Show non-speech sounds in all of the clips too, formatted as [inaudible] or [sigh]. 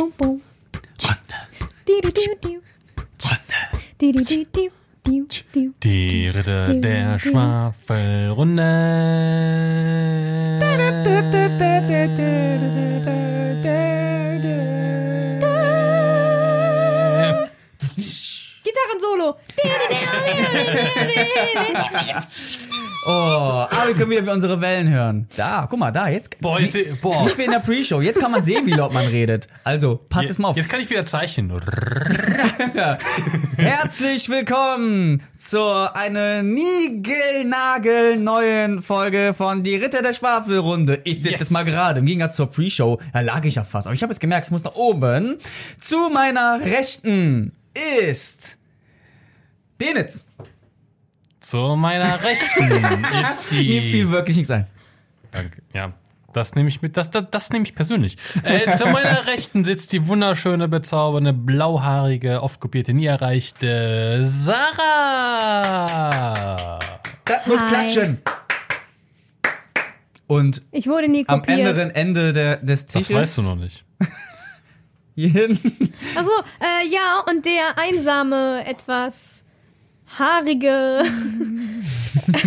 bum, bum. Die Ritter der Schwafelrunde. Gitarrensolo. [laughs] [laughs] Oh, aber wir können wieder unsere Wellen hören. Da, guck mal, da, jetzt. Boah, ich seh- boah. Nicht wie in der Pre-Show. Jetzt kann man sehen, wie laut man redet. Also, pass jetzt mal auf. Jetzt kann ich wieder zeichnen. [laughs] Herzlich willkommen zu einer niegelnagelneuen Folge von Die Ritter der Schwafelrunde. Ich sitze Yes. jetzt mal gerade, im Gegensatz zur Pre-Show, da lag ich ja fast. Aber ich habe jetzt gemerkt, ich muss nach oben. Zu meiner Rechten ist Denitz. Zu meiner Rechten [laughs] ist die. Mir fiel wirklich nichts ein. Danke. Ja, das nehme ich mit, das, das, das nehme ich persönlich. Äh, [laughs] zu meiner Rechten sitzt die wunderschöne, bezaubernde, blauhaarige, oft kopierte, nie erreichte Sarah. Das muss Hi. klatschen. Und Ich wurde nie am anderen Ende der, des Das Tisches. weißt du noch nicht. [laughs] Hier hinten. Also, äh, ja, und der einsame, etwas haarige,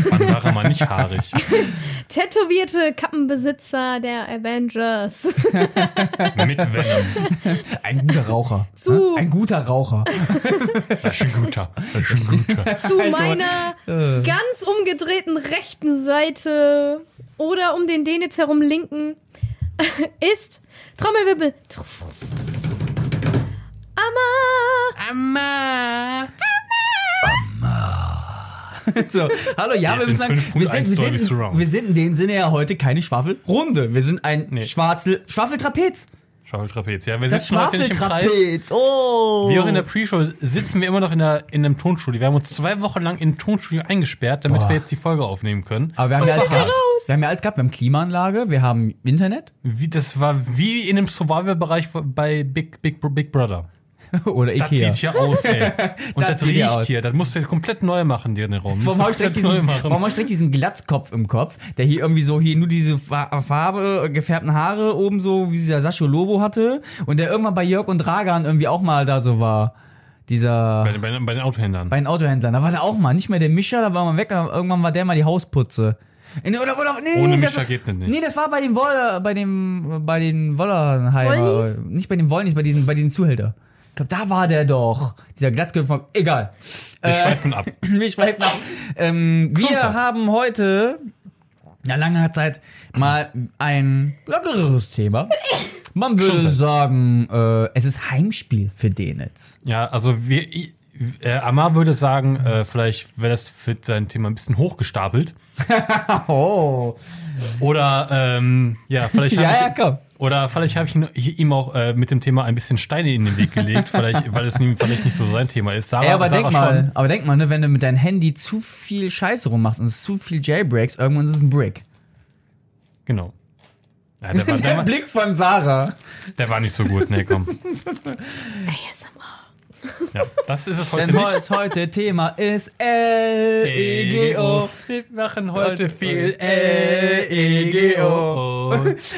Wann war er mal nicht haarig? [laughs] tätowierte Kappenbesitzer der Avengers. [laughs] Mit Venom. Ein guter Raucher. Zu- Ein guter Raucher. Das [laughs] ist ein guter. Das ist ein guter. Zu meiner ganz umgedrehten rechten Seite oder um den Denitz herum linken ist Trommelwirbel. Amma! Amma. [laughs] So, hallo, ja, Wir wir müssen sind sagen, wir sind, wir, sind, wir sind in dem Sinne ja heute keine Schwafelrunde. Wir sind ein Nee. Schwarzel, Schwafeltrapez. Schaufeltrapez. Ja, wir Das sitzen heute nicht im Kreis. Schwafeltrapez. Oh. Wie auch in der Pre-Show sitzen wir immer noch in, der, in einem Tonstudio. Wir haben uns zwei Wochen lang in ein Tonstudio eingesperrt, damit Boah. wir jetzt die Folge aufnehmen können. Aber wir haben, ja alles gehabt. wir haben ja alles gehabt. Wir haben Klimaanlage, wir haben Internet Wie, das war wie in einem Survival-Bereich bei Big, Big, Big Brother. [laughs] oder Das Ikea. sieht hier aus, ey. [laughs] Und Das das, sieht hier riecht aus. hier. Das musst du jetzt komplett neu machen, dir den Raum. Warum habe ich, direkt Komplett diesen, neu machen. warum hab ich direkt diesen Glatzkopf im Kopf, der hier irgendwie so hier nur diese Fa- Farbe, äh, gefärbten Haare oben so, wie dieser Sascho Lobo hatte und der irgendwann bei Jörg und Dragan irgendwie auch mal da so war. Dieser, Bei, den- bei, bei den Autohändlern. bei den Autohändlern. Da war der auch mal, nicht mehr der Mischer, da war man weg, aber irgendwann war der mal die Hausputze. Nee, Oder, oder, nee, Ohne das Mischer war- geht das nicht. Nee, das war bei den Woller, bei dem, bei den Wollerheimer. Wollnies? Nicht bei den Wollnies, bei diesen, bei diesen Zuhälter. Ich glaube, da war der doch. Dieser Glatzkopf von, egal. Wir schweifen ab. [laughs] Wir schweifen ab. Ähm, wir haben heute, nach langer Zeit, mal ein lockereres Thema. Man würde Gesundheit. sagen, äh, es ist Heimspiel für Denitz. Ja, also wir, äh, Amar würde sagen, äh, vielleicht wäre das für sein Thema ein bisschen hochgestapelt. [laughs] Oh. Oder, ähm, ja, vielleicht habe [laughs] Ja, ich, ja, komm. Oder vielleicht habe ich ihm auch äh, mit dem Thema ein bisschen Steine in den Weg gelegt, vielleicht, [laughs] weil es ihm vielleicht nicht so sein Thema ist. Sarah, Ey, aber Sarah denk mal, aber denk mal, ne, wenn du mit deinem Handy zu viel Scheiße rummachst und es ist zu viel Jailbreaks, irgendwann ist es ein Brick. Genau. Ja, der, [laughs] war, der, war, Blick von Sarah. der war nicht so gut, nee, komm. [laughs] ASMR. Ja, das ist es heute Denn nicht. das heute Thema ist L-E-G-O. Wir machen heute viel L-E-G-O.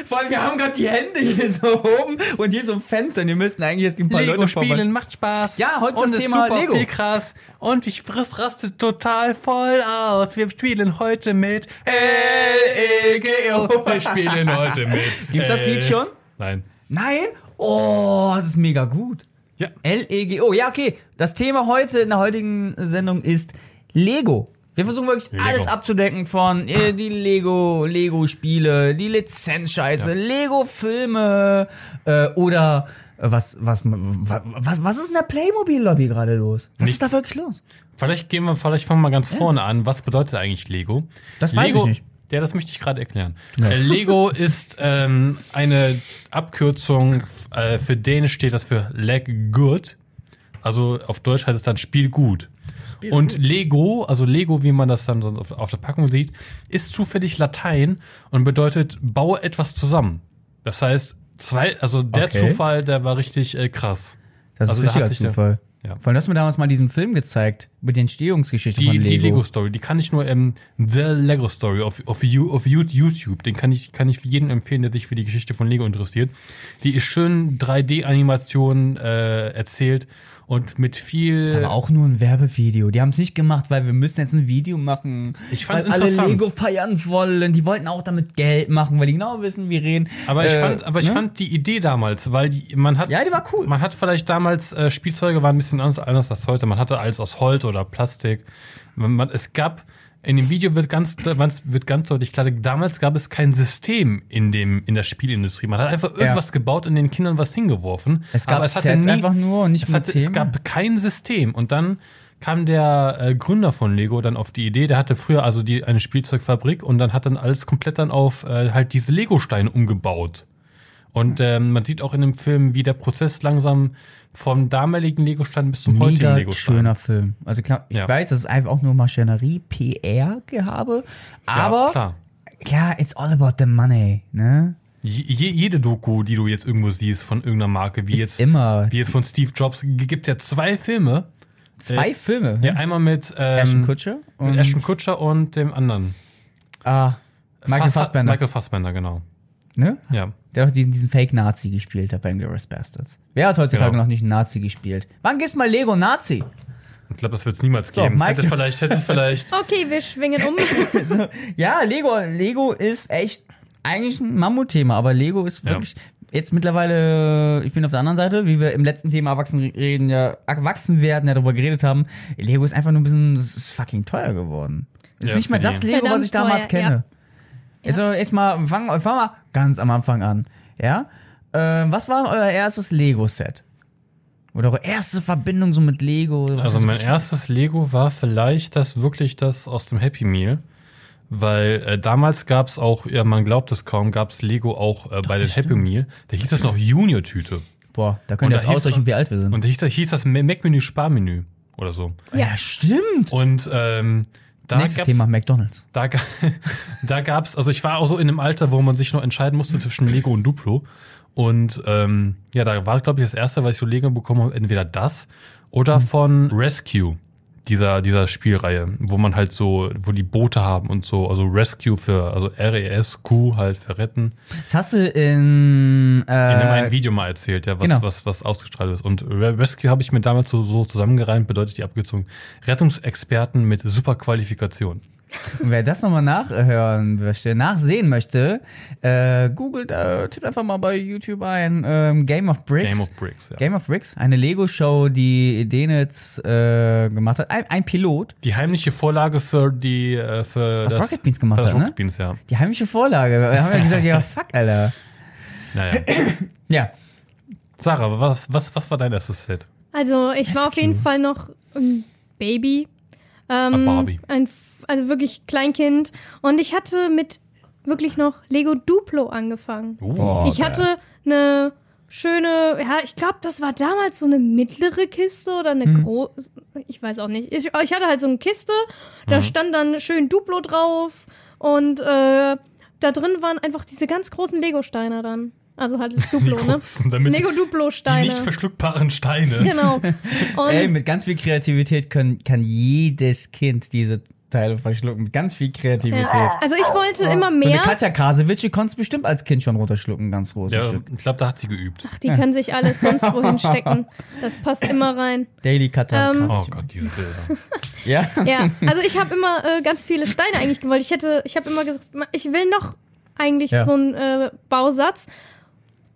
Vor allem, wir haben gerade die Hände hier so oben und hier so ein Fenster und wir müssten eigentlich jetzt ein paar Lego Leute vorbei- spielen macht Spaß. Ja, heute und das ist Thema super Lego. viel krass. Und ich friss rastet total voll aus. Wir spielen heute mit L-E-G-O. Wir spielen heute mit. Gibt's das Lied schon? Nein. Nein? Oh, das ist mega gut. Ja. L-E-G-O. Ja, okay. Das Thema heute in der heutigen Sendung ist Lego. Wir versuchen wirklich Lego. alles abzudecken von äh, die Lego, Lego-Spiele, die Lizenzscheiße, Lego-Filme äh, oder äh, was, was, was, was, was ist in der Playmobil-Lobby gerade los? Was Nichts. ist da wirklich los? Vielleicht gehen wir, vielleicht fangen wir ganz vorne an. Was bedeutet eigentlich Lego? Das weiß Lego, ich nicht. Ja, das möchte ich gerade erklären. Äh, Lego ist ähm, eine Abkürzung, äh, für Dänisch steht das für Leg Good. Also auf Deutsch heißt es dann Spiel gut. und Lego, also Lego, wie man das dann sonst auf, auf der Packung sieht, ist zufällig Latein und bedeutet baue etwas zusammen. Das heißt, zwei, also der Okay. Zufall, der war richtig äh, krass. Das Also ist da hat richtiger der- Zufall. Ja. Vor allem, du hast mir damals mal diesen Film gezeigt, über die Entstehungsgeschichte Die, von Lego. die Lego Story, die kann ich nur, ähm, The Lego Story auf, auf, You- auf You- YouTube, den kann ich, kann ich jedem empfehlen, der sich für die Geschichte von Lego interessiert. Die ist schön 3D-Animation äh, erzählt und mit viel. Das ist aber auch nur ein Werbevideo. Die haben es nicht gemacht, weil wir müssen jetzt ein Video machen. Ich weil alle. Lego feiern wollen. Die wollten auch damit Geld machen, weil die genau wissen, wie reden. Aber ich Äh, fand, aber ich ne? fand die Idee damals, weil die, man hat, Ja, die war cool. Man hat vielleicht damals äh, Spielzeuge waren ein bisschen anders, anders als heute. Man hatte alles aus Holz oder Plastik. Man, man, es gab in dem Video wird ganz wird ganz deutlich klar, damals gab es kein System in dem in der Spielindustrie. Man hat einfach irgendwas gebaut und den Kindern was hingeworfen. Es gab aber es hatte Sets nie, einfach nur und nicht es, hatte, es gab kein System und dann kam der äh, Gründer von Lego dann auf die Idee, der hatte früher also die eine Spielzeugfabrik und dann hat dann alles komplett dann auf äh, halt diese Lego-Steine umgebaut. Und ähm, man sieht auch in dem Film, wie der Prozess langsam vom damaligen Lego-Stein bis zum heutigen Mega Lego-Stein. schöner Film. Also klar, ich Ja. weiß, das ist einfach auch nur Maschinerie, PR-Gehabe. Aber ja, klar. klar, it's all about the money, ne? Je, je- jede Doku, die du jetzt irgendwo siehst von irgendeiner Marke, wie Ist jetzt immer wie jetzt von Steve Jobs, gibt ja zwei Filme. zwei äh, Filme. Ja, einmal mit ähm, Ashton Kutcher und mit Ashton Kutcher und dem anderen. ah, Michael Fa- Fa- Fassbender. Michael Fassbender, genau. ne? Ja. Der hat doch diesen, diesen Fake-Nazi gespielt hat bei Inglourious Bastards. Wer hat heutzutage Genau. noch nicht einen Nazi gespielt? Wann gibt's mal Lego Nazi? Ich glaube, das wird es niemals So, geben. Es hätte vielleicht, hätte vielleicht. [laughs] Okay, wir schwingen um. [laughs] Ja, Lego, Lego ist echt eigentlich ein Mammutthema, aber Lego ist Ja. wirklich jetzt mittlerweile, ich bin auf der anderen Seite, wie wir im letzten Thema erwachsen reden, ja, erwachsen werden, ja darüber geredet haben. Lego ist einfach nur ein bisschen, das ist fucking teuer geworden. Ist Ja, nicht mehr das Lego, was ich damals teuer, kenne. Also erstmal, fangen fang mal ganz am Anfang an. Ja? Äh, was war euer erstes Lego-Set? Oder eure erste Verbindung so mit Lego? Was Also mein erstes Lego war vielleicht das wirklich das aus dem Happy Meal. Weil äh, damals gab es auch, ja man glaubt es kaum, gab es Lego auch äh, bei den Happy Meal. Da hieß das noch Junior-Tüte. Boah, da könnt ihr Und jetzt da hieß- ausrechnen, wie alt wir sind. Und da hieß, da hieß das Mac-Menü Sparmenü oder so. ja, stimmt. Und ähm, da Nächstes Thema, McDonalds. Da, [laughs] da gab's, also ich war auch so in einem Alter, wo man sich noch entscheiden musste zwischen Lego und Duplo. Und ähm, ja, da war, glaube ich, das erste, was ich so Lego bekommen habe, entweder das oder von Rescue, dieser, dieser Spielreihe, wo man halt so, wo die Boote haben und so, also Rescue für, also R-E-S-Q halt für retten. Das hast du in, In einem äh, Video mal erzählt, ja, was, genau. was, was ausgestrahlt ist. Und Re- Rescue habe ich mir damals so, so zusammengereimt, bedeutet die Abkürzung Rettungsexperten mit super Qualifikation. Wer das nochmal nachhören möchte, nachsehen möchte, äh, googelt, äh, tippt einfach mal bei YouTube ein, ähm, Game of Bricks. Game of Bricks, ja. Game of Bricks, eine Lego-Show, die Denitz äh, gemacht hat. Ein, ein Pilot, Die heimliche Vorlage für die äh, für Was das, Rocket Beans gemacht hat, ne? Rocket Beans, ja. die heimliche Vorlage. Wir haben ja gesagt, ja, [laughs] fuck, Alter. Naja. [clears throat] Ja, Sarah, was, was, was war dein erstes Set? Also ich war auf jeden Fall noch ein Baby. Ähm, A Barbie. Ein, also wirklich Kleinkind. Und ich hatte mit wirklich noch Lego Duplo angefangen. Oh, ich hatte eine schöne, ja, ich glaube, das war damals so eine mittlere Kiste oder eine große, ich weiß auch nicht. Ich, ich hatte halt so eine Kiste, da stand dann schön Duplo drauf und äh, da drin waren einfach diese ganz großen Lego-Steine dann. Also halt [laughs] Duplo, ne? großen, damit Lego Die nicht verschluckbaren Steine. Genau. [laughs] Und ey, mit ganz viel Kreativität können, kann jedes Kind diese Teile verschlucken. Mit ganz viel Kreativität. Ja. Also ich wollte immer Und eine mehr. Katja Krasowitsch, die konntest bestimmt als Kind schon runterschlucken, ganz großes Ja, Stück. ich glaube, da hat sie geübt. Ach, die können sich alles sonst [laughs] wohin stecken. Das passt immer rein. Daily Katja. Ähm, Oh Gott, diese Bilder. [laughs] Ja. Ja, also ich habe immer äh, ganz viele Steine eigentlich gewollt. Ich hätte, ich habe immer gesagt, ich will noch eigentlich Ja. so einen äh, Bausatz,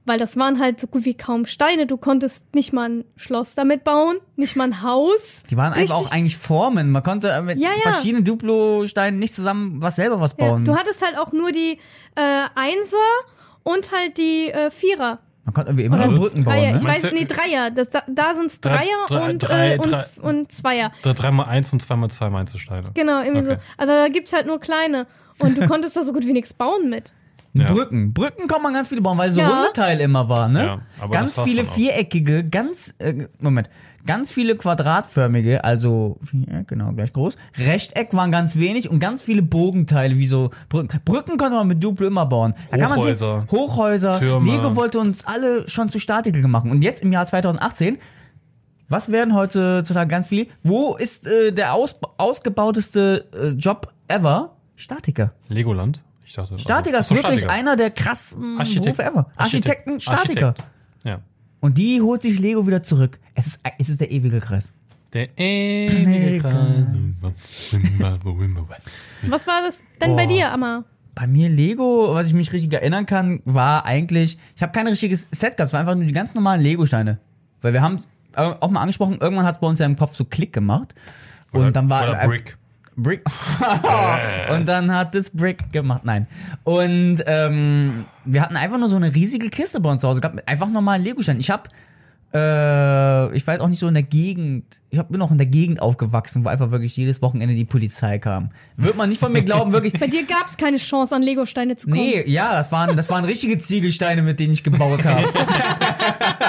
weil das waren halt so gut wie kaum Steine. Du konntest nicht mal ein Schloss damit bauen, nicht mal ein Haus. Die waren einfach auch eigentlich Formen. Man konnte äh, mit Ja, ja. verschiedenen Duplo-Steinen nicht zusammen was selber was Ja, bauen. du hattest halt auch nur die äh, Einser und halt die äh, Vierer. Man konnte irgendwie immer Oder nur Brücken bauen, Dreier. ne? Ich Meinst weiß, nee, Dreier. Das, da da sind es Drei- Dreier drei- und, drei- äh, und, drei- und Zweier. Drei- Dreimal eins und zweimal zwei Einzelsteine. Genau, irgendwie so. Okay. Also da gibt's halt nur kleine. Und du [laughs] konntest da so gut wie nichts bauen mit. Ja. Brücken. Brücken kann man ganz viele bauen, weil so Ja. runde Teile immer waren, ne? Ja, aber ganz viele viereckige, ganz, äh, Moment, ganz viele quadratförmige, also, ja, genau, gleich groß. Rechteck waren ganz wenig und ganz viele Bogenteile, wie so Brücken. Brücken konnte man mit Duplo immer bauen. Da kann man sich- Hochhäuser. Hochhäuser. Türme. Lego wollte uns alle schon zu Statikel machen. Und jetzt im Jahr 2018 Was werden heutzutage ganz viel? Wo ist äh, der aus, ausgebauteste äh, Job ever? Statiker. Legoland? Ich dachte, Statiker also, ist wirklich Statiker. einer der krassen Architekt- Berufe ever. Architekten, Architekt- Statiker. Architekt. Ja. Und die holt sich Lego wieder zurück. Es ist, es ist der ewige Kreis. Der ewige Kreis. Was war das denn bei Boah. dir, Amma? Bei mir Lego, was ich mich richtig erinnern kann, war eigentlich, ich habe kein richtiges Set gehabt, es war einfach nur die ganz normalen Lego-Steine. Weil wir haben auch mal angesprochen, irgendwann hat es bei uns ja im Kopf so Klick gemacht. Und Oder- dann war oder Brick. Brick. und dann hat das Brick gemacht. Nein. Und ähm, wir hatten einfach nur so eine riesige Kiste bei uns zu Hause. Gab einfach normalen Lego-Stein. Ich habe, äh, ich weiß auch nicht so in der Gegend. Ich hab, bin auch in der Gegend aufgewachsen, wo einfach wirklich jedes Wochenende die Polizei kam. Wird man nicht von mir glauben, wirklich. Bei dir gab es keine Chance, an Legosteine zu kommen. Nee, ja, das waren, das waren richtige Ziegelsteine, mit denen ich gebaut habe. [laughs]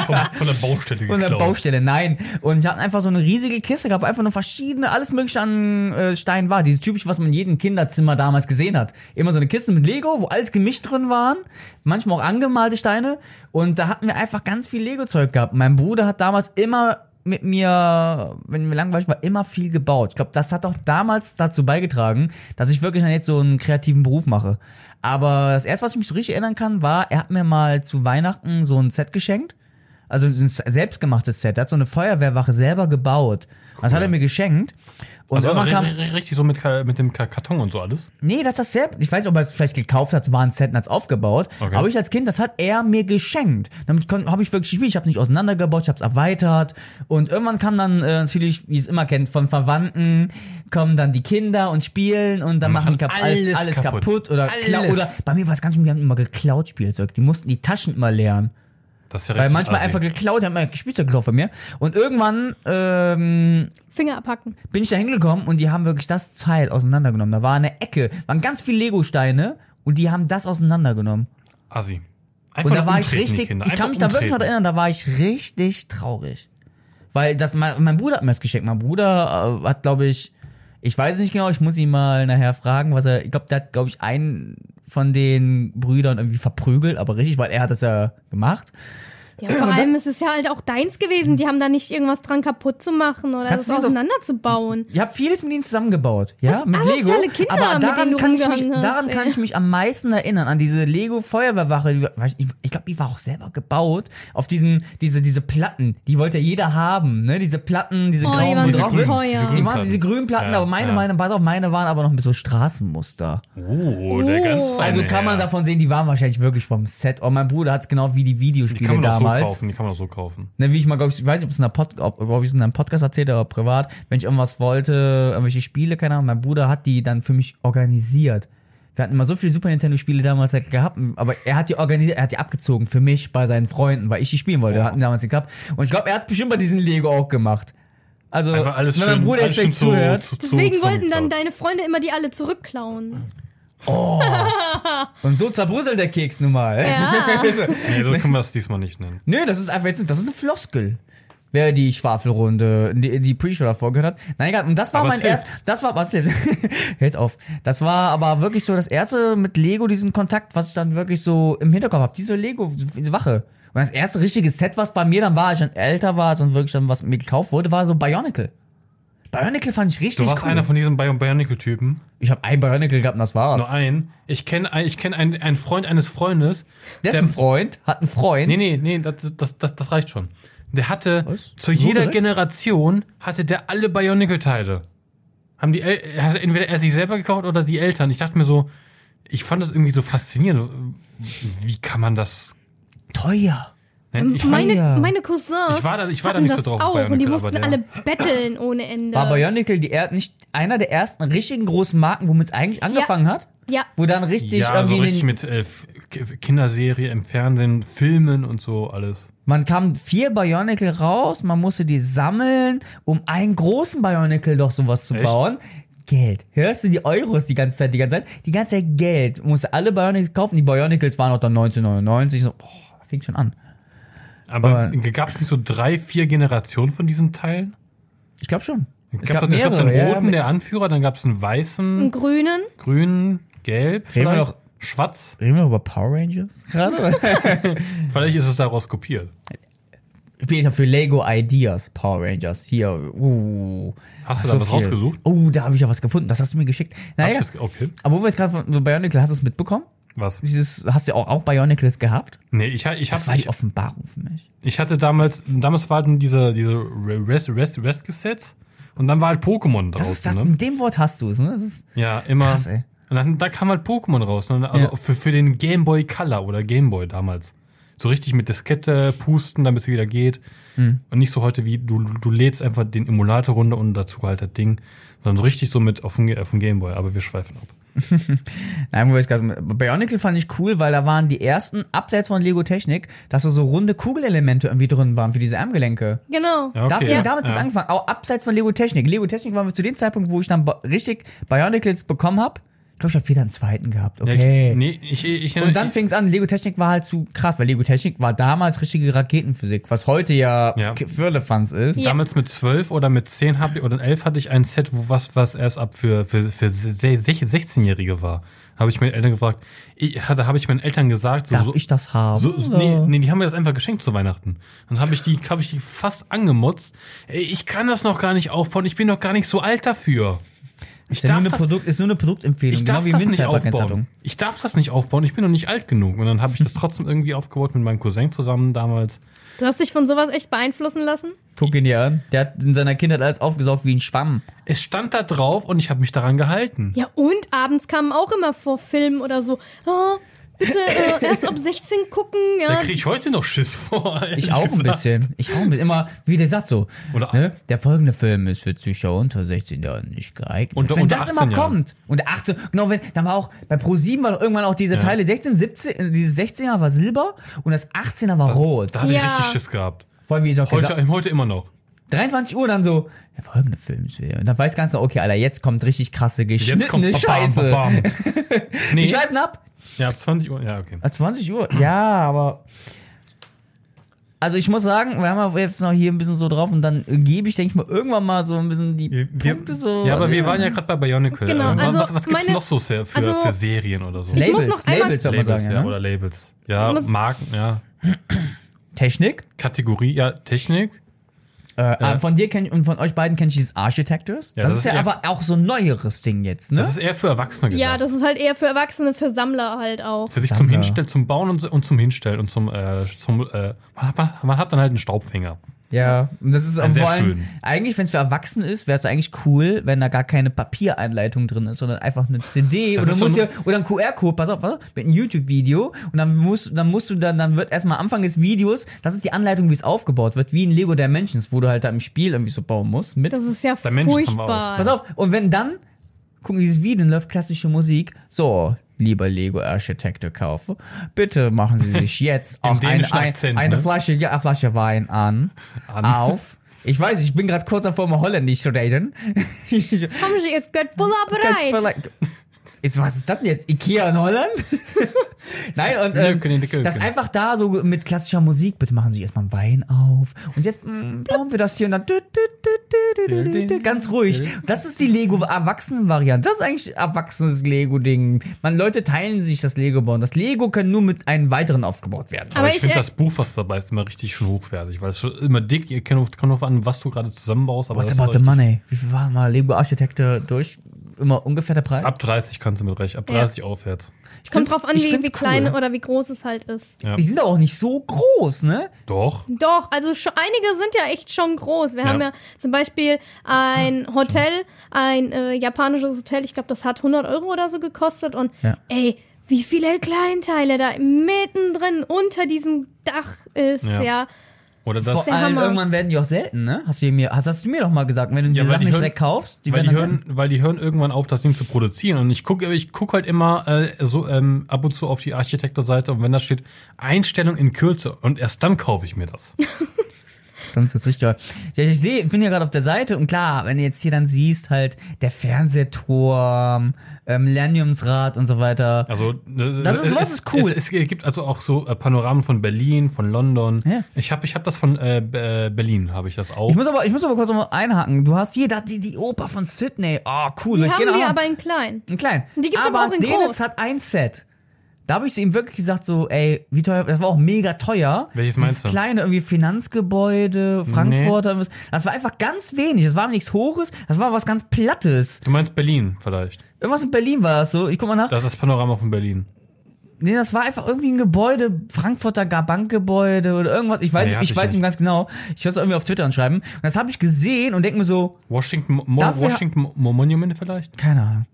Von, von der Baustelle Von der geklaut. Baustelle, nein. Und ich hatte einfach so eine riesige Kiste gehabt, wo einfach nur verschiedene, alles mögliche an äh, Steinen war. Dieses typisch, was man in jedem Kinderzimmer damals gesehen hat. Immer so eine Kiste mit Lego, wo alles gemischt drin waren. Manchmal auch angemalte Steine. Und da hatten wir einfach ganz viel Lego-Zeug gehabt. Mein Bruder hat damals immer mit mir, wenn mir langweilig war, immer viel gebaut. Ich glaube, das hat auch damals dazu beigetragen, dass ich wirklich dann jetzt so einen kreativen Beruf mache. Aber das erste, was ich mich so richtig erinnern kann, war, er hat mir mal zu Weihnachten so ein Set geschenkt. Also ein selbstgemachtes Set. Er hat so eine Feuerwehrwache selber gebaut. Das hat er mir geschenkt. Und Also irgendwann kam, ri- ri- richtig so mit, mit dem Ka- Karton und so alles. nee, das hat das selbst, ich weiß nicht, ob er es vielleicht gekauft hat, war ein Set und hat es aufgebaut. Okay. Aber ich als Kind, das hat er mir geschenkt. Damit habe ich wirklich gespielt. Ich habe nicht auseinandergebaut, ich habe es erweitert. Und irgendwann kam dann äh, natürlich, wie es immer kennt, von Verwandten kommen dann die Kinder und spielen und dann Und machen die machen kap alles, alles kaputt. kaputt. oder Alles. oder bei mir war es ganz schön, die haben immer geklaut Spielzeug. Die mussten die Taschen immer leeren. Das ist ja Weil richtig manchmal assi. einfach geklaut, die haben immer Spielzeug gekauft von mir. Und irgendwann ähm, Finger abhacken. bin ich da hingekommen und die haben wirklich das Teil auseinandergenommen. Da war eine Ecke, waren ganz viele Lego-Steine und die haben das auseinandergenommen. Assi. Einfach Und da war ich richtig, Kinder. ich kann mich da wirklich noch erinnern, da war ich richtig traurig. Weil das, mein, mein Bruder hat mir das geschenkt. Mein Bruder äh, hat, glaube ich, ich weiß nicht genau, ich muss ihn mal nachher fragen, was er, ich glaube, der hat, glaube ich, einen von den Brüdern irgendwie verprügelt, aber richtig, weil er hat das ja gemacht. Ja, vor allem ist es ja halt auch deins gewesen. Die haben da nicht irgendwas dran kaputt zu machen oder das auseinanderzubauen. Ich habe vieles mit ihnen zusammengebaut, ja, Was mit Lego. Kinder, aber mit daran denen du kann ich mich, hast, daran kann ich mich am meisten erinnern an diese Lego Feuerwehrwache. Die war- Ich, ich glaube, die war auch selber gebaut auf diesen diese diese Platten. Die wollte ja jeder haben, ne? Diese Platten, diese Oh, die grauen, waren wo so ist. teuer. Die waren diese grünen Platten, Ja, aber meine, ja. meine, pass auf, meine waren aber noch mit so Straßenmuster. Oh, der ganz Oh. feine Also kann man davon sehen, die waren wahrscheinlich wirklich vom Set. Und mein Bruder hat es genau wie die Die Videospiele kann doch so damals. kaufen, die kann man doch so kaufen. Ne, wie ich mal, glaube ich, ich weiß nicht, ob es in einer Pod, ob, ob ich es in einem Podcast erzählt habe, oder privat, wenn ich irgendwas wollte, irgendwelche Spiele, keine Ahnung, mein Bruder hat die dann für mich organisiert. Wir hatten immer so viele Super Nintendo Spiele damals halt gehabt, aber er hat die organisiert, er hat die abgezogen für mich bei seinen Freunden, weil ich die spielen wollte. Oh. Hatten damals geklappt. Und ich glaube, er hat es bestimmt bei diesem Lego auch gemacht. Also, wenn schön, mein Bruder alles jetzt zu, zuhört. zu, zu Deswegen wollten dann deine Freunde immer die alle zurückklauen. Und so zerbröselt der Keks nun mal. Ja. Nee, so können wir es diesmal nicht nennen. Nö, das ist einfach jetzt, das ist eine Floskel. Wer die Schwafelrunde, die, die Pre-Show davor gehört hat. Nein, egal. Und das war Aber mein es erst, das war, was [laughs] hilft? Jetzt auf. Das war aber wirklich so das erste mit Lego, diesen Kontakt, was ich dann wirklich so im Hinterkopf habe. Diese Lego-Wache. Und das erste richtige Set, was bei mir dann war, als ich dann älter war, und wirklich dann was mir gekauft wurde, war so Bionicle. Bionicle fand ich richtig Du warst cool. einer von diesen Bio- Bionicle-Typen. ich habe ein Bionicle gehabt und das war's. Nur einen. Ich kenne ich kenn einen, einen Freund eines Freundes. Dessen der, Freund hat einen Freund. Nee, nee, nee, das, das, das, das reicht schon. Der hatte, Was? zu So jeder direkt? Generation hatte der alle Bionicle-Teile. Haben die, El hat entweder er sich selber gekauft oder die Eltern. Ich dachte mir so, ich fand das irgendwie so faszinierend. Wie kann man das? Teuer. Ich meine, ja. meine Cousins Ich war da- ich war da nicht so das drauf auf auch und die Bionicle, mussten aber alle betteln ohne Ende. War Bionicle die er nicht einer der ersten richtigen großen Marken, womit es eigentlich angefangen hat? ja, Wo dann richtig ja, so irgendwie in richtig mit äh, Kinderserie im Fernsehen, Filmen und so alles. man kam vier Bionicle raus, man musste die sammeln, um einen großen Bionicle doch sowas zu Echt? bauen. Geld. Hörst du die Euros die ganze Zeit, die ganze Zeit? Die ganze Zeit Geld. Du musst alle Bionicles kaufen. Die Bionicles waren auch dann 1999. So, boah, fing schon an. Aber, Aber- gab es nicht so drei, vier Generationen von diesen Teilen? Ich glaube schon. Es gab, es gab den ja, roten, ja, der Anführer, dann gab es einen weißen, einen grünen. grünen, gelb, Reden wir vielleicht, noch- schwarz. Reden wir noch über Power Rangers [laughs] gerade? Vielleicht ist es daraus kopiert. Später für Lego Ideas Power Rangers. Hier, uh. Hast du da was viel. rausgesucht? Oh, da habe ich ja was gefunden. Das hast du mir geschickt. Naja, Okay. aber wo wir jetzt gerade von so Bionicle, hast du es mitbekommen? Was? Dieses, hast du auch, auch Bionicles gehabt? Nee, ich, ich, Das hab, war die ich, Offenbarung für mich. ich hatte damals, damals waren diese, diese Rest, Rest, Rest Gesetz und dann war halt Pokémon Das ist draußen, das, ne? mit dem Wort hast du es, ne? Das ist, Ja, immer. Krass, ey. Und dann da kam halt Pokémon raus. Ne? Also Ja. für, für den Game Boy Color oder Game Boy damals. So richtig mit Diskette pusten, damit es wieder geht. Hm. Und nicht so heute wie du, du lädst einfach den Emulator runter und dazu halt das Ding. Sondern so richtig so mit auf dem, auf dem Game Boy. Aber wir schweifen ab. Nein, wo gerade, Bionicle fand ich cool, weil da waren die ersten, abseits von Lego Technik, dass da so runde Kugelelemente irgendwie drin waren für diese Armgelenke. Genau. Okay. fing ja. damals ja. das angefangen, auch abseits von Lego Technik. Lego Technik waren wir zu dem Zeitpunkt, wo ich dann richtig Bionicles bekommen habe. Ich glaube, ich habe wieder einen zweiten gehabt. Ja, Okay. ich, nee, ich, ich, ich, Und dann fing es an, Lego Technik war halt zu krass, weil Lego Technik war damals richtige Raketenphysik, was heute ja, Ja. ja. Firlefanz ist. Ja. Damals mit 12 oder mit 10 hab ich, oder 11 hatte ich ein Set, wo was, was erst ab für, für, für 16-Jährige war. Habe ich meine Eltern gefragt. Ich, da habe ich meinen Eltern gesagt, so, Darf so, ich das haben? So, so, nee, nee, die haben mir das einfach geschenkt zu Weihnachten. Dann habe ich die, habe ich die fast angemutzt. Ey, ich kann das noch gar nicht aufbauen. Ich bin noch gar nicht so alt dafür. Ich ist, ja nur darf eine das, Produkt, ist nur eine Produktempfehlung, ich genau darf wie das nicht aufbauen. Ich darf das nicht aufbauen. Ich bin noch nicht alt genug. Und dann habe ich das [laughs] trotzdem irgendwie aufgebaut mit meinem Cousin zusammen damals. Du hast dich von sowas echt beeinflussen lassen? Guck ihn dir an. Der hat in seiner Kindheit alles aufgesaugt wie ein Schwamm. Es stand da drauf und ich habe mich daran gehalten. Ja, und abends kamen auch immer vor Filmen oder so. Ah, bitte äh, erst ab 16 gucken. Da Ja, kriege ich heute noch Schiss vor. Ich auch ein gesagt. bisschen. Ich auch ein bisschen. Immer, wie der sagt so. Oder- ne? Der folgende Film ist für Zuschauer unter 16 Jahren nicht geeignet. Unter- wenn unter das 18 immer Jahren. kommt. Unter 18, genau, wenn, dann war auch, bei Pro7 war irgendwann auch diese Teile 16, 17, äh, dieses 16er war Silber und das 18er war rot. Da hatte ich Ja. richtig Schiss gehabt. Vor allem, wie ich auch gesagt Heute, heute immer noch. 23 Uhr dann so, der folgende Film ist für, und dann weiß ganz genau, okay, Alter, jetzt kommt richtig krasse geschnittene Jetzt kommt babam, Scheiße. babam. [laughs] Nee. Wir schweifen ab. Ja, ab 20 Uhr. Ja, okay. Ah, 20 Uhr? Ja, aber. Also ich muss sagen, wir haben ja jetzt noch hier ein bisschen so drauf und dann gebe ich, denke ich mal, irgendwann mal so ein bisschen die Wir, Punkte so. ja, aber wir waren ja gerade bei Bionicle. Genau, Äh, was also was, was gibt's meine- noch so sehr für, also- für Serien oder so? Labels, Labels, würde man Labels, sagen, ja, ja. oder Labels. Ja, Marken, ja. Technik. Kategorie, ja, Technik. Äh, Von dir kenn ich und von euch beiden kenne ich dieses Architectors. Ja, das, das ist ist ja aber auch so ein neueres Ding jetzt, ne? Das ist eher für Erwachsene gedacht. ja, das ist halt eher für Erwachsene, für Sammler halt auch. für sich zum Sammler. Hinstellen, zum Bauen und, und zum Hinstellen und zum, äh, zum äh, man, hat, man- man hat dann halt einen Staubfänger. Ja, und das ist auch vor allem, schön. eigentlich, wenn es für Erwachsene ist, wäre es eigentlich cool, wenn da gar keine Papiereinleitung drin ist, sondern einfach eine CD Das oder, musst ein- ja, oder ein QR-Code, pass auf, pass auf, mit einem YouTube-Video und dann musst, dann musst du dann, dann wird erstmal am Anfang des Videos, das ist die Anleitung, wie es aufgebaut wird, wie in Lego Dimensions, wo du halt da im Spiel irgendwie so bauen musst, mit. Das ist ja furchtbar. Pass auf, und wenn dann, gucken dieses Video, dann läuft klassische Musik, so, lieber Lego-Architekte kaufe, bitte machen Sie sich jetzt [laughs] auch ein, Akzent, eine ne? Flasche, ja, Flasche Wein an, An. [laughs] auf. Ich weiß, ich bin gerade kurz davor, mal Holländisch zu reden. [laughs] Haben Sie Ihr Göttbuller bereit? Ist, was ist das denn jetzt? Ikea in Holland? [laughs] Nein, und ähm, nö, nö, das einfach da so mit klassischer Musik, bitte machen Sie erstmal einen Wein auf. Und jetzt mm, bauen wir das hier und dann dü, dü, dü, dü, dü, dü, dü, ganz ruhig. Das ist die Lego-Erwachsenen-Variante. Das ist eigentlich erwachsenes Lego-Ding. Man, Leute teilen sich das Lego bauen. Das Lego kann nur mit einem weiteren aufgebaut werden. Aber, Aber ich, ich, finde das Buch, was dabei ist, immer richtig schön hochwertig, weil es schon immer dick, ihr kennt kommt drauf an, was du gerade zusammenbaust. Aber What's about the money? Wie viel war mal Lego-Architekte durch? Immer ungefähr der Preis? Ab 30 kannst du mit recht, ab Ja. 30 aufwärts. Ich Kommt drauf an, wie, wie klein cool. oder wie groß es halt ist. Ja. Die sind aber auch nicht so groß, ne? Doch. Doch, also schon, einige sind ja echt schon groß. Wir Ja. haben ja zum Beispiel ein Hotel, ein äh, japanisches Hotel, ich glaube, das hat 100 Euro oder so gekostet. Und Ja. ey, wie viele Kleinteile da mittendrin unter diesem Dach ist, Ja. Oder das. Vor allem Hammer. irgendwann werden die auch selten, ne? Hast du mir, hast, hast du mir doch mal gesagt, wenn du die Ja, weil Sachen die nicht hören- direkt kaufst, die weil, werden die hören, weil die hören irgendwann auf, das Ding zu produzieren. Und ich gucke ich guck halt immer äh, so ähm, ab und zu auf die Architektorseite und wenn da steht Einstellung in Kürze und erst dann kaufe ich mir das. [laughs] Dann ist das richtig. Ja, ich sehe, ich bin ja gerade auf der Seite und klar, wenn du jetzt hier dann siehst, halt der Fernsehturm, ähm, Millenniumsrad und so weiter. Also äh, Das ist- sowas es, ist cool. Es, es gibt also auch so äh, Panoramen von Berlin, von London. Ja. Ich habe ich hab das von äh, äh, Berlin, habe ich das auch. Ich muss aber, ich muss aber kurz noch mal einhaken. Du hast hier da die, die Oper von Sydney. Oh, cool. Soll Die ich haben wir aber in klein. Ein klein. Die gibt's aber auch in Denitz groß. hat ein Set. Da habe ich zu ihm wirklich gesagt, so, ey, wie teuer, das war auch mega teuer. Welches Dieses meinst du? kleine irgendwie Finanzgebäude, Frankfurter, nee. das war einfach ganz wenig. Das war nichts Hohes, das war was ganz Plattes. Du meinst Berlin vielleicht? Irgendwas in Berlin war das so. Ich guck mal nach. Das ist das Panorama von Berlin. Nee, das war einfach irgendwie ein Gebäude, Frankfurter Bankgebäude oder irgendwas. Ich weiß, Nee, ich ich weiß nicht. nicht ganz genau. Ich werde es irgendwie auf Twitter anschreiben. Und das habe ich gesehen und denke mir so, Washington, Mo Washington Mo Monument vielleicht? keine Ahnung.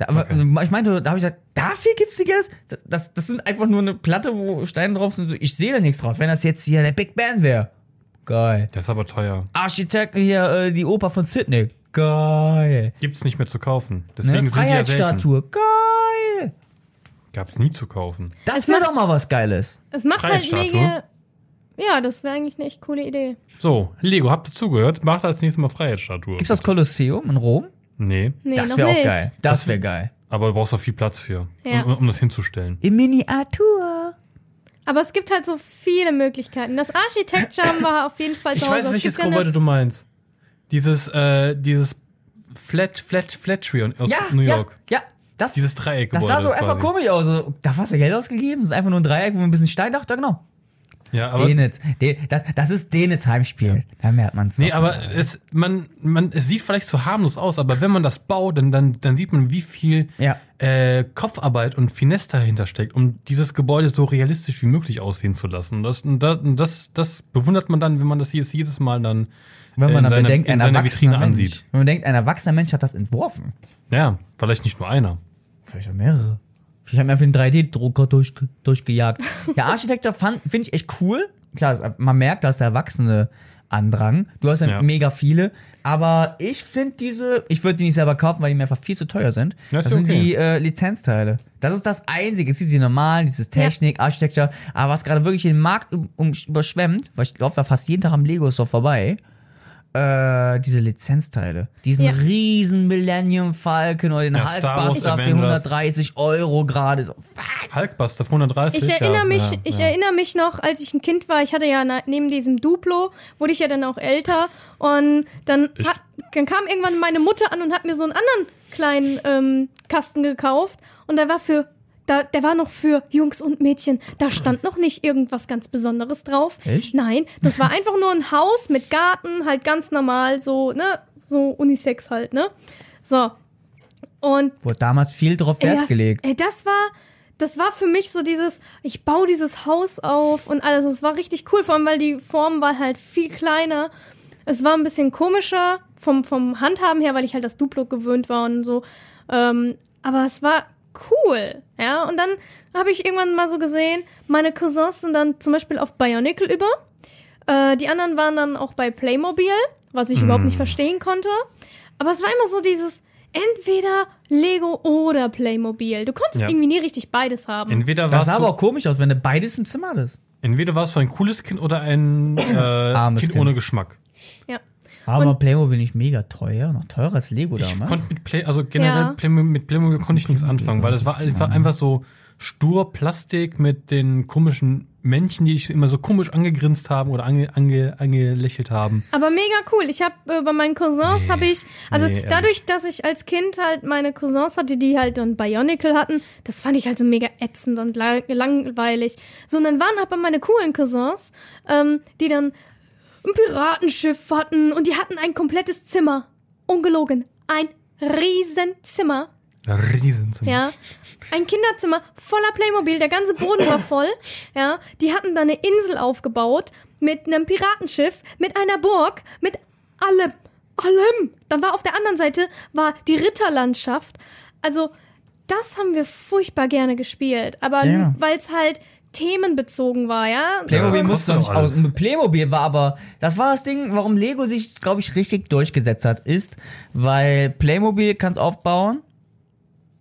Da, aber Okay. also, ich meinte, da habe ich gesagt, dafür gibt's die Geld? Das, das, das sind einfach nur eine Platte, wo Steine drauf sind. Ich sehe da nichts draus. Wenn das jetzt hier der Big Band wäre, geil. Das ist aber teuer. Architekt hier, äh, die Oper von Sydney, geil. Gibt's nicht mehr zu kaufen. Ne? Deswegen sind die ja selten. Freiheitsstatue, geil. Gab's nie zu kaufen. Das wäre doch mal was Geiles. Es macht halt Freiheitsstatue? mega. Ja, das wäre eigentlich eine echt coole Idee. So, Lego, habt ihr zugehört? Macht als nächstes Mal Freiheitsstatue. Gibt's das Kolosseum in Rom? Nee, Nee, das wäre auch nicht. geil. Das wäre geil. aber du brauchst auch viel Platz für, Ja. um, um das hinzustellen. In Miniatur. Aber es gibt halt so viele Möglichkeiten. Das Architecture war auf jeden Fall Ich Hause. weiß, Es welches ja Gebäude du meinst. Dieses, äh, dieses Flat, Flat, Flat Tree aus Ja, New York. Ja, ja. Das, Dieses Dreieckgebäude. das sah so einfach quasi. komisch aus. Da hast du Geld ausgegeben. Das ist einfach nur ein Dreieck, wo man ein bisschen Stein dachte. Genau. Ja, aber, Denitz. De, das, das ist Denitz Heimspiel. Da merkt man's. nee, doch. aber es, man, man, es sieht vielleicht so harmlos aus, aber wenn man das baut, dann, dann, dann sieht man, wie viel Ja. äh, Kopfarbeit und Finesse dahinter steckt, um dieses Gebäude so realistisch wie möglich aussehen zu lassen. Das, das, das, das bewundert man dann, wenn man das jetzt jedes Mal dann Wenn äh, man in dann seiner, bedenkt, in ein seiner Vitrine Mensch. ansieht. Wenn man denkt, ein erwachsener Mensch hat das entworfen. Ja, vielleicht nicht nur einer. Vielleicht auch mehrere. Ich habe mir einfach den 3D-Drucker durch, durchgejagt. Ja, Architektur finde ich echt cool. Klar, man merkt, da ist der erwachsene Andrang. Du hast ja, Ja. mega viele. Aber ich finde diese, ich würde die nicht selber kaufen, weil die mir einfach viel zu teuer sind. Ja, das ja sind okay. die äh, Lizenzteile. Das ist das Einzige. Es gibt die normalen, dieses Technik, Architektur. Aber was gerade wirklich den Markt um, um, überschwemmt, weil ich laufe da fast jeden Tag am Lego Store vorbei, äh, diese Lizenzteile. Diesen Ja. riesen Millennium Falcon oder den Ja, Hulkbuster für Avengers. 130 Euro gerade. So, was? Hulkbuster für 130. Ich erinnere ja, mich, ja, ich ja. erinnere mich noch, als ich ein Kind war, ich hatte ja neben diesem Duplo, wurde ich ja dann auch älter und dann, hat, dann kam irgendwann meine Mutter an und hat mir so einen anderen kleinen ähm, Kasten gekauft und der war für, da, der war noch für Jungs und Mädchen. Da stand noch nicht irgendwas ganz Besonderes drauf. Echt? Nein, das war einfach nur ein Haus mit Garten, halt ganz normal, so, ne, so Unisex halt, ne. So. Und Wurde damals viel drauf Wert Ey, das, gelegt. Ey, das war, das war für mich so dieses, ich baue dieses Haus auf und alles. Das war richtig cool, vor allem, weil die Form war halt viel kleiner. Es war ein bisschen komischer vom, vom Handhaben her, weil ich halt das Duplo gewöhnt war und so. Ähm, aber es war cool, ja. Und dann habe ich irgendwann mal so gesehen, meine Cousins sind dann zum Beispiel auf Bionicle über. Äh, die anderen waren dann auch bei Playmobil, was ich überhaupt nicht verstehen konnte. Aber es war immer so dieses entweder Lego oder Playmobil. Du konntest Ja. irgendwie nie richtig beides haben. Entweder Das sah aber auch komisch aus, wenn du beides im Zimmer hattest. entweder warst du ein cooles Kind oder ein äh, Armes kind, Kind. ohne Geschmack. Aber Playmobil nicht mega teuer, noch teurer als Lego Ich damals. konnte mit Play, also generell Ja. Playmobil, mit Playmobil konnte ich nichts anfangen, weil es war einfach, einfach so stur Plastik mit den komischen Männchen, die ich immer so komisch angegrinst haben oder ange, ange, angelächelt haben. Aber mega cool. Ich habe äh, bei meinen Cousins Nee. habe ich, also Nee, dadurch, dass ich als Kind halt meine Cousins hatte, die halt dann Bionicle hatten, das fand ich halt so mega ätzend und la langweilig. So, und dann waren aber meine coolen Cousins, ähm, die dann ein Piratenschiff hatten und die hatten ein komplettes Zimmer. Ungelogen. Ein Riesenzimmer. Riesenzimmer. Ja. Ein Kinderzimmer voller Playmobil, der ganze Boden war voll. Ja. Die hatten da eine Insel aufgebaut mit einem Piratenschiff, mit einer Burg, mit allem. Allem. Dann war auf der anderen Seite war die Ritterlandschaft. Also, das haben wir furchtbar gerne gespielt. Aber Ja. weil es halt themenbezogen war, ja. Playmobil musste doch nicht aus. Playmobil war aber, das war das Ding, warum Lego sich, glaube ich, richtig durchgesetzt hat, ist, weil Playmobil kann es aufbauen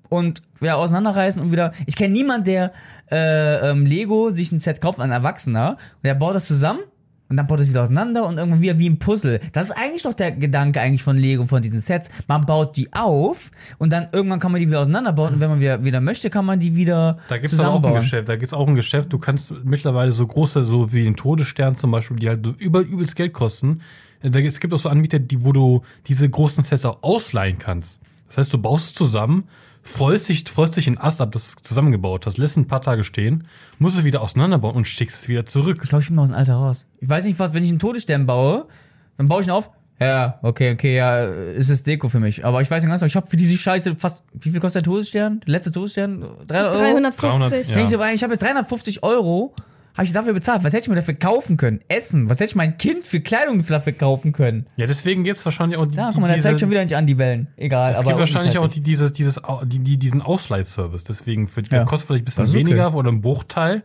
und wieder auseinanderreißen und wieder. Ich kenne niemanden, der äh, ähm, Lego sich ein Set kauft, ein Erwachsener, und der baut das zusammen und dann baut es wieder auseinander und irgendwann wieder wie ein Puzzle. Das ist eigentlich doch der Gedanke eigentlich von Lego, von diesen Sets. Man baut die auf und dann irgendwann kann man die wieder auseinanderbauen und wenn man wieder, wieder möchte, kann man die wieder Da gibt's auch ein. Geschäft. Da gibt's auch ein Geschäft. Du kannst mittlerweile so große, so wie den Todesstern zum Beispiel, die halt so über übelst Geld kosten. Äh, Da, es gibt auch so Anbieter, die, wo du diese großen Sets auch ausleihen kannst. Das heißt, du baust es zusammen, freust dich, freust dich in Ast ab, dass du es zusammengebaut hast, lässt ein paar Tage stehen, musst es wieder auseinanderbauen und schickst es wieder zurück. Ich glaube, ich bin mal aus dem Alter raus. Ich weiß nicht, was, wenn ich einen Todesstern baue, dann baue ich ihn auf. Ja, okay, okay, ja, ist es Deko für mich. Aber ich weiß nicht ganz ich habe für diese Scheiße fast, wie viel kostet der Todesstern? Der letzte Todesstern? 300 Euro? 350. 300, Ich ja. denke so, ich habe jetzt 350 Euro, habe ich dafür bezahlt. Was hätte ich mir dafür kaufen können? Essen. Was hätte ich mein Kind für Kleidung dafür kaufen können? Ja, deswegen gibt's wahrscheinlich auch die, Ja, die guck mal, der diese, zeigt schon wieder nicht an die Wellen. Egal, es aber. gibt wahrscheinlich auch die, dieses, dieses, die, die, diesen Ausleihservice. Deswegen für, Ja. kostet vielleicht ein bisschen Das okay. weniger oder ein Bruchteil.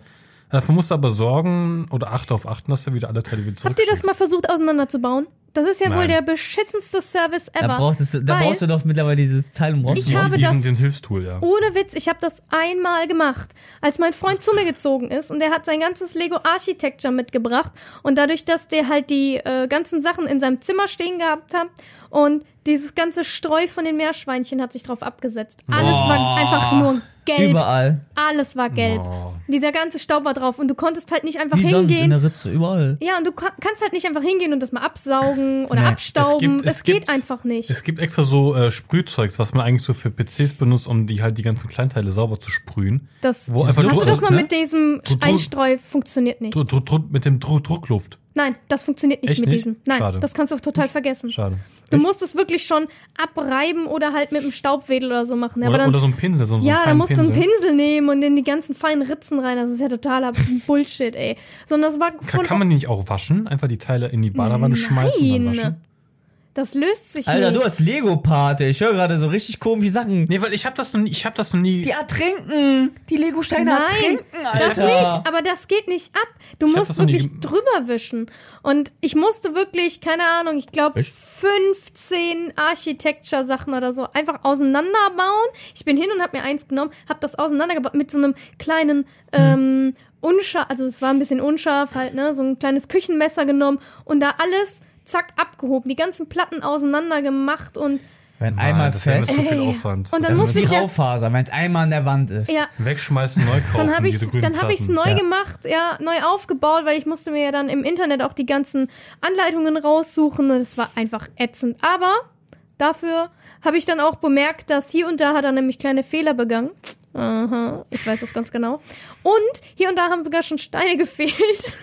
Dafür musst du aber sorgen oder achte auf achten, dass du wieder alle Teile wieder Habt ihr das mal versucht auseinanderzubauen? Das ist ja wohl Nein. der beschissenste Service ever. Da brauchst, du, da brauchst du doch mittlerweile dieses Teil und brauchst Ich habe diesen, das- den Hilfstool, ja. Ohne Witz, ich habe das einmal gemacht, als mein Freund zu mir gezogen ist und der hat sein ganzes Lego Architecture mitgebracht und dadurch, dass der halt die äh, ganzen Sachen in seinem Zimmer stehen gehabt hat und dieses ganze Streu von den Meerschweinchen hat sich drauf abgesetzt. Alles war einfach nur gelb. Überall. Alles war gelb. Oh. Dieser ganze Staub war drauf und du konntest halt nicht einfach Wie Sand in hingehen. der Ritze, überall. Ja, und du ka- kannst halt nicht einfach hingehen und das mal absaugen oder Nee. abstauben. Es gibt- Es, es geht gibt- einfach nicht. Es gibt extra so äh, Sprühzeugs, was man eigentlich so für PCs benutzt, um die halt die ganzen Kleinteile sauber zu sprühen. Das, Wo einfach hast du das mal ne? mit diesem Einstreu? Funktioniert nicht. Mit dem Dru Druckluft. Nein, das funktioniert nicht Echt mit nicht? diesem. Nein, Schade. das kannst du total vergessen. Schade. Du musst es wirklich schon abreiben oder halt mit einem Staubwedel oder so machen. Ja, aber Oder, dann, oder so ein Pinsel, so, so ja, dann feinen musst du einen Pinsel. Pinsel nehmen und in die ganzen feinen Ritzen rein. Das ist ja totaler [laughs] Bullshit, ey. Sondern das war Kann, kann man die nicht auch waschen? Einfach die Teile in die Badewanne schmeißen und dann waschen? Das löst sich Alter, nicht. du hast Lego-Pate. Ich höre gerade so richtig komische Sachen. Nee, weil ich habe das noch nie, ich habe das noch nie. Die ertrinken. Die Lego-Steine Nein, ertrinken, das Alter. nicht, aber das geht nicht ab. Du Ich musst das wirklich drüber wischen. Und ich musste wirklich, keine Ahnung, ich glaube Echt? 15 Architecture-Sachen oder so einfach auseinanderbauen. Ich bin hin und habe mir eins genommen, habe das auseinandergebaut mit so einem kleinen ähm, unscharf, also es war ein bisschen unscharf halt, ne, so ein kleines Küchenmesser genommen und da alles zack abgehoben, die ganzen Platten auseinander gemacht und Wenn Nein, einmal fest. zu viel Ey. Aufwand. Und dann Das muss ist wie ich ja- Raufaser, wenn es einmal an der Wand ist. ja, Wegschmeißen, neu kaufen, dann habe ich diese grünen dann habe ich es Platten. neu Ja. gemacht, ja, neu aufgebaut, weil ich musste mir ja dann im Internet auch die ganzen Anleitungen raussuchen und es war einfach ätzend. Aber dafür habe ich dann auch bemerkt, dass hier und da hat er nämlich kleine Fehler begangen. Aha, ich weiß das ganz genau. Und hier und da haben sogar schon Steine [laughs] gefehlt.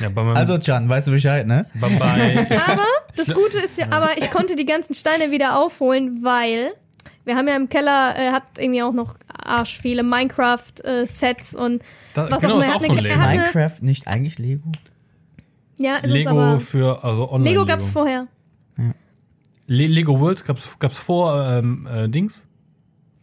Ja, bei meinem, Also, Can, weißt du Bescheid, ne? bei, bei, Aber das Gute ist ja, aber ich konnte die ganzen Steine wieder aufholen, weil wir haben ja im Keller, äh, hat irgendwie auch noch arsch viele Minecraft-Sets und Da- was genau, auch ist immer. Er hat eine- Lego. Minecraft nicht eigentlich Lego? Ja, ist es Lego aber. für, also online. Lego gab's vorher. Le Lego World gab's, gab's vor ähm, äh, Dings.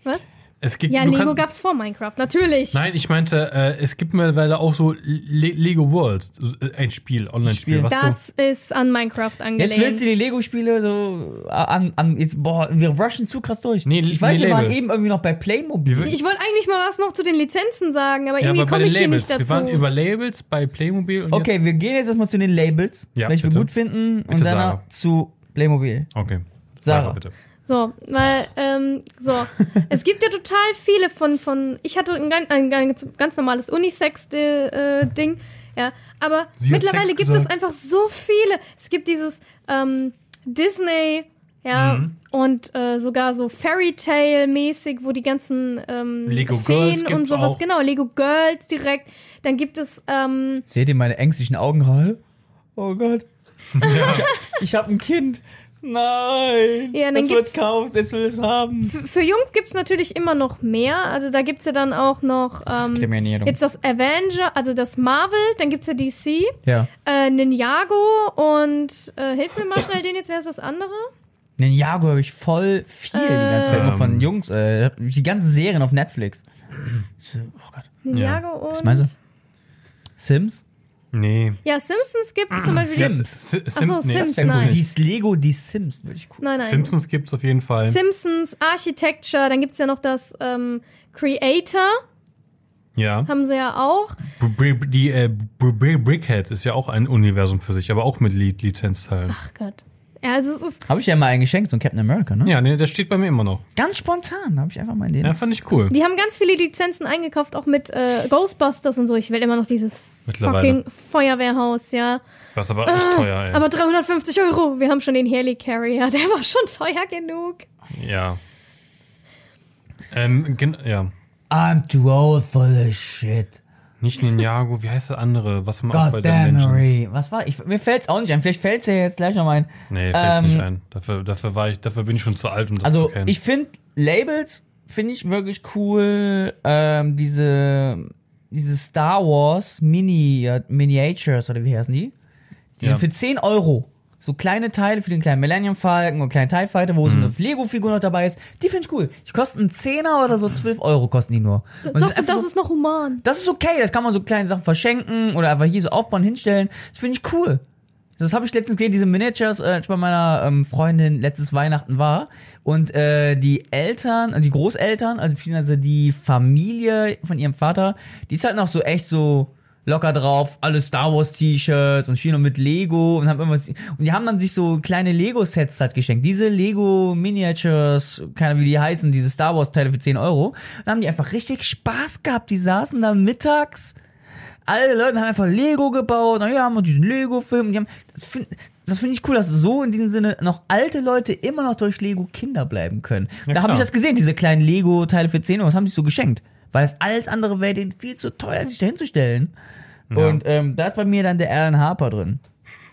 Was? Es gibt, Ja, Lego kann- gab's vor Minecraft, natürlich. Nein, ich meinte, äh, es gibt mittlerweile auch so Le Lego World, äh, ein Spiel, Online-Spiel, Spiel. was so. Das ist an Minecraft angelehnt. Jetzt willst du die Lego-Spiele so an, an jetzt, boah, wir rushen zu krass durch. Nee, ich weiß, nee, wir waren eben irgendwie noch bei Playmobil. ich wollte eigentlich mal was noch zu den Lizenzen sagen, aber Ja, irgendwie bei komme ich hier nicht Wir waren dazu. über Labels bei Playmobil und Okay, jetzt. wir gehen jetzt erstmal zu den Labels, Ja, welche wir gut finden, Bitte, und dann Sarah. zu Playmobil. Okay. Sarah. Sarah, bitte. So, weil, ähm, so. [laughs] es gibt ja total viele von, von, ich hatte ein, ganz- ein ganz, normales Unisex-Ding, ja, aber Sie mittlerweile gibt es einfach so viele. Es gibt dieses, ähm, Disney, ja, Mhm. und äh, sogar so Fairy Tale-mäßig, wo die ganzen ähm, Lego Feen und sowas, auch. genau, Lego Girls direkt. Dann gibt es, ähm, Seht ihr meine ängstlichen Augen gerade? Oh Gott. [laughs] Ich, ich habe ein Kind. Nein. Ja, dann das wird's kauft, es will es haben. Für Jungs gibt's natürlich immer noch mehr. Also da gibt's ja dann auch noch ähm, gibt ja Näherung. jetzt das Avenger, also das Marvel, dann gibt's ja DC, Ja. äh, Ninjago und äh, hilf mir mal schnell den jetzt, wer ist das andere? Ninjago habe ich voll viel die ganze Zeit immer von Ähm. Jungs. Äh, die ganzen Serien auf Netflix. Oh Gott. Ninjago und. Was meinst du? Sims? Nee. Ja, Simpsons gibt's zum Beispiel. Sims. Si- Sim Ach so, nee, Sims, nein. Die Lego, die Sims, würde ich cool. Nein, nein. Simpsons gibt's auf jeden Fall. Simpsons, Architecture, dann gibt's ja noch das ähm, Creator, ja. haben sie ja auch. Br- Die äh, Br- Br- Brickheads ist ja auch ein Universum für sich, aber auch mit Li Lizenzteilen. Ach Gott. Ja, also es ist. Habe ich ja mal einen geschenkt, so ein Captain America, ne? Ja, nee, das steht bei mir immer noch. Ganz spontan habe ich einfach mal in den. Ja, fand ich cool. Die haben ganz viele Lizenzen eingekauft, auch mit äh, Ghostbusters und so. Ich will immer noch dieses fucking Feuerwehrhaus, ja. Was aber echt teuer, ey. Aber 350 Euro. Wir haben schon den Heli Carrier. Der war schon teuer genug. Ja. Ähm, gen- ja. I'm too old for this shit. Nicht Ninjago, wie heißt der andere? Was man auch bei God den damn, Menschen. Marie. Was war? Ich, mir fällt's auch nicht ein. Vielleicht fällt's ja jetzt gleich noch ein. Nee, fällt Ähm, nicht ein. Dafür, dafür war ich, dafür bin ich schon zu alt, um das Also zu kennen. ich finde Labels finde ich wirklich cool. Ähm, diese diese Star Wars Mini Miniatures oder wie heißen die? Die Ja. sind für 10 Euro. So kleine Teile für den kleinen Millennium Falcon und kleinen TIE Fighter, wo so Mhm. eine Lego-Figur noch dabei ist. Die finde ich cool. Die kosten einen Zehner oder so 12 Euro kosten die nur. Und Sagst du, das so, ist noch human? das ist okay, das kann man so kleine Sachen verschenken oder einfach hier so aufbauen, hinstellen. Das finde ich cool. Das habe ich letztens gesehen, diese Miniatures, äh, als ich bei meiner ähm, Freundin letztes Weihnachten war. Und äh, die Eltern, äh, die Großeltern, also beziehungsweise die Familie von ihrem Vater, die ist halt noch so echt so locker drauf, alle Star Wars T-Shirts und spielen noch mit Lego und haben irgendwas. Und die haben dann sich so kleine Lego-Sets halt geschenkt. Diese Lego Miniatures, keine Ahnung, wie die heißen, diese Star Wars-Teile für 10 Euro. Dann haben die einfach richtig Spaß gehabt. Die saßen da mittags alle Leute haben einfach Lego gebaut, naja, haben wir diesen Lego-Film. Die haben, das finde das find ich cool, dass so in diesem Sinne noch alte Leute immer noch durch Lego Kinder bleiben können. Ja, da habe ich das gesehen, diese kleinen Lego-Teile für 10 Euro, das haben die so geschenkt. Weil es alles andere wäre denen viel zu teuer, sich da hinzustellen. Ja. Und ähm, da ist bei mir dann der Alan Harper drin.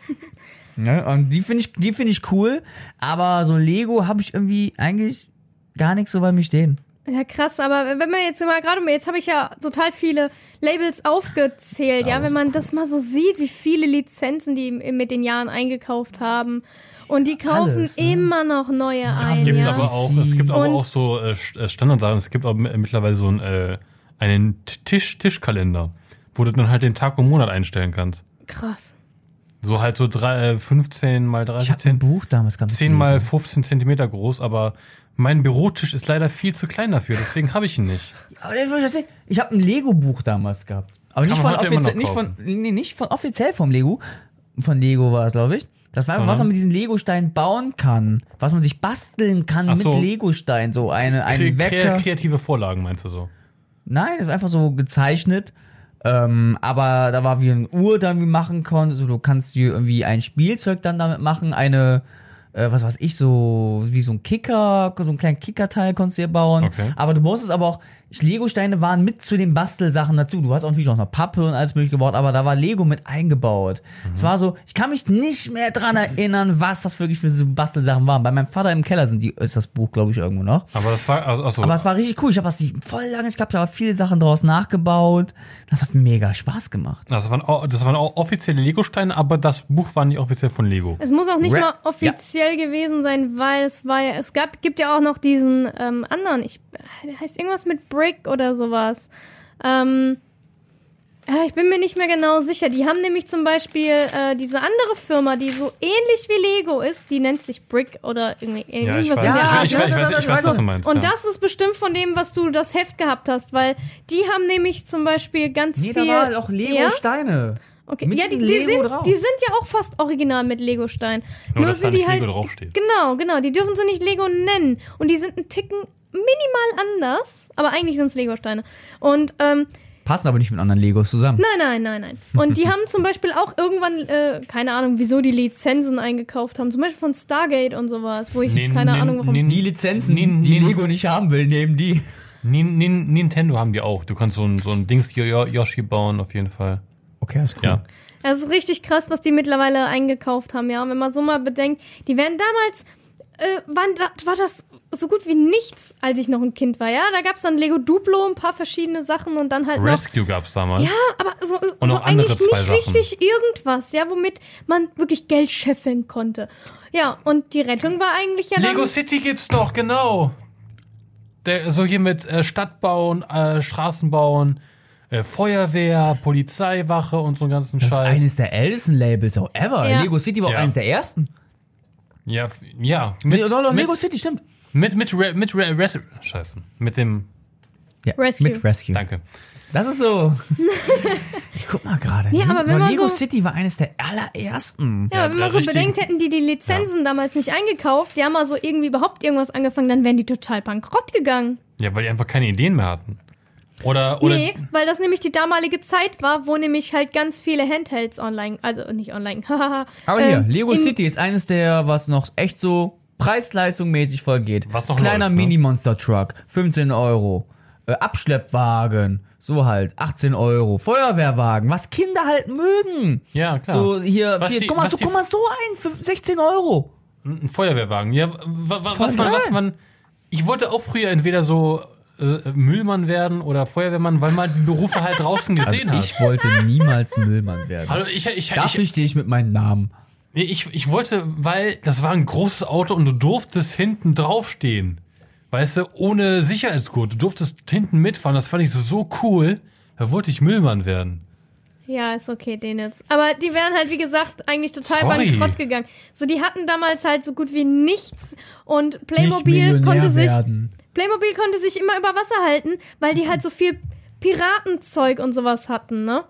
[laughs] ne? Und die finde ich, die finde ich cool, aber so Lego habe ich irgendwie eigentlich gar nichts so bei mir stehen. Ja, krass, aber wenn man jetzt mal gerade, jetzt habe ich ja total viele Labels aufgezählt, ja, wenn man das mal so sieht, wie viele Lizenzen die mit den Jahren eingekauft haben. Und die kaufen Alles, ne? immer noch neue ein, es gibt ja. aber auch, es gibt aber Und- auch so äh, äh, Standardsachen. Es gibt auch mi- mittlerweile so einen, äh, einen Tisch, Tischkalender, wo du dann halt den Tag und Monat einstellen kannst. Krass. So halt so drei, äh, 15 mal Ich 30, habe ein 10, Buch damals gehabt. 10 mal 15 Zentimeter groß, aber mein Bürotisch ist leider viel zu klein dafür, deswegen habe ich ihn nicht. [laughs] Ich. Ich habe ein Lego-Buch damals gehabt. Aber nicht von, noch nicht, von, nee, nicht von offiziell vom Lego. Von Lego war es, glaube ich. Das war einfach, was man mit diesen Lego-Steinen bauen kann. Was man sich basteln kann Ach mit so. Lego-Steinen. So eine, ein Wecker. kreative Vorlagen meinst du so? Nein, das ist einfach so gezeichnet. Ähm, aber da war wie eine Uhr dann wie machen konntest. So, du kannst dir irgendwie ein Spielzeug dann damit machen. Eine, äh, was weiß ich, so wie so ein Kicker, so einen kleinen Kickerteil konntest du dir bauen. Okay. Aber du musstest aber auch, Lego-Steine waren mit zu den Bastelsachen dazu. Du hast auch natürlich auch noch Pappe und alles mögliche gebaut, aber da war Lego mit eingebaut. Es war so, ich kann mich nicht mehr dran erinnern, was das wirklich für so Bastelsachen waren. Bei meinem Vater im Keller sind die, ist das Buch, glaube ich, irgendwo noch. Aber das war, also, Aber es war richtig cool. Ich habe das voll lange gehabt, ich habe viele Sachen daraus nachgebaut. Das hat mega Spaß gemacht. das waren, auch, das waren auch offizielle Lego-Steine, aber das Buch war nicht offiziell von Lego. Es muss auch nicht Ra- mal offiziell gewesen sein, weil es war ja, es gab, gibt ja auch noch diesen ähm, anderen, ich, der heißt irgendwas mit Brick oder sowas. Ähm, ja, ich bin mir nicht mehr genau sicher. Die haben nämlich zum Beispiel äh, diese andere Firma, die so ähnlich wie Lego ist, die nennt sich Brick oder irgendwie, Ja, ich irgendwas in der Art. ich, ne? ich, weiß, ich weiß, was du meinst. Und ja. das ist bestimmt von dem, was du das Heft gehabt hast, weil die haben nämlich zum Beispiel ganz Nee, viel. da waren auch Ja? Okay, Mit ja, die, die, Lego sind, drauf. die sind ja auch fast original mit Lego-Stein. Nur, dass da sind die nicht halt. Lego draufsteht. Genau, genau. Die dürfen sie nicht Lego nennen. Und die sind ein Ticken minimal anders, aber eigentlich sind es Lego-Steine. Und ähm, Passen aber nicht mit anderen Legos zusammen. nein, nein, nein, nein. Und die [laughs] haben zum Beispiel auch irgendwann, äh, keine Ahnung, wieso die Lizenzen eingekauft haben. Zum Beispiel von Stargate und sowas, wo ich Nee, keine nee, Ahnung warum. nee, Die Lizenzen, Nee, die nee. Lego nicht haben will, nehmen die. Nin, Nin, Nintendo haben die auch. Du kannst so ein, so ein Dings Yo- Yoshi bauen, auf jeden Fall. Okay, ist cool. Ja. Das ist richtig krass, was die mittlerweile eingekauft haben, ja. Und wenn man so mal bedenkt, die werden damals, äh, waren, da, war das so gut wie nichts, als ich noch ein Kind war, ja. Da gab es dann Lego Duplo, ein paar verschiedene Sachen und dann halt noch. Rescue gab's damals. Ja, aber so, Und so noch andere eigentlich zwei nicht Sachen. richtig irgendwas, ja, womit man wirklich Geld scheffeln konnte. Ja, und die Rettung war eigentlich ja Lego dann. City gibt's noch, genau. Der, so hier mit äh, Stadtbauen, äh, Straßenbauen, äh, Feuerwehr, Polizeiwache und so einen ganzen Das ist Scheiß. eines der ältesten Labels auch ever. Ja. Lego City war auch Ja. eines der ersten. Ja, ja. Mit, Mit, mit, Lego City, stimmt. mit, mit, Re, mit Re, Re, Scheiße. Mit dem, Ja, Rescue. Mit Rescue. danke. Das ist so. [laughs] ich guck mal gerade. Ja, aber wenn Nur man Lego so- City war eines der allerersten. Ja, aber wenn man so bedenkt, hätten die die Lizenzen damals nicht eingekauft, die haben mal so irgendwie überhaupt irgendwas angefangen, dann wären die total bankrott gegangen. Ja, weil die einfach keine Ideen mehr hatten. Oder, oder nee, weil das nämlich die damalige Zeit war, wo nämlich halt ganz viele Handhelds online, also nicht online, [laughs] haha. Aber hier, ähm, Lego City ist eines der, was noch echt so Preis-Leistung mäßig voll geht. Was noch Kleiner läuft, ne? Mini-Monster-Truck, 15 Euro. Äh, Abschleppwagen, so halt, 18 Euro. Feuerwehrwagen, was Kinder halt mögen. Ja, klar. So hier, Was hier die- guck, mal, was so, die- guck mal so ein, für 16 Euro. Ein Feuerwehrwagen. Ja, wa, wa, Voll was man, was man. Ich wollte auch früher entweder so äh, Müllmann werden oder Feuerwehrmann, weil man die Berufe halt draußen gesehen hat. Also Ich wollte niemals Müllmann werden. Also ich, ich, ich, Dafür stehe ich mit meinem Namen. Nee, ich, ich wollte, weil das war ein großes Auto und du durftest hinten draufstehen. Weißt du, ohne Sicherheitsgurt. Du durftest hinten mitfahren. Das fand ich so, cool. Da wollte ich Müllmann werden. Ja, ist okay, den jetzt. Aber die wären halt, wie gesagt, eigentlich total Sorry. bankrott gegangen. So, die hatten damals halt so gut wie nichts und Playmobil Millionär konnte sich, werden. Playmobil konnte sich immer über Wasser halten, weil die halt so viel Piratenzeug und sowas hatten, ne?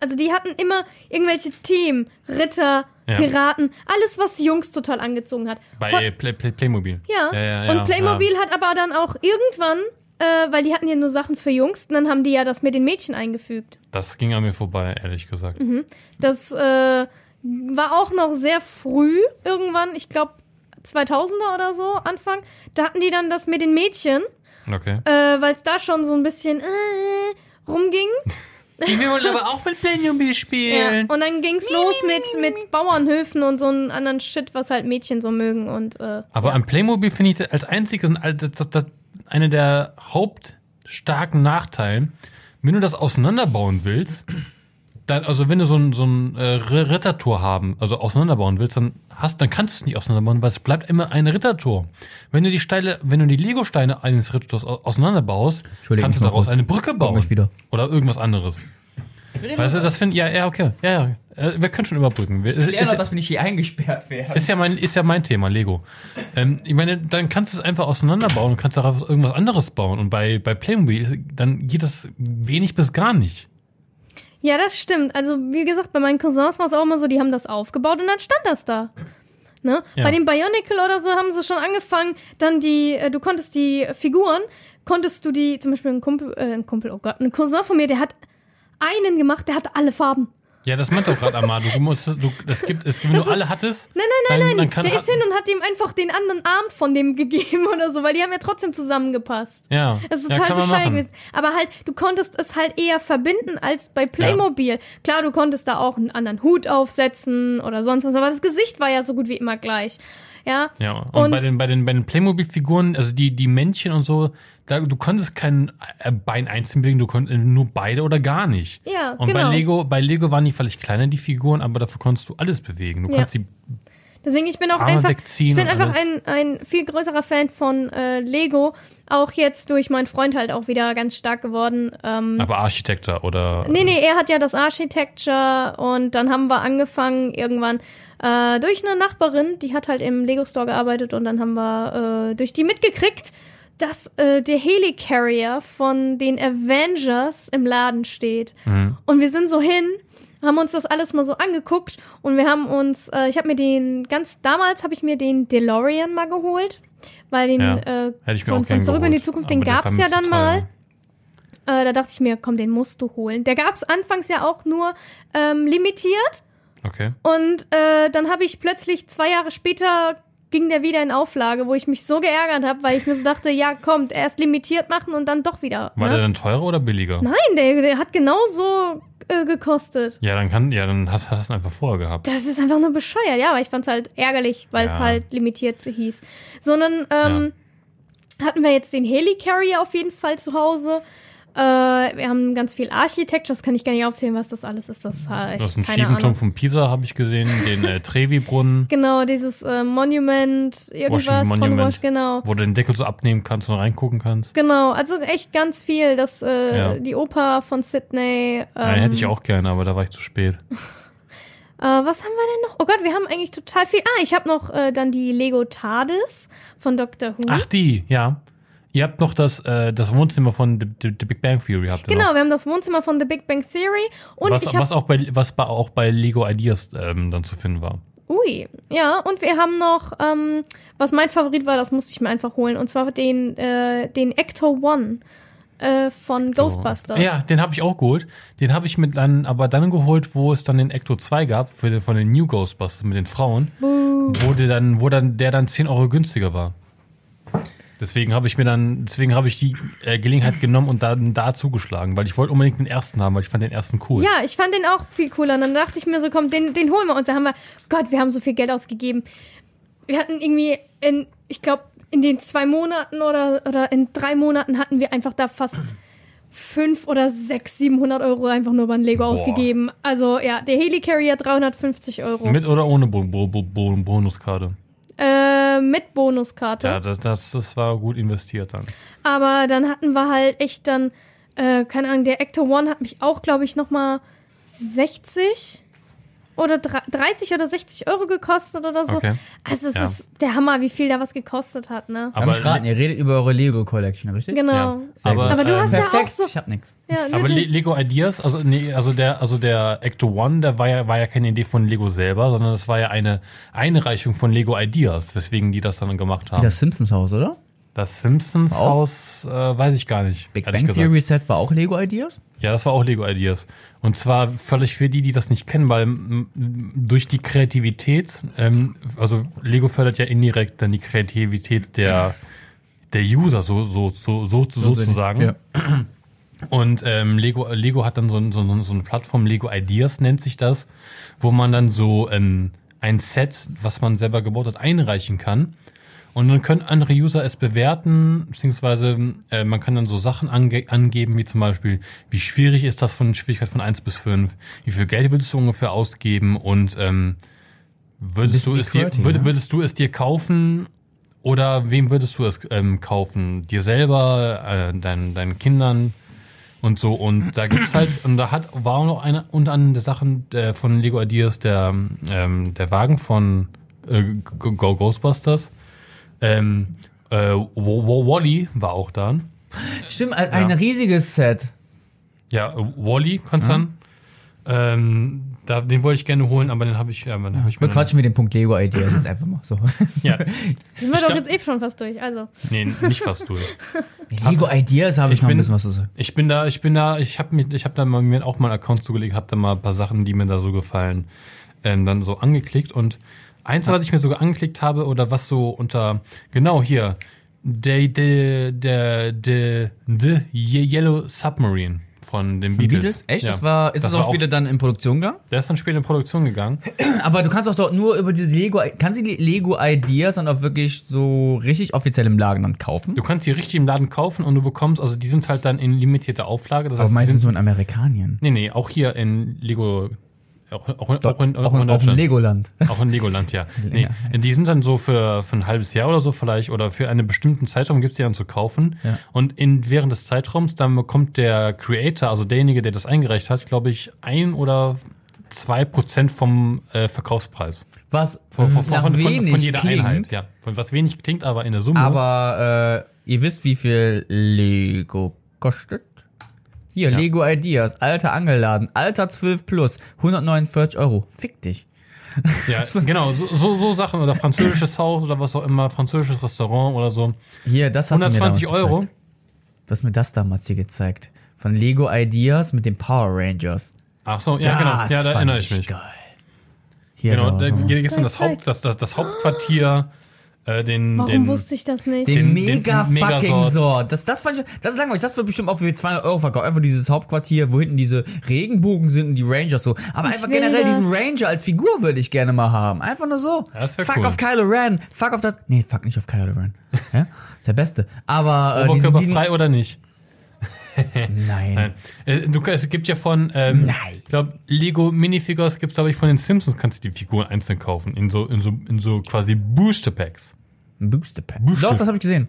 Also die hatten immer irgendwelche Themen, Ritter, Ja. Piraten, alles, was Jungs total angezogen hat. Bei äh, Play, Play, Playmobil. ja. ja, ja, und Playmobil hat aber dann auch irgendwann, äh, weil die hatten ja nur Sachen für Jungs, und dann haben die ja das mit den Mädchen eingefügt. Das ging an mir vorbei, ehrlich gesagt. Das äh, war auch noch sehr früh irgendwann, ich glaube 2000er oder so, Anfang. Da hatten die dann das mit den Mädchen, Okay. äh, weil es da schon so ein bisschen äh, rumging. [laughs] Wir wollen aber auch mit Playmobil Ja. spielen. Und dann ging's los mit, mit Bauernhöfen und so einen anderen Shit, was halt Mädchen so mögen. Und äh, Aber an Playmobil finde ich als einziges das, das, das, eine der hauptstarken Nachteilen, wenn du das auseinanderbauen willst, dann, also wenn du so ein, so ein äh, Rittertor haben, also auseinanderbauen willst, dann hast, dann kannst du es nicht auseinanderbauen, weil es bleibt immer ein Rittertor. Wenn du die Steine, wenn du die Lego-Steine eines Rittertors au- auseinanderbaust, kannst du daraus kurz. eine Brücke bauen. Oder irgendwas anderes. Weißt du, das finde ja, ja, okay. Ja, ja. Äh, Wir können schon überbrücken. Wir- ist- Lern ist- doch, dass wir nicht hier eingesperrt werden. ist ja mein, ist ja mein Thema, Lego. Ähm, ich meine, dann kannst du es einfach auseinanderbauen und kannst daraus irgendwas anderes bauen. Und bei, bei Playmobil, dann geht das wenig bis gar nicht. Ja, das stimmt. Also wie gesagt, bei meinen Cousins war es auch immer so, die haben das aufgebaut und dann stand das da. Ne? Ja. Bei dem Bionicle oder so haben sie schon angefangen, dann die, äh, du konntest die Figuren, konntest du die, zum Beispiel ein Kumpel, äh, ein Kumpel, oh Gott, ein Cousin von mir, der hat einen gemacht, der hatte alle Farben. Ja, das meint doch gerade Amado. Du musst, du, es gibt, es, wenn Das du ist- alle hattest, Nein, nein, dann, nein, dann der ist hin und hat ihm einfach den anderen Arm von dem [laughs] gegeben oder so, weil die haben ja trotzdem zusammengepasst. ja, Das ist ja, total bescheuert machen. gewesen. Aber halt, du konntest es halt eher verbinden als bei Playmobil. Klar, du konntest da auch einen anderen Hut aufsetzen oder sonst was, aber das Gesicht war ja so gut wie immer gleich. Ja. Ja, und, Und- bei den, bei den, bei den Playmobil-Figuren, also die, die Männchen und so, da, du konntest kein äh, Bein einzeln bewegen, du konntest nur beide oder gar nicht. Ja, und genau. bei Lego, bei Lego waren die vielleicht kleiner, die Figuren, aber dafür konntest du alles bewegen. Du Ja. konntest die Deswegen, ich bin auch Arme einfach, ich bin einfach ein, ein viel größerer Fan von äh, Lego. Auch jetzt durch meinen Freund halt auch wieder ganz stark geworden. Ähm, Aber Architekter oder. Nee, nee, er hat ja das Architecture und dann haben wir angefangen irgendwann äh, durch eine Nachbarin, die hat halt im Lego Store gearbeitet und dann haben wir äh, durch die mitgekriegt, dass äh, der Helicarrier von den Avengers im Laden steht. Und wir sind so hin, haben uns das alles mal so angeguckt und wir haben uns, äh, ich habe mir den ganz damals habe ich mir den DeLorean mal geholt, weil den Ja, äh, hätte ich mir von, von Zurück in die. Zukunft, den gab's war ja dann mal. Äh, da dachte ich mir, komm, den musst du holen. Der gab's anfangs ja auch nur ähm, limitiert. Okay. Und äh, dann habe ich plötzlich zwei Jahre später ging der wieder in Auflage, wo ich mich so geärgert habe, weil ich mir so dachte, ja, kommt, erst limitiert machen und dann doch wieder. War ne? der dann teurer oder billiger? Nein, der, der hat genauso äh, gekostet. Ja, dann kann, ja, dann hast, du es einfach vorher gehabt. Das ist einfach nur bescheuert, ja, aber ich fand's halt ärgerlich, weil es Ja. halt limitiert hieß. Sondern ähm, hatten wir jetzt den Helicarrier auf jeden Fall zu Hause. Äh, wir haben ganz viel Architecture, das kann ich gar nicht aufzählen, was das alles ist. Das habe ich Du hast einen keine schiefen Turm Ahnung. von Pisa, habe ich gesehen, den äh, Trevi-Brunnen, [laughs] Genau, dieses äh, Monument, irgendwas Washington von Monument, Wash, genau. wo du den Deckel so abnehmen kannst und reingucken kannst. Genau, also echt ganz viel. Das, äh, Ja. Die Oper von Sydney. Ähm, Nein, hätte ich auch gerne, aber da war ich zu spät. [laughs] Äh, was haben wir denn noch? Oh Gott, wir haben eigentlich total viel. Ah, ich habe noch äh, dann die Lego TARDIS von Doctor Who. Ach, die, ja. Ihr habt noch das, äh, das Wohnzimmer von The, The, The Big Bang Theory. Habt ihr Genau, noch. wir haben das Wohnzimmer von The Big Bang Theory und Was, was, auch bei, was bei, auch bei Lego Ideas ähm, dann zu finden war. Ui, ja, und wir haben noch, ähm, was mein Favorit war, das musste ich mir einfach holen, und zwar den, äh, den Ecto One äh, von Ghostbusters. Ja, den habe ich auch geholt. Den habe ich mit dann, aber dann geholt, wo es dann den Ecto 2 gab, für den, von den New Ghostbusters mit den Frauen. wo der dann, wo dann, der dann 10 Euro günstiger war. Deswegen habe ich mir dann, deswegen habe ich die äh, Gelegenheit genommen und dann da zugeschlagen, weil ich wollte unbedingt den ersten haben, weil ich fand den ersten cool. Ja, ich fand den auch viel cooler. Und dann dachte ich mir so, komm, den, den holen wir uns. Da haben wir, Gott, wir haben so viel Geld ausgegeben. Wir hatten irgendwie in, ich glaube, in den zwei Monaten oder, oder in drei Monaten hatten wir einfach da fast fünf oder sechs, 700 Euro einfach nur beim Lego Boah. ausgegeben. Also ja, der Helicarrier 350 Euro. Mit oder ohne Bo Bo Bo Bo Bonuskarte? Äh, mit Bonuskarte. Ja, das, das, das war gut investiert dann. Aber dann hatten wir halt echt dann, äh, keine Ahnung, der Actor One hat mich auch, glaube ich, nochmal 60 oder dre- 30 oder 60 Euro gekostet oder so. Okay. Also es Ja. ist der Hammer, wie viel da was gekostet hat, ne? Aber ich raten, ihr redet über eure Lego Collection, richtig? Genau. Ja. Aber. Aber du ähm, hast ja auch Perfekt, so. ich hab nix. Ja, Aber Le Lego Ideas, also nee, also der, also der Ecto One, der war ja, war ja keine Idee von Lego selber, sondern das war ja eine Einreichung von Lego Ideas, weswegen die das dann gemacht haben. Das Simpsons Haus, oder? Das Simpsons Auch? Haus, äh, weiß ich gar nicht. Big Bang gesagt. Theory Set war auch Lego Ideas? Ja, das war auch Lego Ideas. Und zwar völlig für die, die das nicht kennen, weil durch die Kreativität, ähm, also Lego fördert ja indirekt dann die Kreativität der, der User, so, so, so, so, sozusagen. Ja. Und ähm, Lego, Lego hat dann so, so, so eine Plattform, Lego Ideas nennt sich das, wo man dann so ähm, ein Set, was man selber gebaut hat, einreichen kann. Und dann können andere User es bewerten, beziehungsweise äh, man kann dann so Sachen ange angeben, wie zum Beispiel, wie schwierig ist das von Schwierigkeit von 1 bis 5, wie viel Geld würdest du ungefähr ausgeben und ähm, würdest, du es dir, würd, würdest du es dir kaufen oder wem würdest du es ähm, kaufen? Dir selber, äh, deinen, deinen Kindern und so. Und da gibt's halt, und da hat, war auch noch eine unter anderem der Sachen äh, von Lego Ideas, der, ähm, der Wagen von äh, Go Ghostbusters. Ähm, äh, Wally war auch da. Stimmt, ein, ein riesiges Set. Ja, Wally kannst dann. Ähm, da, den wollte ich gerne holen, aber den habe ich, ja, den hab ich Wir mir quatschen mit dem Punkt Lego Ideas jetzt einfach mal so. Ja, [laughs] sind wir doch jetzt eh schon fast durch. Also. nee, nicht fast durch. [laughs] Lego Ideas habe ich, Ich noch ein bin- bisschen was zu sagen. Ich bin da, ich bin da, ich habe mir, ich habe da mal mir auch mal einen Account zugelegt, habe da mal ein paar Sachen, die mir da so gefallen, ähm, dann so angeklickt und eins, was ich mir sogar angeklickt habe oder was so unter genau hier der der der der the Yellow Submarine von den Beatles. Beatles? Echt? Ja. Das war, ist Das das, auch später dann in Produktion gegangen? Der ist dann später in Produktion gegangen. [clears throat] Aber du kannst auch dort nur über diese Lego, kannst du die Lego Ideas dann auch wirklich so richtig offiziell im Laden dann kaufen? Du kannst die richtig im Laden kaufen und du bekommst, also die sind halt dann in limitierter Auflage. Das Aber heißt, die meistens sind, nur in Amerikanien. nee, nee, auch hier in Lego, auch, auch, in- auch, in, auch, in, auch in Deutschland. Legoland. Auch in Legoland, ja. [laughs] Nee, die sind dann so für, für ein halbes Jahr oder so vielleicht oder für einen bestimmten Zeitraum gibt's die dann zu kaufen. Ja. Und in, während des Zeitraums dann bekommt der Creator, also derjenige, der das eingereicht hat, glaube ich, ein oder zwei Prozent vom äh, Verkaufspreis. Was Von, von, nach von, von, wenig von jeder klingt, Einheit. Ja. Von was wenig klingt, aber in der Summe. aber äh, ihr wisst, wie viel Lego kostet? Hier, Ja. Lego Ideas, alter Angelladen, alter 12 plus, 149 Euro. Fick dich. ja, [laughs] genau, so, so, so Sachen oder französisches Haus oder was auch immer, französisches Restaurant oder so. Hier, das hast du mir 120 damals Euro. Gezeigt. Du hast mir das damals hier gezeigt. Von Lego Ideas mit den Power Rangers. Ach so, ja, genau. Ja, da erinnere ich mich. Geil. Hier Genau, so, da so. gibt es dann das. Haupt, das, das, das Hauptquartier, äh, den, Warum den, wusste ich das nicht? Den, den- mega den fucking. Sort. Das, das fand ich, das ist langweilig. Das wird bestimmt auch für 200 Euro verkauft. Einfach dieses Hauptquartier, wo hinten diese Regenbogen sind und die Rangers so. Aber Ich einfach generell das. diesen Ranger als Figur würde ich gerne mal haben. Einfach nur so. Ja, fuck cool. auf Kylo Ren. Fuck auf das. Nee, fuck nicht auf Kylo Ren. ja? Ist der Beste. Aber, äh, diesen, diesen, Oberkörperfrei oder nicht? Nein. Nein. Äh, du, es gibt ja von, ähm, Nein. ich glaube, Lego Minifigures gibt glaube ich, von den Simpsons kannst du die Figuren einzeln kaufen. In so, in so, in so quasi Booster Packs. Ein Booster. Doch, das habe ich gesehen.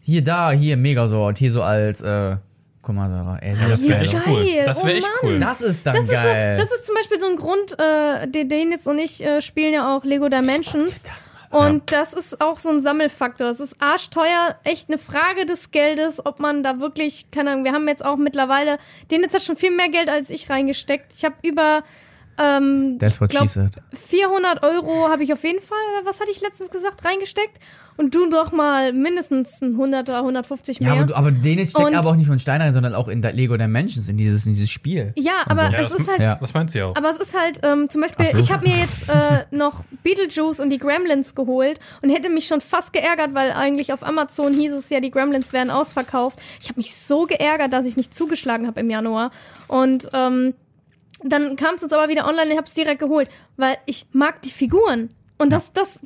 Hier, da, hier, Megasort. Hier so als, äh, guck mal, Sarah. Ey, Das wäre echt geil. cool. Das Oh wäre echt Mann. cool. Das ist dann Das ist, geil. so, das ist zum Beispiel so ein Grund, äh, den, den jetzt und ich äh, spielen ja auch Lego Dimensions. das mal. Und das ist auch so ein Sammelfaktor. Es ist arschteuer, echt eine Frage des Geldes, ob man da wirklich, keine Ahnung, wir haben jetzt auch mittlerweile, den jetzt hat schon viel mehr Geld als ich reingesteckt. Ich habe über ähm, That's what glaub, she said. 400 Euro habe ich auf jeden Fall, oder was hatte ich letztens gesagt, reingesteckt. Und du doch mal mindestens ein 100er, 150 mehr. Ja, aber, du- aber den jetzt steckt Und- aber auch nicht von Stein rein, sondern auch in der Lego Dimensions, in dieses, in dieses Spiel. ja, aber Ja, es das- ist halt Ja. Das meint sie auch. Aber es ist halt, ähm, zum Beispiel, so. ich habe mir jetzt äh, [laughs] noch Beetlejuice und die Gremlins geholt und hätte mich schon fast geärgert, weil eigentlich auf Amazon hieß es ja, die Gremlins werden ausverkauft. Ich habe mich so geärgert, dass ich nicht zugeschlagen habe im Januar. Und ähm, dann kam es jetzt aber wieder online und ich habe es direkt geholt, weil ich mag die Figuren. Und das, das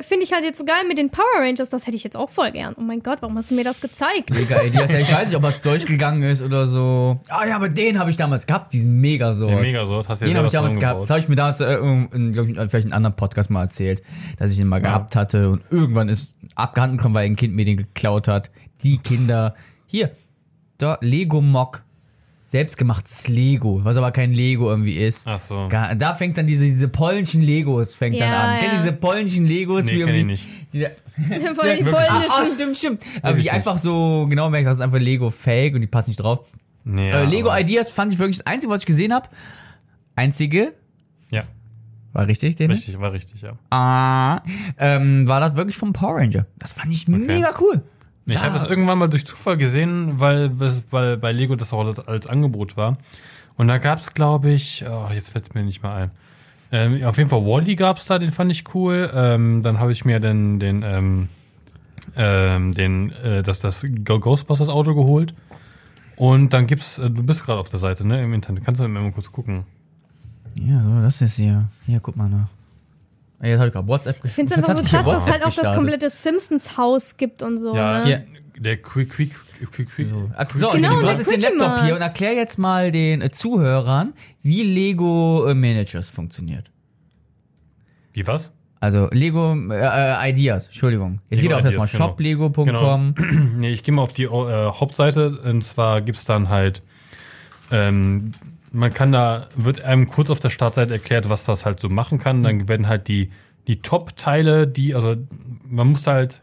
finde ich halt jetzt so geil mit den Power Rangers. Das hätte ich jetzt auch voll gern. Oh mein Gott, warum hast du mir das gezeigt? Mega Ideas. Ja, ich weiß nicht, ob das durchgegangen ist oder so. Ah ja, aber den habe ich damals gehabt, diesen Megasort. Den Megasort hast du ja Den habe ich damals gehabt. Das habe ich mir damals, äh, in, glaub ich, in, vielleicht in einem anderen Podcast mal erzählt, dass ich ihn mal gehabt hatte und irgendwann ist abgehanden gekommen, weil ein Kind mir den geklaut hat. Die Kinder. Hier, da, Lego Mock. Selbstgemachtes Lego, was aber kein Lego irgendwie ist. Ach so. Ga- Da fängt dann diese, diese polnischen Legos fängt dann Ja, an. Kennt ihr ja. diese polnischen Legos? Nee, wie kenn ich irgendwie- nicht. Diese, Voll [laughs] die? Ah, polnischen. ah, stimmt, stimmt. Aber ich wie einfach so genau merkst, das ist einfach Lego Fake und die passen nicht drauf. Nee, äh, Lego aber- Ideas fand ich wirklich das Einzige, was ich gesehen habe. Einzige, Ja, war richtig, den? richtig, war richtig, ja. Ah, ähm, war das wirklich vom Power Ranger. Das fand ich mega cool. Ich habe das irgendwann mal durch Zufall gesehen, weil, weil bei Lego das auch als, als Angebot war. Und da gab es, glaube ich, oh, jetzt fällt es mir nicht mal ein. Ähm, auf jeden Fall Wally gab es da, den fand ich cool. Ähm, dann habe ich mir den, den, ähm, ähm, den, äh, das, das Ghostbusters Auto geholt. Und dann gibt's, äh, du bist gerade auf der Seite, ne, im Internet. Kannst du mal kurz gucken. Ja, so, das ist hier. Hier, guck mal nach. Jetzt habe ich gerade WhatsApp Ich finde es [laughs] einfach so krass, dass es halt auch das komplette Simpsons-Haus gibt und so. Ja, ne? Ja. der Quick, Quick, Quick, Quick. So, Genau, du hast jetzt den Laptop hier und erklär jetzt mal den äh, Zuhörern, wie Lego äh, Managers funktioniert. Wie was? Also Lego äh, äh, Ideas, Entschuldigung. Jetzt Lego geht auf erstmal genau. shoplego.com. [clears throat] Nee, ich gehe mal auf die äh, Hauptseite und zwar gibt's dann halt, ähm, man kann da, wird einem kurz auf der Startseite erklärt, was das halt so machen kann. Dann werden halt die, die Top-Teile, die, also man muss halt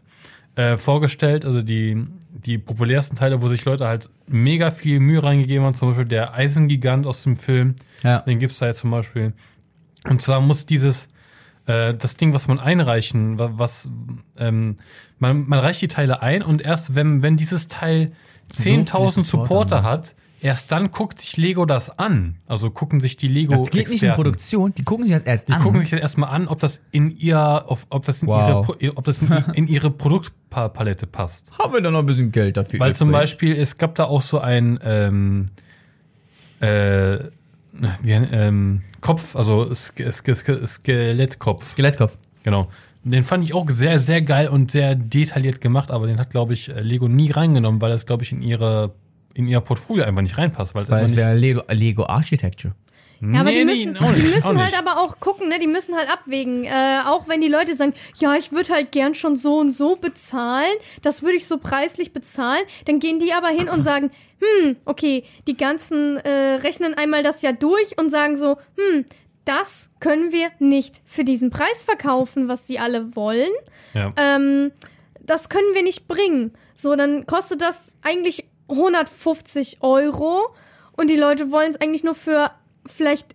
äh, vorgestellt, also die, die populärsten Teile, wo sich Leute halt mega viel Mühe reingegeben haben, zum Beispiel der Eisengigant aus dem Film, Ja. den gibt's da jetzt zum Beispiel. Und zwar muss dieses, äh, das Ding, was man einreichen, wa- was, ähm, man, man reicht die Teile ein und erst wenn, wenn dieses Teil 10.000 Supporter, Supporter ne? hat, erst dann guckt sich Lego das an. Also gucken sich die Lego Das geht nicht in Produktion, die gucken sich das erst Die an. gucken sich das erstmal an, ob das in ihr, auf, ob das in Wow. ihre, ob das in, in ihre Produktpalette passt. haben wir da noch ein bisschen Geld dafür. Weil zum. Beispiel, es gab da auch so ein ähm, äh, wie ähm, Kopf, also Ske Ske Ske Skelettkopf. Skelettkopf. Genau. Den fand ich auch sehr, sehr geil und sehr detailliert gemacht, aber den hat, glaube ich, Lego nie reingenommen, weil das, glaube ich, in ihre in ihr Portfolio einfach nicht reinpasst. Weil es Weil einfach es wäre Lego, Lego Architecture. Ja, aber die Nee, müssen, nee, die müssen halt aber auch gucken, ne? Die müssen halt abwägen. Äh, auch wenn die Leute sagen, ja, ich würde halt gern schon so und so bezahlen, das würde ich so preislich bezahlen, dann gehen die aber hin und sagen, hm, okay, die ganzen äh, rechnen einmal das ja durch und sagen so, hm, das können wir nicht für diesen Preis verkaufen, was die alle wollen ja. ähm, das können wir nicht bringen. So, dann kostet das eigentlich 150 Euro. Und die Leute wollen es eigentlich nur für vielleicht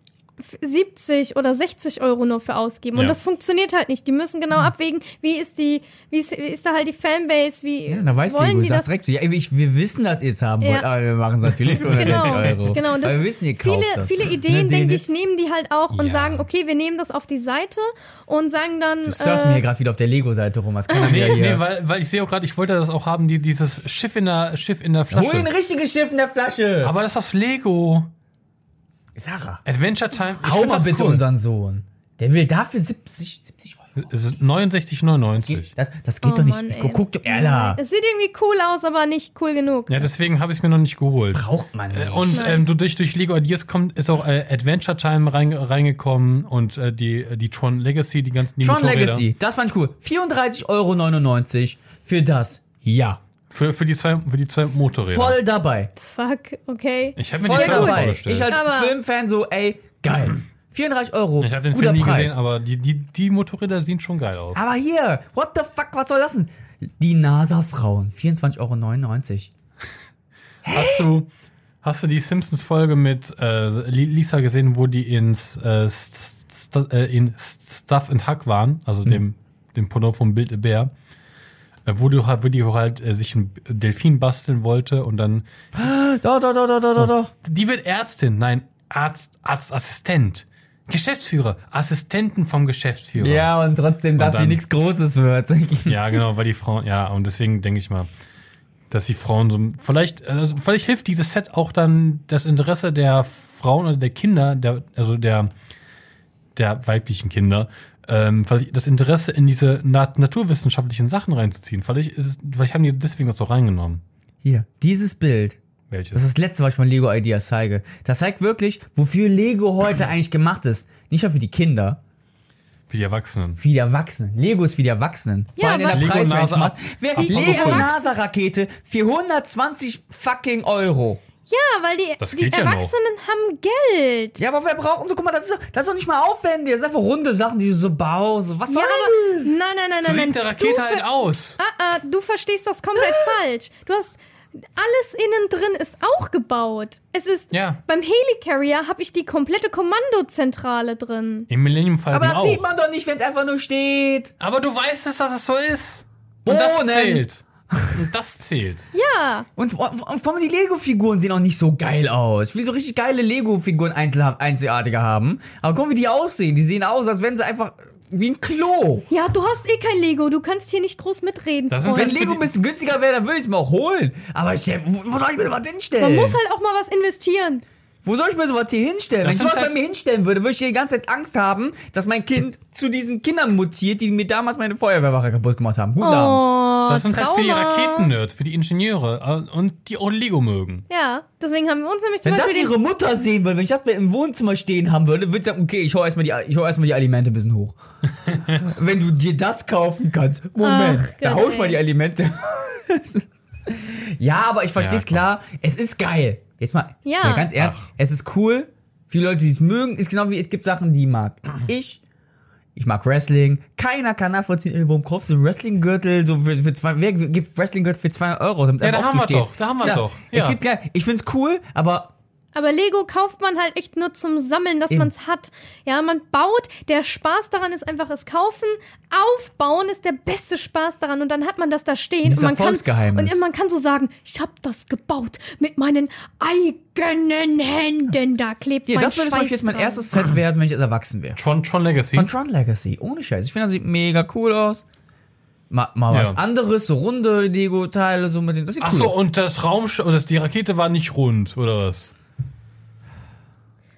70 oder 60 Euro nur für ausgeben. Und Ja. das funktioniert halt nicht. Die müssen genau abwägen, wie ist die, wie ist, wie ist da halt die Fanbase, wie Ja, da weiß wollen Lego, die sagt das direkt so, ja, ich, wir wissen, dass ihr es haben wollt, Ja. aber wir machen es natürlich für 160 Genau, Euro. genau. Und das, aber wir wissen, ihr kauft viele, das. viele Ideen, Ne, denke Dennis? ich, nehmen die halt auch und sagen, okay, wir nehmen das auf die Seite und sagen dann, Du surfst mir äh, hier gerade wieder auf der Lego-Seite rum. Was kann mir Nee, hier? nee, weil, weil ich sehe auch gerade, ich wollte das auch haben, die, dieses Schiff in der, Schiff in der Flasche. Hol ein richtiges Schiff in der Flasche. Aber das ist das Lego. Sarah, Adventure Time. Ich hau mal das bitte cool. unseren Sohn. Der will dafür 70, 70 Euro. Es ist 69,99. Das, das geht oh doch nicht. Mann, ey. guck, guck doch, Ella. Es sieht irgendwie cool aus, aber nicht cool genug. Ja, deswegen habe ich mir noch nicht geholt. Braucht man nicht. Äh, Und Nice. ähm, du durch, durch Lego Ideas kommt, ist auch äh, Adventure Time rein, reingekommen und äh, die, die Tron Legacy, die ganzen die Tron Motorräder. Legacy, das fand ich cool. 34,99 Euro für das. Ja. Für, für, die zwei, für die zwei Motorräder. Voll dabei. Fuck, okay. Ich habe mir Voll die Firma dabei. vorgestellt. Ich als Aber- Filmfan so, ey, geil. 34 Euro. Ich habe den guter Film nie Preis. gesehen, aber die, die, die Motorräder sehen schon geil aus. Aber hier, what the fuck, was soll das denn? Die NASA-Frauen, 24,99 Euro. [laughs] Hast du, hast du die Simpsons-Folge mit äh, Li- Lisa gesehen, wo die ins, äh, st st äh, in Stuff and Hack waren, also dem, dem Pendant vom Bild a Bär? Äh, wo du halt, wo die halt äh, sich ein Delfin basteln wollte und dann Doch, doch, doch, doch, doch, doch, doch. die wird Ärztin, nein, Arzt, Arztassistent. Geschäftsführer, Assistenten vom Geschäftsführer. Ja, und trotzdem, dass dann- sie nichts Großes wird. Ja, genau, weil die Frauen, ja, und deswegen denke ich mal, dass die Frauen so, vielleicht, also vielleicht hilft dieses Set auch dann das Interesse der Frauen oder der Kinder, der, also der, der weiblichen Kinder, ähm, vielleicht das Interesse in diese nat naturwissenschaftlichen Sachen reinzuziehen. Vielleicht ist es, vielleicht haben die deswegen das so reingenommen. Hier, dieses Bild. Welches? Das ist das letzte, was ich von Lego Ideas zeige. Das zeigt wirklich, wofür Lego heute [clears throat] eigentlich gemacht ist. Nicht nur für die Kinder, Für die Erwachsenen. für die Erwachsenen. Lego ist für die Erwachsenen. Vor Ja, allem in der Preisrange Wer Lego NASA-Rakete für 120 fucking Euro. Ja, weil die, Das die ja noch. Erwachsenen haben Geld. Ja, aber wer braucht so, guck mal, das ist, doch- das ist doch nicht mal aufwendig. Das sind einfach runde Sachen, die du so baust. So, Was soll Ja, aber das? nein, nein, nein, So nein, nein. sieht der Rakete halt aus. ah, ah, du verstehst das komplett [gasps] falsch. Du hast alles innen drin ist auch gebaut. Es ist Ja. beim Helicarrier habe ich die komplette Kommandozentrale drin. Im Millennium Falcon Aber das auch. sieht man doch nicht, wenn es einfach nur steht. Aber du weißt es, dass es so ist. Und das Bohnen. zählt. Und das zählt. Ja, Und, vor allem die Lego-Figuren sehen auch nicht so geil aus. Ich will so richtig geile Lego-Figuren einzigartiger haben. Aber guck mal, wie die aussehen. Die sehen aus, als wären sie einfach wie ein Klo. ja, du hast eh kein Lego. Du kannst hier nicht groß mitreden. Wenn Lego ein bisschen günstiger wäre, dann würde ich es mir auch holen. Aber ich, wo, wo soll ich mir sowas hinstellen? Man muss halt auch mal was investieren. Wo soll ich mir sowas hier hinstellen? Das Wenn ich sowas bei halt- mir hinstellen würde, würde ich die ganze Zeit Angst haben, dass mein Kind zu diesen Kindern mutiert, die mir damals meine Feuerwehrwache kaputt gemacht haben. Guten Abend. Oh, Das sind halt für die Trauma. Raketennerds, für die Ingenieure äh, und die auch Lego mögen. Ja, deswegen haben wir uns nämlich zum Wenn das Beispiel den ihre Mutter sehen würde, wenn ich das bei im Wohnzimmer stehen haben würde, würde ich sagen, okay, ich hau erstmal die, ich hau erstmal die Alimente ein bisschen hoch. [laughs] wenn du dir das kaufen kannst. Moment, Ach, da hau ich mal die Alimente. [laughs] ja, aber ich verstehe es Ja, klar. Es ist geil. Jetzt mal, Ja. ganz ernst, es ist cool. Viele Leute, die es mögen, ist genau wie es gibt Sachen, die mag ich. Ich mag Wrestling. Keiner kann nachvollziehen, ey, warum kaufst du einen Wrestling-Gürtel so für, für zwei, wer gibt Wrestling-Gürtel für 200 Euro? damit Ja, da haben wir doch, da haben wir doch, Es ja. gibt geil. Ich find's cool, aber Aber Lego kauft man halt echt nur zum Sammeln, dass man es hat. Ja, man baut. Der Spaß daran ist einfach das Kaufen. Aufbauen ist der beste Spaß daran. Und dann hat man das da stehen. Dieses und man kann, und man kann so sagen, ich habe das gebaut mit meinen eigenen Händen. Da klebt Ja, mein das würde zum Beispiel jetzt mein dran. erstes Set werden, wenn ich jetzt erwachsen wäre. Tron, Tron Legacy. Von Tron Legacy. Ohne Scheiß. Ich finde, das sieht mega cool aus. Mal, mal Ja. was anderes, so runde Lego-Teile, so mit den. Das sieht Ach cool so, und das Raumsch oder das- die Rakete war nicht rund, oder was?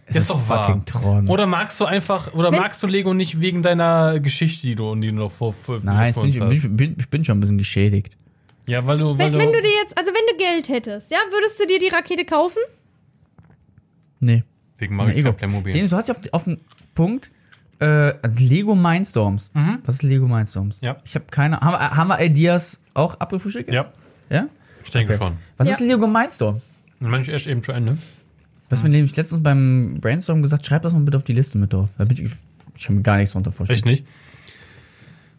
Es ist doch wahr. fucking Tron. Oder magst du einfach, oder Wenn- magst du Lego nicht wegen deiner Geschichte, die du, die du noch vor, vor, Nein, vor ich bin, uns ich, hast? bin, ich bin schon ein bisschen geschädigt. Ja, weil du, weil Wenn, du, wenn du dir jetzt, also wenn du Geld hättest, ja, würdest du dir die Rakete kaufen? Nee. wegen Mario. Kart Playmobil. Dennis, du hast ja auf, auf den Punkt äh, Lego Mindstorms. Was ist Lego Mindstorms? Mhm. Ja. Ich habe keine. Haben, wir- haben wir Ideas auch abgefrühstückt? Ja? Ja? ich denke Okay. schon. Was Ja. ist Lego Mindstorms? Manchmal erst eben zu Ende. Du hast mir nämlich letztens beim Brainstorm gesagt, schreib das mal bitte auf die Liste mit drauf. Da bin ich, ich habe mir gar nichts drunter vorstellen. Echt nicht?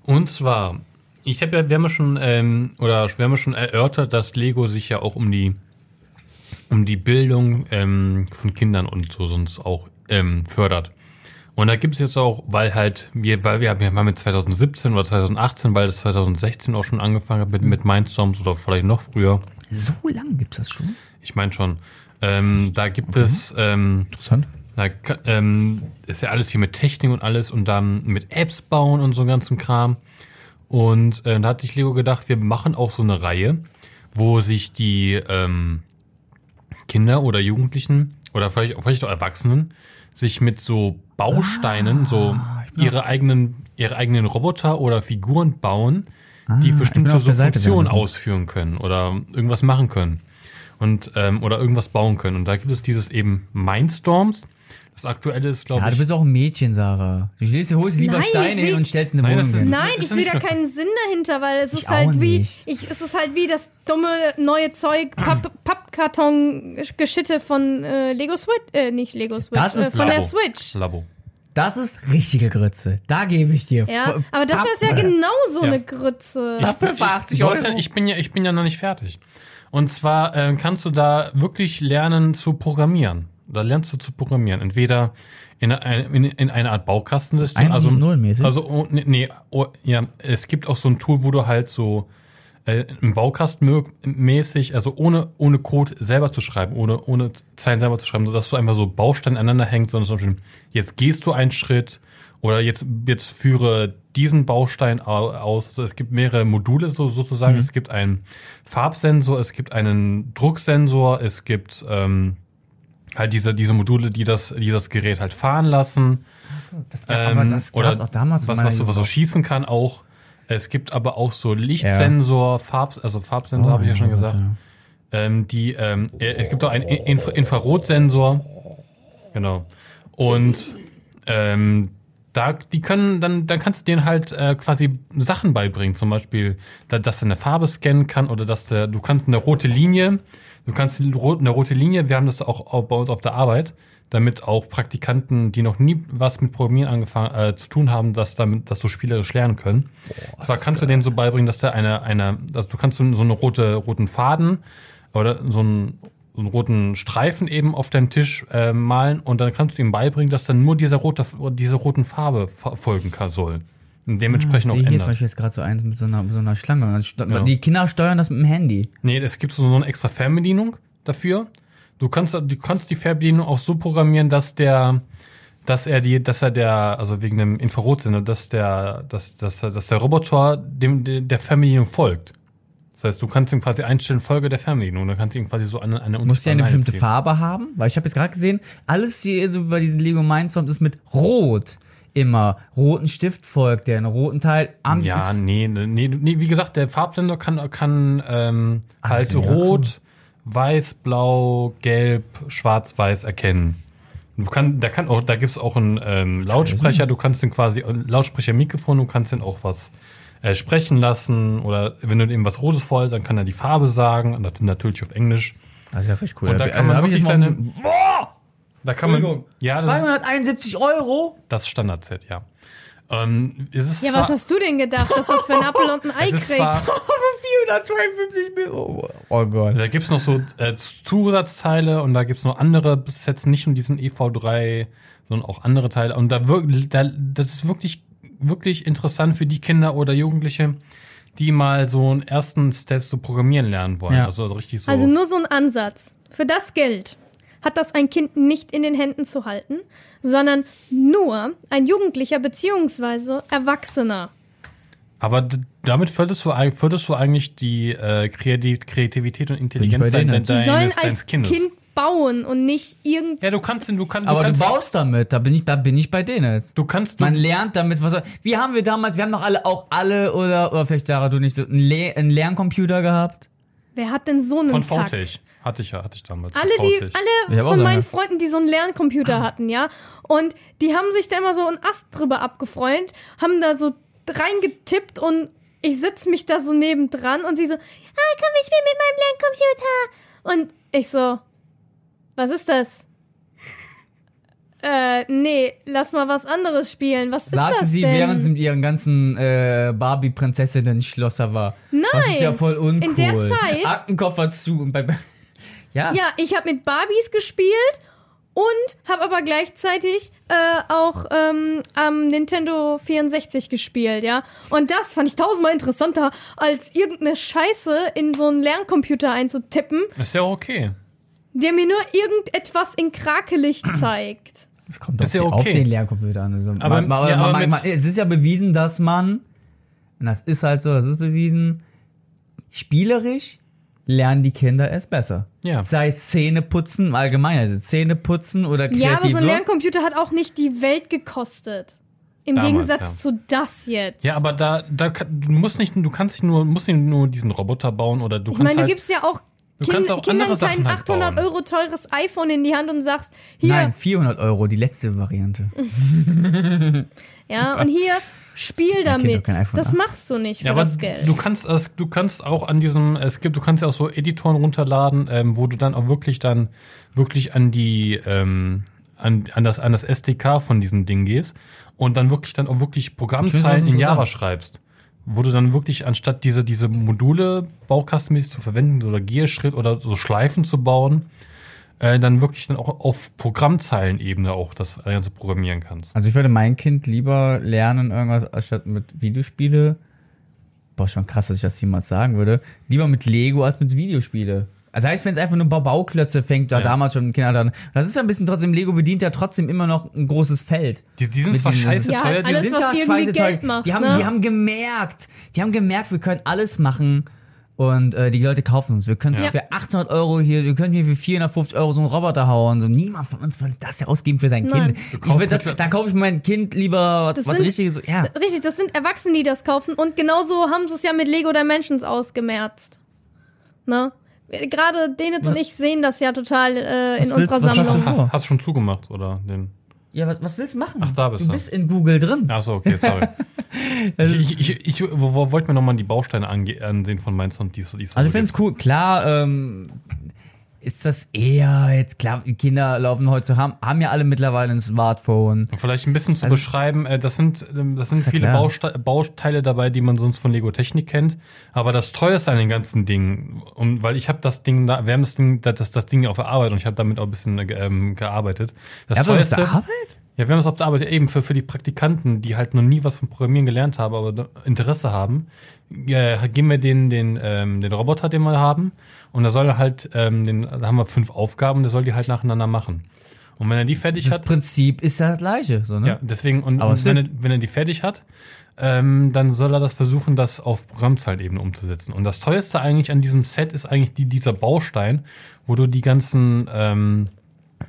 Und zwar, ich habe ja, wir haben ja schon, ähm, oder wir haben ja schon erörtert, dass Lego sich ja auch um die, um die Bildung ähm, von Kindern und so sonst auch ähm, fördert. Und da gibt es jetzt auch, weil halt, wir, weil wir, wir haben mit 2017 oder 2018, weil das 2016 auch schon angefangen hat mit, mit Mindstorms oder vielleicht noch früher. So lange gibt's das schon? Ich meine schon. Ähm, da gibt es ähm, Interessant. da ähm, ist ja alles hier mit Technik und alles und dann mit Apps bauen und so ganzen Kram. Und äh, da hat sich Lego gedacht, wir machen auch so eine Reihe, wo sich die ähm, Kinder oder Jugendlichen oder vielleicht, vielleicht auch Erwachsenen sich mit so Bausteinen, so ihre eigenen, ihre eigenen Roboter oder Figuren bauen, die bin bestimmte so Funktionen ausführen können oder irgendwas machen können und ähm, oder irgendwas bauen können. Und da gibt es dieses eben Mindstorms. Das aktuelle ist, glaube Ja, du ich. bist auch ein Mädchen, Sarah. Du holst lieber Nein, ich Steine hin und stellst eine Nein, Wohnung ist- hin. Nein, ist ich sehe da keinen Sinn dahinter, weil es Ich ist halt wie, ich, es ist halt wie das dumme neue Zeug, [clears throat] Papp, Pappkarton-Geschitte von äh, Lego Switch, äh, nicht Lego Switch, Das ist äh, von der Labo. Switch. Labo. Das ist richtige Grütze. Da gebe ich dir. Ja, F- aber das ist ja Pappe. genau so Ja. eine Grütze. Pappe für 80 Du hast Euro. Ja, ich, bin ja, ich bin ja noch nicht fertig. Und zwar äh, kannst du da wirklich lernen zu programmieren. Da lernst du zu programmieren. Entweder in, ein, in, in eine Art Baukastensystem. Also null mäßig? Also, oh, nee, nee oh, ja, es gibt auch so ein Tool, wo du halt so äh, im Baukasten mäßig, also ohne, ohne Code selber zu schreiben, ohne, ohne Zeilen selber zu schreiben, sodass du einfach so Bausteine aneinander hängst, sondern zum Beispiel, jetzt gehst du einen Schritt oder jetzt, jetzt führe diesen Baustein au- aus. Also es gibt mehrere Module so, sozusagen. Es gibt einen Farbsensor, es gibt einen Drucksensor, es gibt ähm, halt diese, diese Module, die das, die das Gerät halt fahren lassen. Das, aber Ähm, das oder auch damals. was, was, so, was so schießen kann auch. Es gibt aber auch so Lichtsensor, Farb, also Farbsensor Oh, habe ich ja schon ja, gesagt. ja. Ähm, die, ähm, äh, es gibt auch einen Inf Infrarotsensor. Genau. Und ähm, da, die können, dann, dann kannst du denen halt äh, quasi Sachen beibringen. Zum Beispiel, da, dass er eine Farbe scannen kann oder dass der, du kannst eine rote Linie, du kannst eine ro- eine rote Linie, wir haben das auch auf, bei uns auf der Arbeit, damit auch Praktikanten, die noch nie was mit Programmieren angefangen äh, zu tun haben, dass damit, dass so spielerisch lernen können. Zwar kannst du denen so beibringen, dass da eine, eine, also du kannst so, so eine rote, roten Faden oder so einen, so einen roten Streifen eben auf deinen Tisch äh, malen und dann kannst du ihm beibringen, dass dann nur dieser rote, diese roten Farbe fo- folgen kann, soll. Und dementsprechend Ah, Ich auch sehe hier zum ändert. Beispiel jetzt gerade so eins mit so einer, mit so einer Schlange. Also Ja. Die Kinder steuern das mit dem Handy. Nee, es gibt so eine extra Fernbedienung dafür. Du kannst, du kannst die Fernbedienung auch so programmieren, dass der, dass er die, dass er der, also wegen dem Infrarotsender, dass der, dass, dass, dass der Roboter dem, der Fernbedienung folgt. Das heißt, du kannst ihm quasi einstellen, Folge der Fernbedienung. Dann kannst du ihm quasi so eine, eine Muss der eine bestimmte ziehen. Farbe haben? Weil ich habe jetzt gerade gesehen, alles hier so bei diesen Lego Mindstorms ist mit Rot. Immer. Roten Stift folgt der, einen roten Teil. Am Ja, nee, nee, nee, wie gesagt, der Farbsender kann, kann ähm, Ach halt ja, rot, weiß, blau, gelb, schwarz, weiß erkennen. Du kann, da kann auch, da gibt's auch einen ähm, Lautsprecher, du kannst den quasi, ein Lautsprecher, Mikrofon, du kannst den auch was äh, sprechen lassen oder wenn du ihm was Rotes vorhältst, dann kann er die Farbe sagen, und nat- natürlich auf Englisch. Das ist ja richtig cool. Und da Also kann man hab ich wirklich seine- Boah! Da kann man, Entschuldigung. ja, das ist 271 Euro? das Standard-Set, ja. Ähm, es ist Ja, was hast du denn gedacht, dass das für ein Apfel und ein [laughs] Ei zwar, [laughs] 452 Euro. Oh Gott. Da gibt's noch so äh, Zusatzteile und da gibt's noch andere Sets, nicht nur diesen EV3, sondern auch andere Teile. Und da wirklich, da, das ist wirklich, wirklich interessant für die Kinder oder Jugendliche, die mal so einen ersten Step so programmieren lernen wollen. Ja. Also so richtig so. Also nur so ein Ansatz. Für das Geld hat das ein Kind nicht in den Händen zu halten, sondern nur ein Jugendlicher beziehungsweise Erwachsener. aber damit förderst du, förderst du eigentlich die äh, Kreati- Kreativität und Intelligenz sollen deines, als deines Kindes. Kind bauen und nicht irgend. ja, du kannst, du kannst, Aber du du kannst, baust damit, da bin ich, da bin ich bei denen jetzt. du kannst, du, Man lernt damit, was Wie haben wir damals, wir haben doch alle, auch alle, oder, oder vielleicht Sarah, du nicht, so, einen, Le einen Lerncomputer gehabt? Wer hat denn so einen von? VTech. Hatte ich ja, hatte ich damals. Alle, die, alle von meinen eine. Freunden, die so einen Lerncomputer hatten, ja, und die haben sich da immer so einen Ast drüber abgefreut, haben da so reingetippt und ich sitz mich da so nebendran und sie so, ah, komm, ich spiel mit meinem Lerncomputer. Und ich so, was ist das? Äh, nee, lass mal was anderes spielen. Was ist Sagte das sie, denn? während sie mit ihren ganzen äh, Barbie-Prinzessinnen Schlosser war. Nein, Das ist ja voll uncool. in der Zeit- Aktenkoffer zu und bei. [laughs] Ja. Ja, ich habe mit Barbies gespielt und habe aber gleichzeitig äh, auch ähm, am Nintendo 64 gespielt, ja. Und das fand ich tausendmal interessanter, als irgendeine Scheiße in so einen Lerncomputer einzutippen, Ist ja auch okay. Der mir nur irgendetwas in Krakelicht [clears throat] zeigt. Es kommt Ist auf, ja die, auf okay. den Lerncomputer an. Also, Aber- man, ja, man, aber man, es ist ja bewiesen, dass man, und das ist halt so, das ist bewiesen, spielerisch lernen die Kinder es besser. Ja. Sei es Zähneputzen im Allgemeinen, also Zähneputzen oder kreativ. Ja, aber so ein. Lerncomputer hat auch nicht die Welt gekostet. Im Damals, Gegensatz ja. zu das jetzt. Ja, aber da, da du musst nicht, du kannst nicht nur, musst nicht nur diesen Roboter bauen oder du Ich kannst meine, du halt, gibst ja auch, Du kind, kannst auch Kindern andere kein Sachen halt 800 bauen. Euro teures iPhone in die Hand und sagst, hier, Nein, 400 Euro, die letzte Variante. [laughs] Ja, und hier spiel damit. kein Das machst du nicht für ja, aber das Geld. du kannst, es- du kannst auch an diesem, es gibt, du kannst ja auch so Editoren runterladen, ähm, wo du dann auch wirklich dann wirklich an die, ähm, an, an das, an das SDK von diesem Ding gehst und dann wirklich dann auch wirklich Ich Programmzeilen in. Java schreibst. Wo du dann wirklich, anstatt diese, diese Module baukastenmäßig zu verwenden, oder Gierschritt oder so Schleifen zu bauen, äh, dann wirklich dann auch auf Programmzeilenebene auch das Ganze programmieren kannst. Also ich würde mein Kind lieber lernen irgendwas, anstatt mit Videospiele boah, schon krass, dass ich das jemals sagen würde, lieber mit Lego als mit Videospiele. Also heißt, wenn es einfach nur Bau- Bauklötze fängt, da Ja. damals schon Kinder dann. Das ist ja ein bisschen trotzdem, Lego bedient ja trotzdem immer noch ein großes Feld. Die, die sind zwar scheiße Ja, teuer, die alles, sind was ja scheiße Geld teuer. macht, Die haben, ne? die haben gemerkt, die haben gemerkt, wir können alles machen und äh, die Leute kaufen uns. Wir können Ja. für 800 Euro hier, wir können hier für 450 Euro so einen Roboter hauen. So niemand von uns würde das ja ausgeben für sein Nein. Kind. Ich das, da kaufe ich mein Kind lieber was, Das was sind- richtiges. So, ja. Richtig, das sind Erwachsene, die das kaufen. Und genauso haben sie es ja mit Lego Dimensions ausgemerzt. Ne? Gerade Denitz und ich sehen das ja total äh, in Was willst- unserer was hast Sammlung. du vor? Hast du schon zugemacht, oder? Den? Ja, was, was willst du machen? Ach, da bist du. du. bist in Google drin. Achso, okay, sorry. [laughs] ich ich, ich, ich wo- wo- wollte mir nochmal die Bausteine ansehen von Mainz und dies, dies Also ich finde es cool. Klar, ähm, ist das eher jetzt klar, Kinder laufen heute zu haben, haben ja alle mittlerweile ein Smartphone. Vielleicht ein bisschen zu Also- beschreiben, äh, das sind, ähm, das sind ja viele klar. Bauste Bauteile dabei, die man sonst von Lego Technik kennt. Aber das teuerste an den ganzen Dingen, und weil ich habe das Ding, da, wir haben das Ding, das, das, Ding auf der Arbeit und ich habe damit auch ein bisschen äh, ähm, gearbeitet. Das Ja, aber auf der Arbeit? Ja, wir haben es auf der Arbeit eben für, für die Praktikanten, die halt noch nie was vom Programmieren gelernt haben, aber Interesse haben, äh, geben wir den, den, ähm, den Roboter, den wir haben, und da soll er halt, ähm, den, da haben wir fünf Aufgaben, der soll die halt nacheinander machen. Und wenn er die fertig Das hat, Prinzip ist ja das gleiche, so, ne? ja, deswegen, und, und wenn, er, wenn er die fertig hat, ähm, dann soll er das versuchen, das auf Programmzeitebene umzusetzen. Und das teuerste eigentlich an diesem Set ist eigentlich die, dieser Baustein, wo du die ganzen ähm,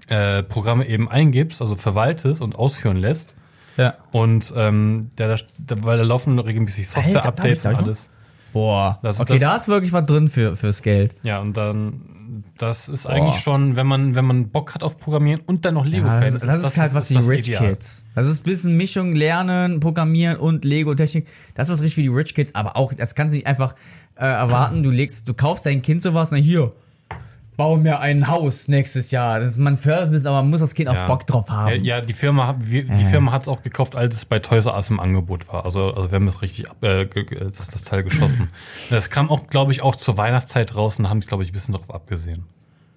äh, Programme eben eingibst, also verwaltest und ausführen lässt. ja. Und ähm, der, der, weil da laufen regelmäßig Software-Updates und alles. Boah. Das- okay, das- da ist wirklich was drin für, fürs Geld. Ja, und dann, das ist Boah. eigentlich schon, wenn man, wenn man Bock hat auf Programmieren und dann noch Ja, Lego-Fan das, das, ist halt was für die Rich Ideal. Kids. Das ist ein bisschen Mischung, Lernen, Programmieren und Lego-Technik. Das ist was richtig für die Rich Kids, aber auch, das kannst du nicht einfach äh, erwarten. Du legst, du kaufst dein Kind sowas, na hier, bau mir ein Haus nächstes Jahr. Das, man fördert es ein bisschen, aber man muss das Kind auch Bock drauf haben. Ja, ja die Firma, die Firma hat es auch gekauft, als es bei Toys R Us im Angebot war. Also, also wir haben das richtig, ab, äh, das, das Teil geschossen. [laughs] Das kam auch, glaube ich, auch zur Weihnachtszeit raus und haben, glaube ich, ein bisschen darauf abgesehen.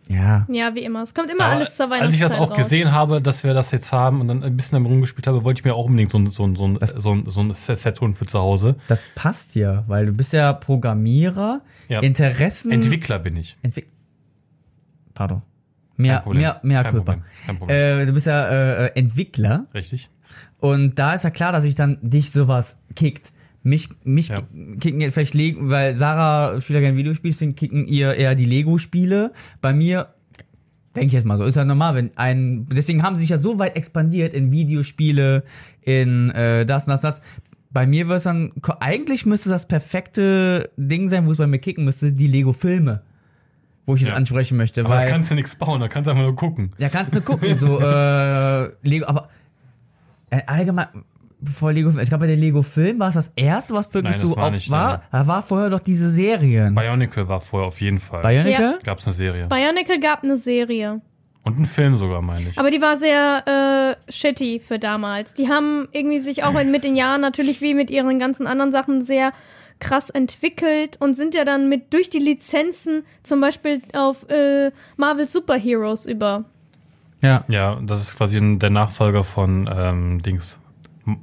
ja. Ja, wie immer. Es kommt immer Aber alles zur als ich Weihnachtszeit das auch raus. gesehen habe, dass wir das jetzt haben und dann ein bisschen damit rumgespielt habe, wollte ich mir auch unbedingt so ein, so ein, so ein, so ein, so ein Set holen für zu Hause. Das passt ja, weil du bist ja Programmierer, Ja. Interessen. Entwickler bin ich. Entwick Pardon. Mehr, mehr, mehr Kein Culpa. Problem. Kein Problem. Äh, du bist ja äh, äh, Entwickler Richtig? und da ist ja klar, dass sich dann dich sowas kickt. Mich, mich Ja. kicken jetzt vielleicht Lego, weil Sarah spielt ja gerne Videospiele, deswegen kicken ihr eher die Lego-Spiele. Bei mir, denke ich jetzt mal so, ist ja normal, wenn ein, deswegen haben sie sich ja so weit expandiert in Videospiele, in äh, das und das, das. Bei mir wird es dann, eigentlich müsste das perfekte Ding sein, wo es bei mir kicken müsste, die Lego-Filme. Wo ich es Ja. ansprechen möchte, Aber da weil. kannst du nichts bauen, da kannst du einfach nur gucken. Ja, kannst du gucken, so, [laughs] äh, Lego, aber äh, allgemein, bevor Lego, es gab ja den Lego-Film, war es das erste, was wirklich Nein, so war auf nicht, war? ja. Da war vorher doch diese Serien. Bionicle war vorher auf jeden Fall. Bionicle? Ja. Gab es eine Serie. Bionicle gab eine Serie. Und einen Film sogar, meine ich. Aber die war sehr äh, shitty für damals. Die haben irgendwie sich auch mit den Jahren natürlich wie mit ihren ganzen anderen Sachen sehr krass entwickelt und sind ja dann mit durch die Lizenzen zum Beispiel auf äh, Marvel Superheroes über. Ja. Ja, das ist quasi der Nachfolger von ähm, Dings.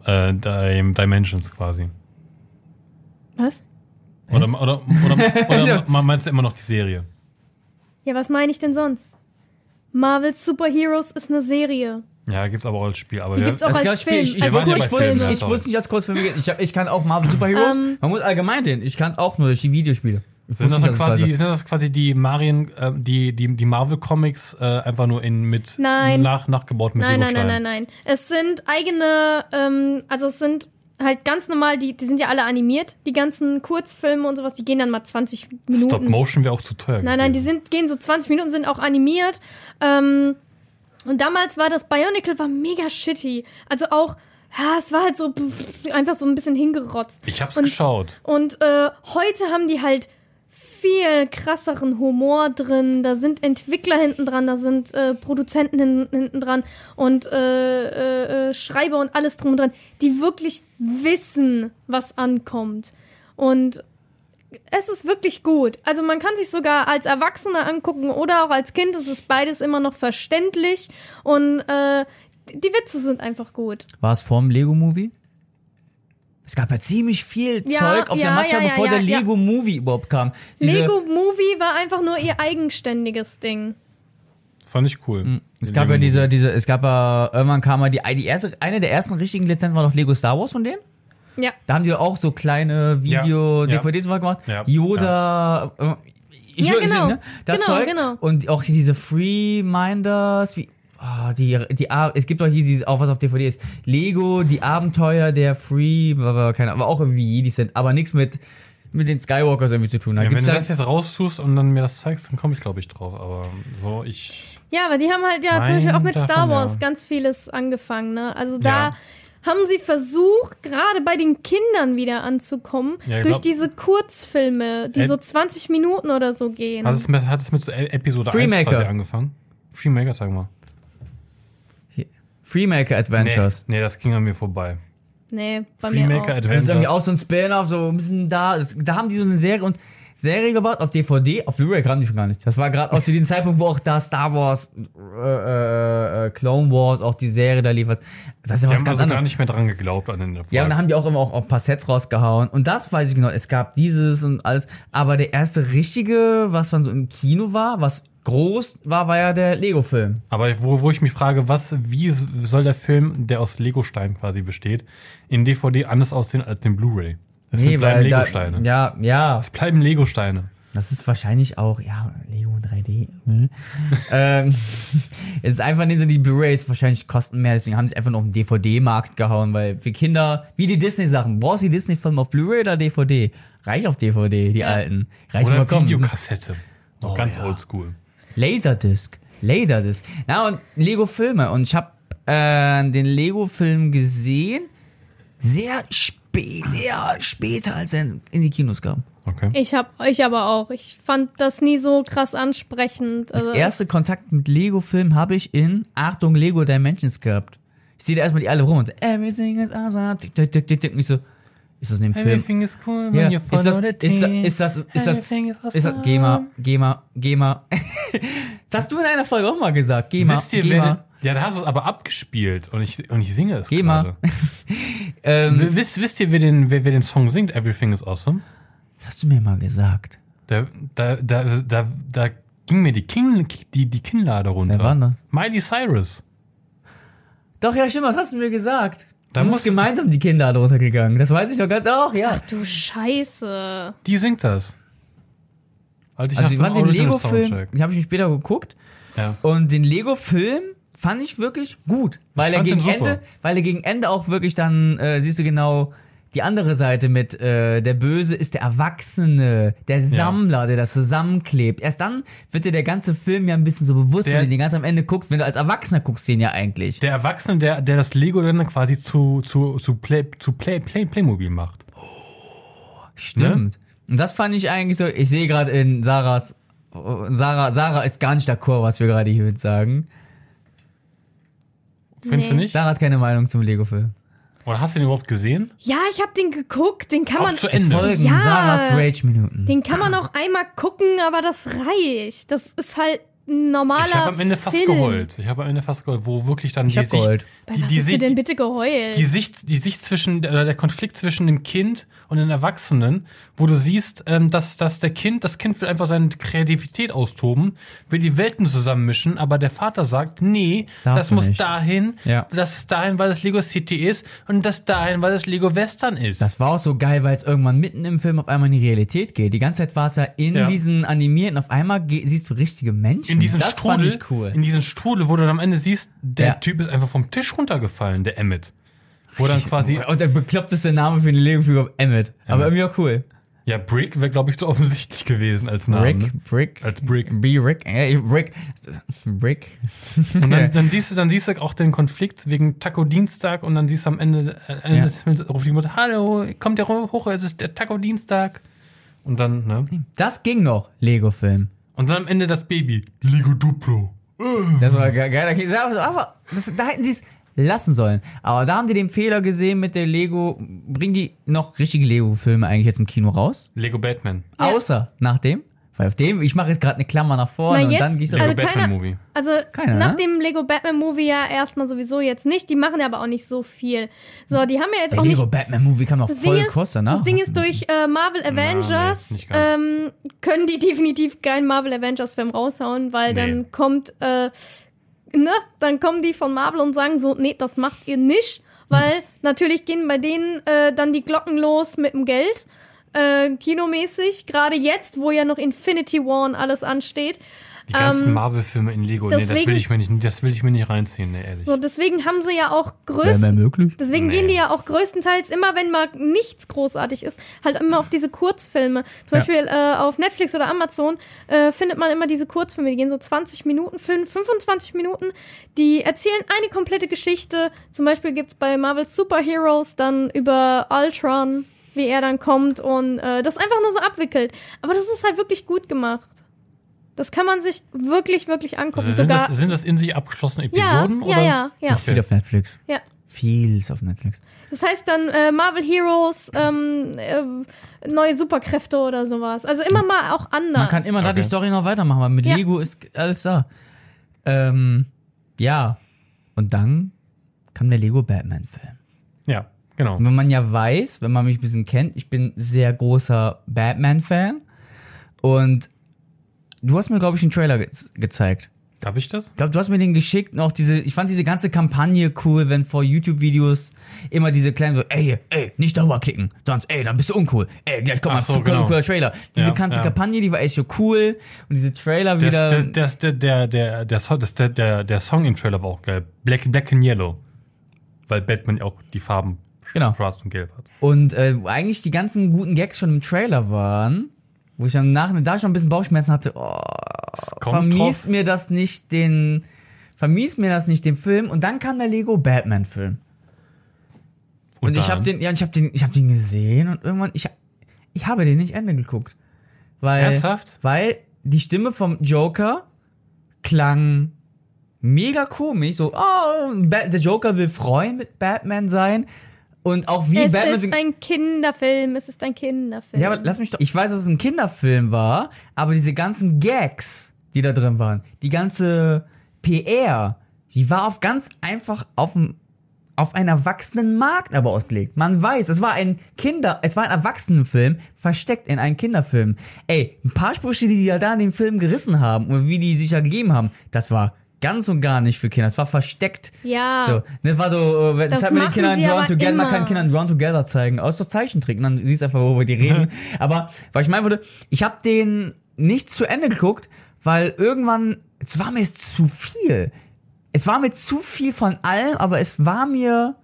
Äh, Dim- Dimensions quasi. Was? Oder, oder, oder, [laughs] oder meinst du immer noch die Serie? Ja, was meine ich denn sonst? Marvel Superheroes ist eine Serie. Ja, gibt's aber auch als Spiel. Aber Die wir- gibt's auch Das als ganze Spiel, Film. ich, ich, als wusste, ich, wusste, ich sorry. wusste nicht, als Kurzfilm geht. Ich, ich kann auch Marvel Superheroes. Ähm. Man muss allgemein den. Ich kann auch nur durch die Videospiele. Ich sind, das nicht, quasi, sind das quasi die Marien, äh, die, die, die Marvel Comics äh, einfach nur in mit Nein. nach nachgebaut mit Nein, nein, nein, nein, nein. Es sind eigene, ähm, also es sind halt ganz normal, die, die sind ja alle animiert, die ganzen Kurzfilme und sowas, die gehen dann mal 20 Minuten. Stop Motion wäre auch zu teuer. Nein, nein, die sind, gehen so 20 Minuten, sind auch animiert. Ähm, und damals war das Bionicle war mega shitty. Also auch, ja, es war halt so pff, einfach so ein bisschen hingerotzt. Ich hab's und, geschaut. Und äh, heute haben die halt viel krasseren Humor drin. Da sind Entwickler hinten dran, da sind äh, Produzenten hin, hinten dran und äh, äh, äh, Schreiber und alles drum und dran, die wirklich wissen, was ankommt. Und es ist wirklich gut. Also man kann sich sogar als Erwachsener angucken oder auch als Kind. Es ist beides immer noch verständlich und äh, die Witze sind einfach gut. War es vorm Lego-Movie? Es gab ja ziemlich viel Ja, Zeug auf der ja, Matcha, ja, ja, bevor ja, der ja. Lego Movie überhaupt kam. Diese- Lego Movie war einfach nur ihr eigenständiges Ding. Fand ich cool. Hm. Es gab ja diese, diese, es gab ja, irgendwann kam mal die, die erste, eine der ersten richtigen Lizenzen war doch Lego Star Wars von denen. Ja. Da haben die auch so kleine Video, Ja, ja. DVDs mal gemacht. Ja, Yoda, äh, ich Ja, genau. ne? Das Genau, Zeug. genau. Und auch diese Free Minders, wie, ah, die, die, es gibt auch hier dieses, auch was auf DVD ist. Lego, die Abenteuer der Free, aber keine, aber auch irgendwie, die sind, aber nichts mit, mit den Skywalkers irgendwie zu tun. Da Ja, wenn du das jetzt raustust und dann mir das zeigst, dann komme ich, glaube ich, drauf. Aber so, ich. Ja, aber die haben halt ja zum Beispiel auch mit davon, Star Wars ja. ganz vieles angefangen, ne? Also da Ja. Haben sie versucht, gerade bei den Kindern wieder anzukommen, Ja, durch glaub- diese Kurzfilme, die Äh, so 20 Minuten oder so gehen. Hat es mit, hat es mit so E- Episode 1 Freemaker. quasi angefangen? Freemaker, sag mal. Freemaker Nee, Adventures. nee, das ging an mir vorbei. nee, bei mir Freemaker auch. Das ist Adventures. irgendwie auch so ein Spin-off, so ein bisschen da. Da haben die so eine Serie und Serie gebaut auf DVD, auf Blu-ray kam die schon gar nicht. Das war gerade auch zu dem Zeitpunkt, wo auch da Star Wars, äh, äh, äh, Clone Wars, auch die Serie da liefert. Das ist ja Die was haben ganz also anderes. gar nicht mehr dran geglaubt an den Erfolg. Ja, und da haben die auch immer auch, auch ein paar Sets rausgehauen. Und das weiß ich genau. Es gab dieses und alles. Aber der erste richtige, was man so im Kino war, was groß war, war ja der Lego-Film. Aber wo, wo ich mich frage, was, wie soll der Film, der aus Legosteinen quasi besteht, in DVD anders aussehen als den Blu-ray? Das sind bleiben Legosteine. ja, ja, Es bleiben Legosteine. Das ist wahrscheinlich auch, ja, Lego 3D. Hm. [laughs] ähm, [laughs] es ist einfach nicht so, die Blu-rays wahrscheinlich kosten mehr, deswegen haben sie einfach noch auf den DVD-Markt gehauen, weil für Kinder, wie die Disney-Sachen, brauchst du die Disney-Filme auf Blu-ray oder DVD? Reich auf DVD, die alten. Reich Oder vollkommen. Videokassette. Noch Oh, ganz ja. oldschool. Laserdisc. Laserdisc. Na, und Lego-Filme. Und ich habe äh, den Lego-Film gesehen, sehr spät, sehr später, als er in die Kinos kam. Okay. Ich hab, ich aber auch. Ich fand das nie so krass ansprechend. Das Also, erste Kontakt mit Lego-Film habe ich in Achtung Lego Dimensions gehabt. Ich sehe da erstmal die alle rum und so, everything is awesome. Tick, tick, tick, tick, tick. Und ich so, ist das in dem Film? Everything is cool when Ja, you ist follow das, the ist, das, team. ist das, ist das, Everything is ist das, awesome. GEMA, GEMA, GEMA. [laughs] das hast du in einer Folge auch mal gesagt, GEMA, Wisst ihr, GEMA. Ja, da hast du es aber abgespielt und ich, und ich singe es gerade. [laughs] Ähm, W- Wisst, wisst ihr, wer den, wer, wer den Song singt, Everything is Awesome? das hast du mir mal gesagt. Da, da, da, da, da ging mir die, King, die, die Kinnlade runter. Wer war denn das? Miley Cyrus. Doch, ja, stimmt, was hast du mir gesagt? Da Da muss muss- gemeinsam die Kinder runtergegangen. Das weiß ich doch ganz auch, ja. du Scheiße. Die singt das. Als Also ich nach fand dem den Lego-Film, den habe ich mir später geguckt. Ja. Und den Lego-Film fand ich wirklich gut, weil er gegen. Ende, weil er gegen Ende auch wirklich dann äh, siehst du genau die andere Seite mit äh, der Böse ist der Erwachsene, der Sammler, der das zusammenklebt. Erst dann wird dir der ganze Film ja ein bisschen so bewusst, Der- wenn du den ganz am Ende guckst, wenn du als Erwachsener guckst, den ja eigentlich. Der Erwachsene, der, der das Lego dann quasi zu, zu, zu, Play, zu Play, Play, Playmobil macht. Stimmt. Und das fand ich eigentlich so. Ich sehe gerade in Sarahs Sarah, Sarah ist gar nicht d'accord, was wir gerade hier sagen. Findest du Nee. nicht? Sarah hat keine Meinung zum Lego-Film. Oder hast du den überhaupt gesehen? Ja, ich hab den geguckt. Den kann Auch man. zu Ende. folgen Ja. Sarahs Rage-Minuten. Den kann man auch einmal gucken, aber das reicht. Das ist halt normaler. Ich habe am Ende fast Film. geheult. Ich habe am Ende fast geheult, wo wirklich dann Ich die Sicht, geheult. Bei die, was die, hast du Sicht, denn bitte geheult? die Sicht, die Sicht zwischen oder der Konflikt zwischen dem Kind und den Erwachsenen, wo du siehst, ähm, dass, dass der Kind, das Kind will einfach seine Kreativität austoben, will die Welten zusammenmischen, aber der Vater sagt, nee, Darfst das du muss nicht. dahin, Ja. das ist dahin, weil das Lego City ist und das dahin, weil das Lego Western ist. Das war auch so geil, weil es irgendwann mitten im Film auf einmal in die Realität geht. Die ganze Zeit war es ja in Ja. diesen animierten, auf einmal siehst du richtige Menschen. In diesen das Strudel, cool. in diesen Strudel, wo du dann am Ende siehst, der Ja. Typ ist einfach vom Tisch runtergefallen, der Emmett. Wo dann quasi, Und der bekloppteste Name für eine Lego-Figur, Emmett. Aber irgendwie auch cool. ja, Brick wäre, glaube ich, zu offensichtlich gewesen als Name. Rick, ne? Brick. Als Brick. B. Rick. Äh, Rick. Brick. Und [laughs] dann, dann siehst du, dann siehst du auch den Konflikt wegen Taco Dienstag und dann siehst du am Ende, äh, Ende Ja. des Films ruft die Mutter, hallo, kommt der hoch, es ist der Taco Dienstag. Und dann, ne? Das ging noch, Lego-Film. Und dann am Ende das Baby, Lego Duplo. Das war ge- geil. Okay, Aber das, da hätten sie es lassen sollen. Aber da haben die den Fehler gesehen mit der Lego. Bringen die noch richtige Lego-Filme eigentlich jetzt im Kino raus? Lego Batman. Ja. Außer nach dem. Weil auf dem, ich mache jetzt gerade eine Klammer nach vorne Na, und jetzt- dann gehe ich Lego Also Batman keiner- Movie. Also Keiner, nach ne? dem Lego Batman Movie ja erstmal sowieso jetzt nicht. Die machen ja aber auch nicht so viel. So, die haben ja jetzt Der auch Lego nicht. Batman Movie kam noch voll ist, kosten, ne? das Ding ist, durch äh, Marvel Avengers nicht ganz. ähm, können die [laughs] definitiv keinen Marvel Avengers Film raushauen, weil Nee. dann kommt, äh, ne, dann kommen die von Marvel und sagen so, nee, das macht ihr nicht, weil natürlich gehen bei denen äh, dann die Glocken los mit dem Geld. Äh, kinomäßig, gerade jetzt, wo ja noch Infinity War und alles ansteht. Die ganzen Ähm, Marvel-Filme in Lego, nee, das deswegen- will ich mir nicht, das will ich mir nicht reinziehen, nee, ehrlich. So, deswegen haben sie ja auch mehr möglich? Deswegen Nee. gehen die ja auch größtenteils immer, wenn mal nichts großartig ist, halt immer auf diese Kurzfilme. Zum Ja. Beispiel äh, auf Netflix oder Amazon äh, findet man immer diese Kurzfilme, die gehen so 20 Minuten, 5, 25 Minuten. Die erzählen eine komplette Geschichte. Zum Beispiel gibt's bei Marvel Superheroes dann über Ultron, wie er dann kommt und äh, das einfach nur so abwickelt. Aber das ist halt wirklich gut gemacht. Das kann man sich wirklich, wirklich angucken. Also sind, Sogar, das, sind das in sich abgeschlossene ja, Episoden? ja, oder? ja, ja, Ist viel auf Netflix. ja. Vieles auf Netflix. Das heißt dann äh, Marvel Heroes, ähm, äh, neue Superkräfte oder sowas. Also immer mal auch anders. Man kann immer da die Okay. Story noch weitermachen, weil mit Ja. Lego ist alles da. Ähm, ja. Und dann kam der Lego Batman-Film. Ja, genau. Und wenn man ja weiß, wenn man mich ein bisschen kennt, ich bin sehr großer Batman-Fan. Und du hast mir, glaube ich, einen Trailer ge gezeigt. Hab ich das? Ich glaube, du hast mir den geschickt, noch diese, ich fand diese ganze Kampagne cool, wenn vor YouTube-Videos immer diese kleinen so, ey, ey, nicht darüber klicken, sonst, ey, dann bist du uncool, ey, gleich kommt Ach ein so, cooler, genau. cooler Trailer. Diese Ja, ganze ja. Kampagne, die war echt so cool und diese Trailer Das, wieder. das, das, der, der, der, der, Song, das, der, der, der Song im Trailer war auch geil. Black, Black and Yellow. Weil Batman auch die Farben Genau. schwarz und gelb hat. Und äh, wo eigentlich die ganzen guten Gags schon im Trailer waren, wo ich dann nach, da schon ein bisschen Bauchschmerzen hatte, oh, vermies mir das nicht den, vermies mir das nicht den Film. Und dann kam der Lego Batman Film. Und, ich dann- habe den, ja, ich habe den, ich habe den gesehen und irgendwann, ich, ich habe den nicht Ende geguckt, weil, Ernsthaft? weil die Stimme vom Joker klang mega komisch, so, oh, der Joker will Freund mit Batman sein und auch wie es Batman ist ein Kinderfilm, es ist ein Kinderfilm. ja, aber lass mich doch. Ich weiß, dass es ein Kinderfilm war, aber diese ganzen Gags, die da drin waren, die ganze PR, die war auf ganz einfach auf dem auf einen erwachsenen Markt aber ausgelegt. Man weiß, es war ein Kinder, es war ein Erwachsenenfilm versteckt in einen Kinderfilm. Ey, ein paar Sprüche, die die ja da in dem Film gerissen haben und wie die sich ja gegeben haben, das war ganz und gar nicht für Kinder. Das war versteckt. Ja. So, das war so, äh, das, hat mir den Kindern Drawn Together, man kann Kindern Drawn Together zeigen. Aus so Zeichentrick. Und dann siehst du einfach, worüber die reden. [laughs] aber, weil ich meinen würde, ich habe den nicht zu Ende geguckt, weil irgendwann, es war mir zu viel. Es war mir zu viel von allem, aber es war mir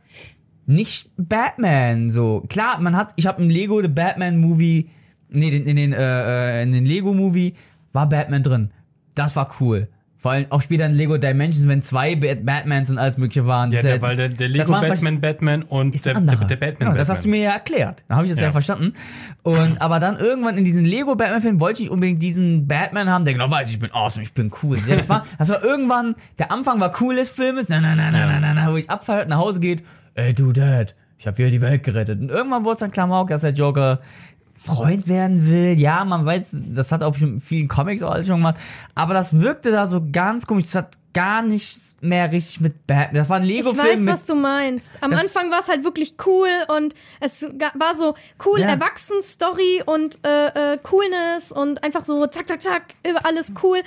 nicht Batman so. Klar, man hat, ich habe im Lego The Batman Movie, nee, in, in den äh, äh, in den Lego Movie war Batman drin. Das war cool. Vor allem auch später in Lego Dimensions, wenn zwei Bat Batmans und alles mögliche waren. Ja, der, weil der, der Lego Batman Batman und der, der, der Batman Genau, das hast du Batman. mir ja erklärt. Da habe ich das ja. Ja. verstanden. Und [laughs] aber dann irgendwann in diesem Lego Batman Film wollte ich unbedingt diesen Batman haben, der genau weiß, ich bin awesome, ich bin cool. Ja, das war das war irgendwann der Anfang war cool des Filmes. Nein, nein, nein, nein, nein, nein, nein, wo ich abfeiert nach Hause geht. Ey, du Dad, ich habe wieder die Welt gerettet. Und irgendwann wurde es dann Klamauk, dass der Joker Freund werden will. Ja, man weiß, das hat auch schon in vielen Comics auch alles schon gemacht. Aber das wirkte da so ganz komisch. Das hat gar nicht mehr richtig mit Batman. Das war ein ich Lego-Film weiß, mit was du meinst. Am Das- Anfang war es halt wirklich cool und es war so cool Ja. Erwachsenen-Story und äh, äh, Coolness und einfach so zack, zack, zack, über alles cool.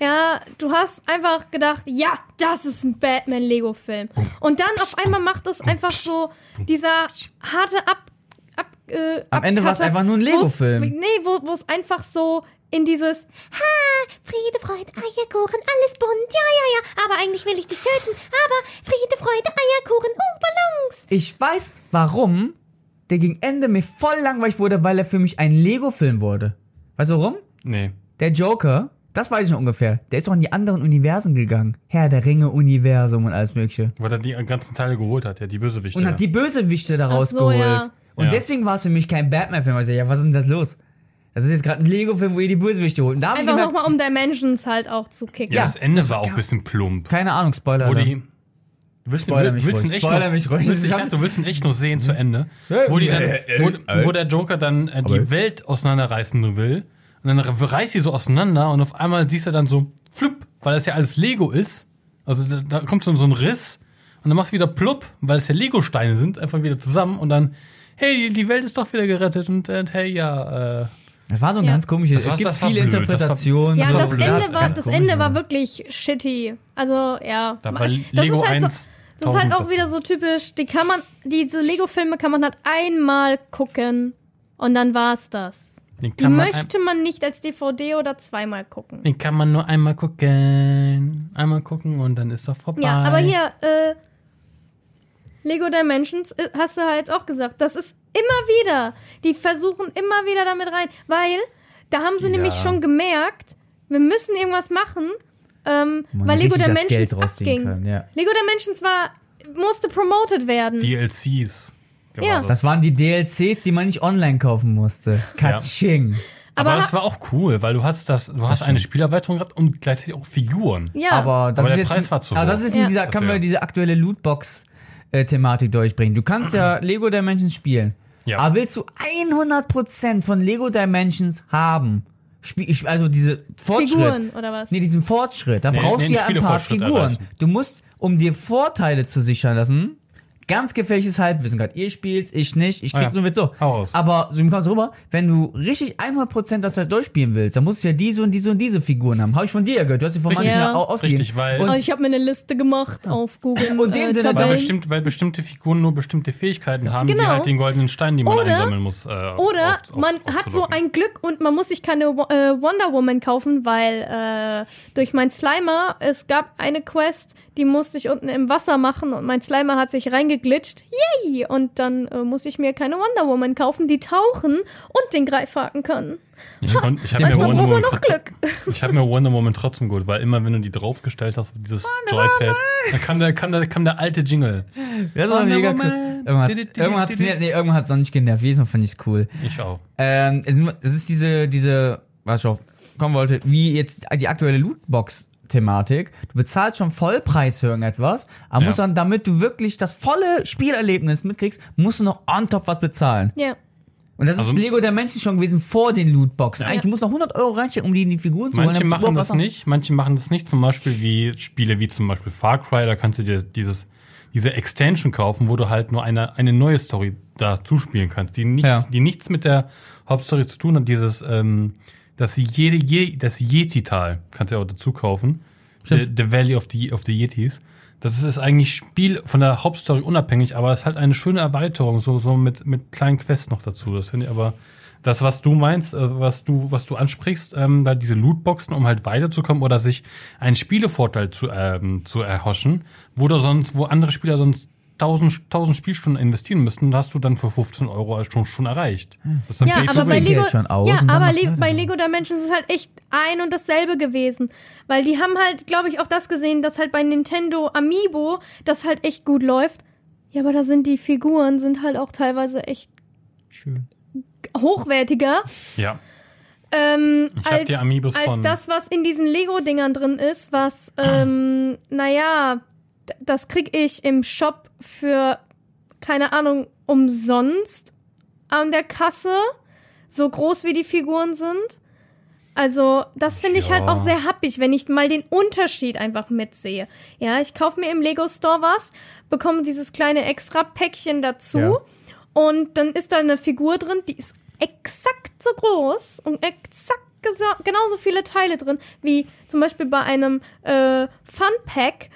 Ja, du hast einfach gedacht, ja, das ist ein Batman-Lego-Film. Und dann auf einmal macht es einfach so dieser harte Ab... ab äh, Am Ende war es einfach nur ein Lego-Film. Nee, wo es einfach so in dieses Ha, Friede, Freude, Eierkuchen, alles bunt, ja, ja, ja. Aber eigentlich will ich dich töten. Aber Friede, Freude, Eierkuchen, oh, Ballons. Ich weiß, warum der gegen Ende mir voll langweilig wurde, weil er für mich ein Lego-Film wurde. Weißt du warum? Nee. Der Joker, das weiß ich noch ungefähr, der ist doch in die anderen Universen gegangen. Herr der Ringe-Universum und alles mögliche. Weil er die ganzen Teile geholt hat, ja, die Bösewichte. Und hat die Bösewichte da Ach so, rausgeholt. ja. Und Ja. deswegen war es für mich kein Batman-Film. Also, ja, was ist denn das los? Das ist jetzt gerade ein Lego-Film, wo ihr die Bösewichte holt. Und da ich Einfach nochmal, um Dimensions halt auch zu kicken. ja, Ja, das Ende das war auch ein bisschen plump. keine Ahnung, Spoiler. Wo die. Du willst, Spoiler du mich willst ruhig, ihn echt spoiler noch, mich ruhig. Willst, ich Ich dachte, du willst ihn echt noch sehen zu Ende. Wo, die dann, wo, wo der Joker dann äh, die Aber- Welt auseinanderreißen will. Und dann reißt die so auseinander und auf einmal siehst du dann so, flupp, weil das ja alles Lego ist. Also da, da kommt so, so ein Riss und dann machst du wieder plupp, weil es ja Lego-Steine sind, einfach wieder zusammen und dann, hey, die Welt ist doch wieder gerettet und äh, hey, ja, äh, Das war so ein Ja. ganz komisches. Das war- es gibt das war viele blöd, das war- Interpretationen. Ja, Das war das. Ende war, das komisch, Ende war ja. wirklich shitty. Also, ja. da war das Lego ist halt 1. So, das ist halt 1000 auch wieder so typisch, die kann man, diese Lego-Filme kann man halt einmal gucken und dann war's das. Den Die kann, man, möchte man nicht als DVD oder zweimal gucken. den kann man nur einmal gucken. Einmal gucken und dann ist er vorbei. Ja, aber hier, äh, Lego Dimensions, äh, hast du halt auch gesagt, das ist immer wieder, die versuchen immer wieder damit rein, weil da haben sie Ja. nämlich schon gemerkt, wir müssen irgendwas machen, ähm, man weil Lego das Dimensions abging. kann, ja. Lego Dimensions war, musste promoted werden. DLCs. war Ja. Das waren die DLCs, die man nicht online kaufen musste. Katsching. aber, aber das war auch cool, weil du hast das, du hast eine Spielerweiterung gehabt und gleichzeitig auch Figuren. ja, Aber das Aber ist der jetzt, Preis war zu aber das hoch. ist in Ja. dieser, können wir diese aktuelle Lootbox-Thematik durchbringen. Du kannst ja [clears throat] Lego Dimensions spielen. Ja. Aber willst du 100% von Lego Dimensions haben? Spiel, ich- also diese Fortschritt. Figuren oder was? Nee, diesen Fortschritt. Da Nee, brauchst nee, du ja ein paar Figuren. erreichen. Du musst, um dir Vorteile zu sichern lassen, ganz gefährliches Halbwissen gerade. Ihr spielt, ich nicht, ich krieg Ah ja. nur mit so. Hau raus. Aber so kommst du rüber, wenn du richtig 100% das halt durchspielen willst, dann musst du ja diese und diese und diese Figuren haben. Habe ich von dir ja gehört. Du hast die von manchen Ja. au- ausgegeben. Richtig, weil- Oh, ich habe mir eine Liste gemacht auf Google. [laughs] Und den äh, Sinne- Weil, bestimmt, weil bestimmte Figuren nur bestimmte Fähigkeiten haben, die Genau. halt den goldenen Stein, den man Oder- einsammeln muss. Äh, Oder auf- auf- man hat so ein Glück und man muss sich keine äh, Wonder Woman kaufen, weil äh, durch mein Slimer, es gab eine Quest, die musste ich unten im Wasser machen und mein Slimer hat sich reingeglitscht. Yay! Und dann äh, muss ich mir keine Wonder Woman kaufen, die tauchen und den Greifhaken können. Ich, kon- ich habe mir, Wonder Woman noch Glück. ich hab mir Wonder Woman trotzdem gut, weil immer wenn du die draufgestellt hast, dieses Joypad, dann kam der, kam, der, kam der alte Jingle. Das war Wonder mega cool. Irgendwann hat's- irgendwann hat's nee, nee, irgendwann hat's noch nicht genervt. Jedes fand ich's cool. Ich auch. Ähm, es ist- es ist diese, diese, was ich auf kommen wollte, wie jetzt die aktuelle Lootbox-Thematik. Du bezahlst schon Vollpreis für irgendetwas, aber Ja. musst dann, damit du wirklich das volle Spielerlebnis mitkriegst, musst du noch on top was bezahlen. Ja. Und das Also- ist Lego der Menschen schon gewesen vor den Lootboxen. Eigentlich, du musst noch 100 Euro reinstecken, um die in die Figuren zu holen. Manche machen das nicht, manche machen das nicht, zum Beispiel wie Spiele wie zum Beispiel Far Cry, da kannst du dir dieses, diese Extension kaufen, wo du halt nur eine, eine neue Story dazu spielen kannst, die nichts, Ja. die nichts mit der Hauptstory zu tun hat, dieses, ähm, das, jede, je, das Yeti-Tal kannst du ja auch dazu kaufen. The, the Valley of the, of the Yetis. Das ist, ist eigentlich Spiel von der Hauptstory unabhängig, aber es ist halt eine schöne Erweiterung, so, so mit, mit kleinen Quests noch dazu. Das finde ich aber, das, was du meinst, äh, was du, was du ansprichst, ähm, da diese Lootboxen, um halt weiterzukommen oder sich einen Spielevorteil zu, ähm, zu erhoschen, wo du sonst, wo andere Spieler sonst 1000, 1000 Spielstunden investieren müssten, hast du dann für 15 Euro schon, schon erreicht. Das ist dann Ja, aber bei Lego, schon aus ja, aber Le bei Lego Dimensions ist es halt echt ein und dasselbe gewesen. Weil die haben halt, glaube ich, auch das gesehen, dass halt bei Nintendo Amiibo das halt echt gut läuft. Ja, aber da sind die Figuren, sind halt auch teilweise echt Schön. hochwertiger. Ja. Ähm, Ich hab als, die Amiibos als von- das, was in diesen Lego-Dingern drin ist, was, [clears throat] ähm, naja, d- das krieg ich im Shop für, keine Ahnung, umsonst an der Kasse, so groß wie die Figuren sind. Also, das finde ich Ja. halt auch sehr happig, wenn ich mal den Unterschied einfach mitsehe. Ja, ich kaufe mir im Lego Store was, bekomme dieses kleine Extra-Päckchen dazu Ja. und dann ist da eine Figur drin, die ist exakt so groß und exakt genauso viele Teile drin, wie zum Beispiel bei einem äh, Fun Pack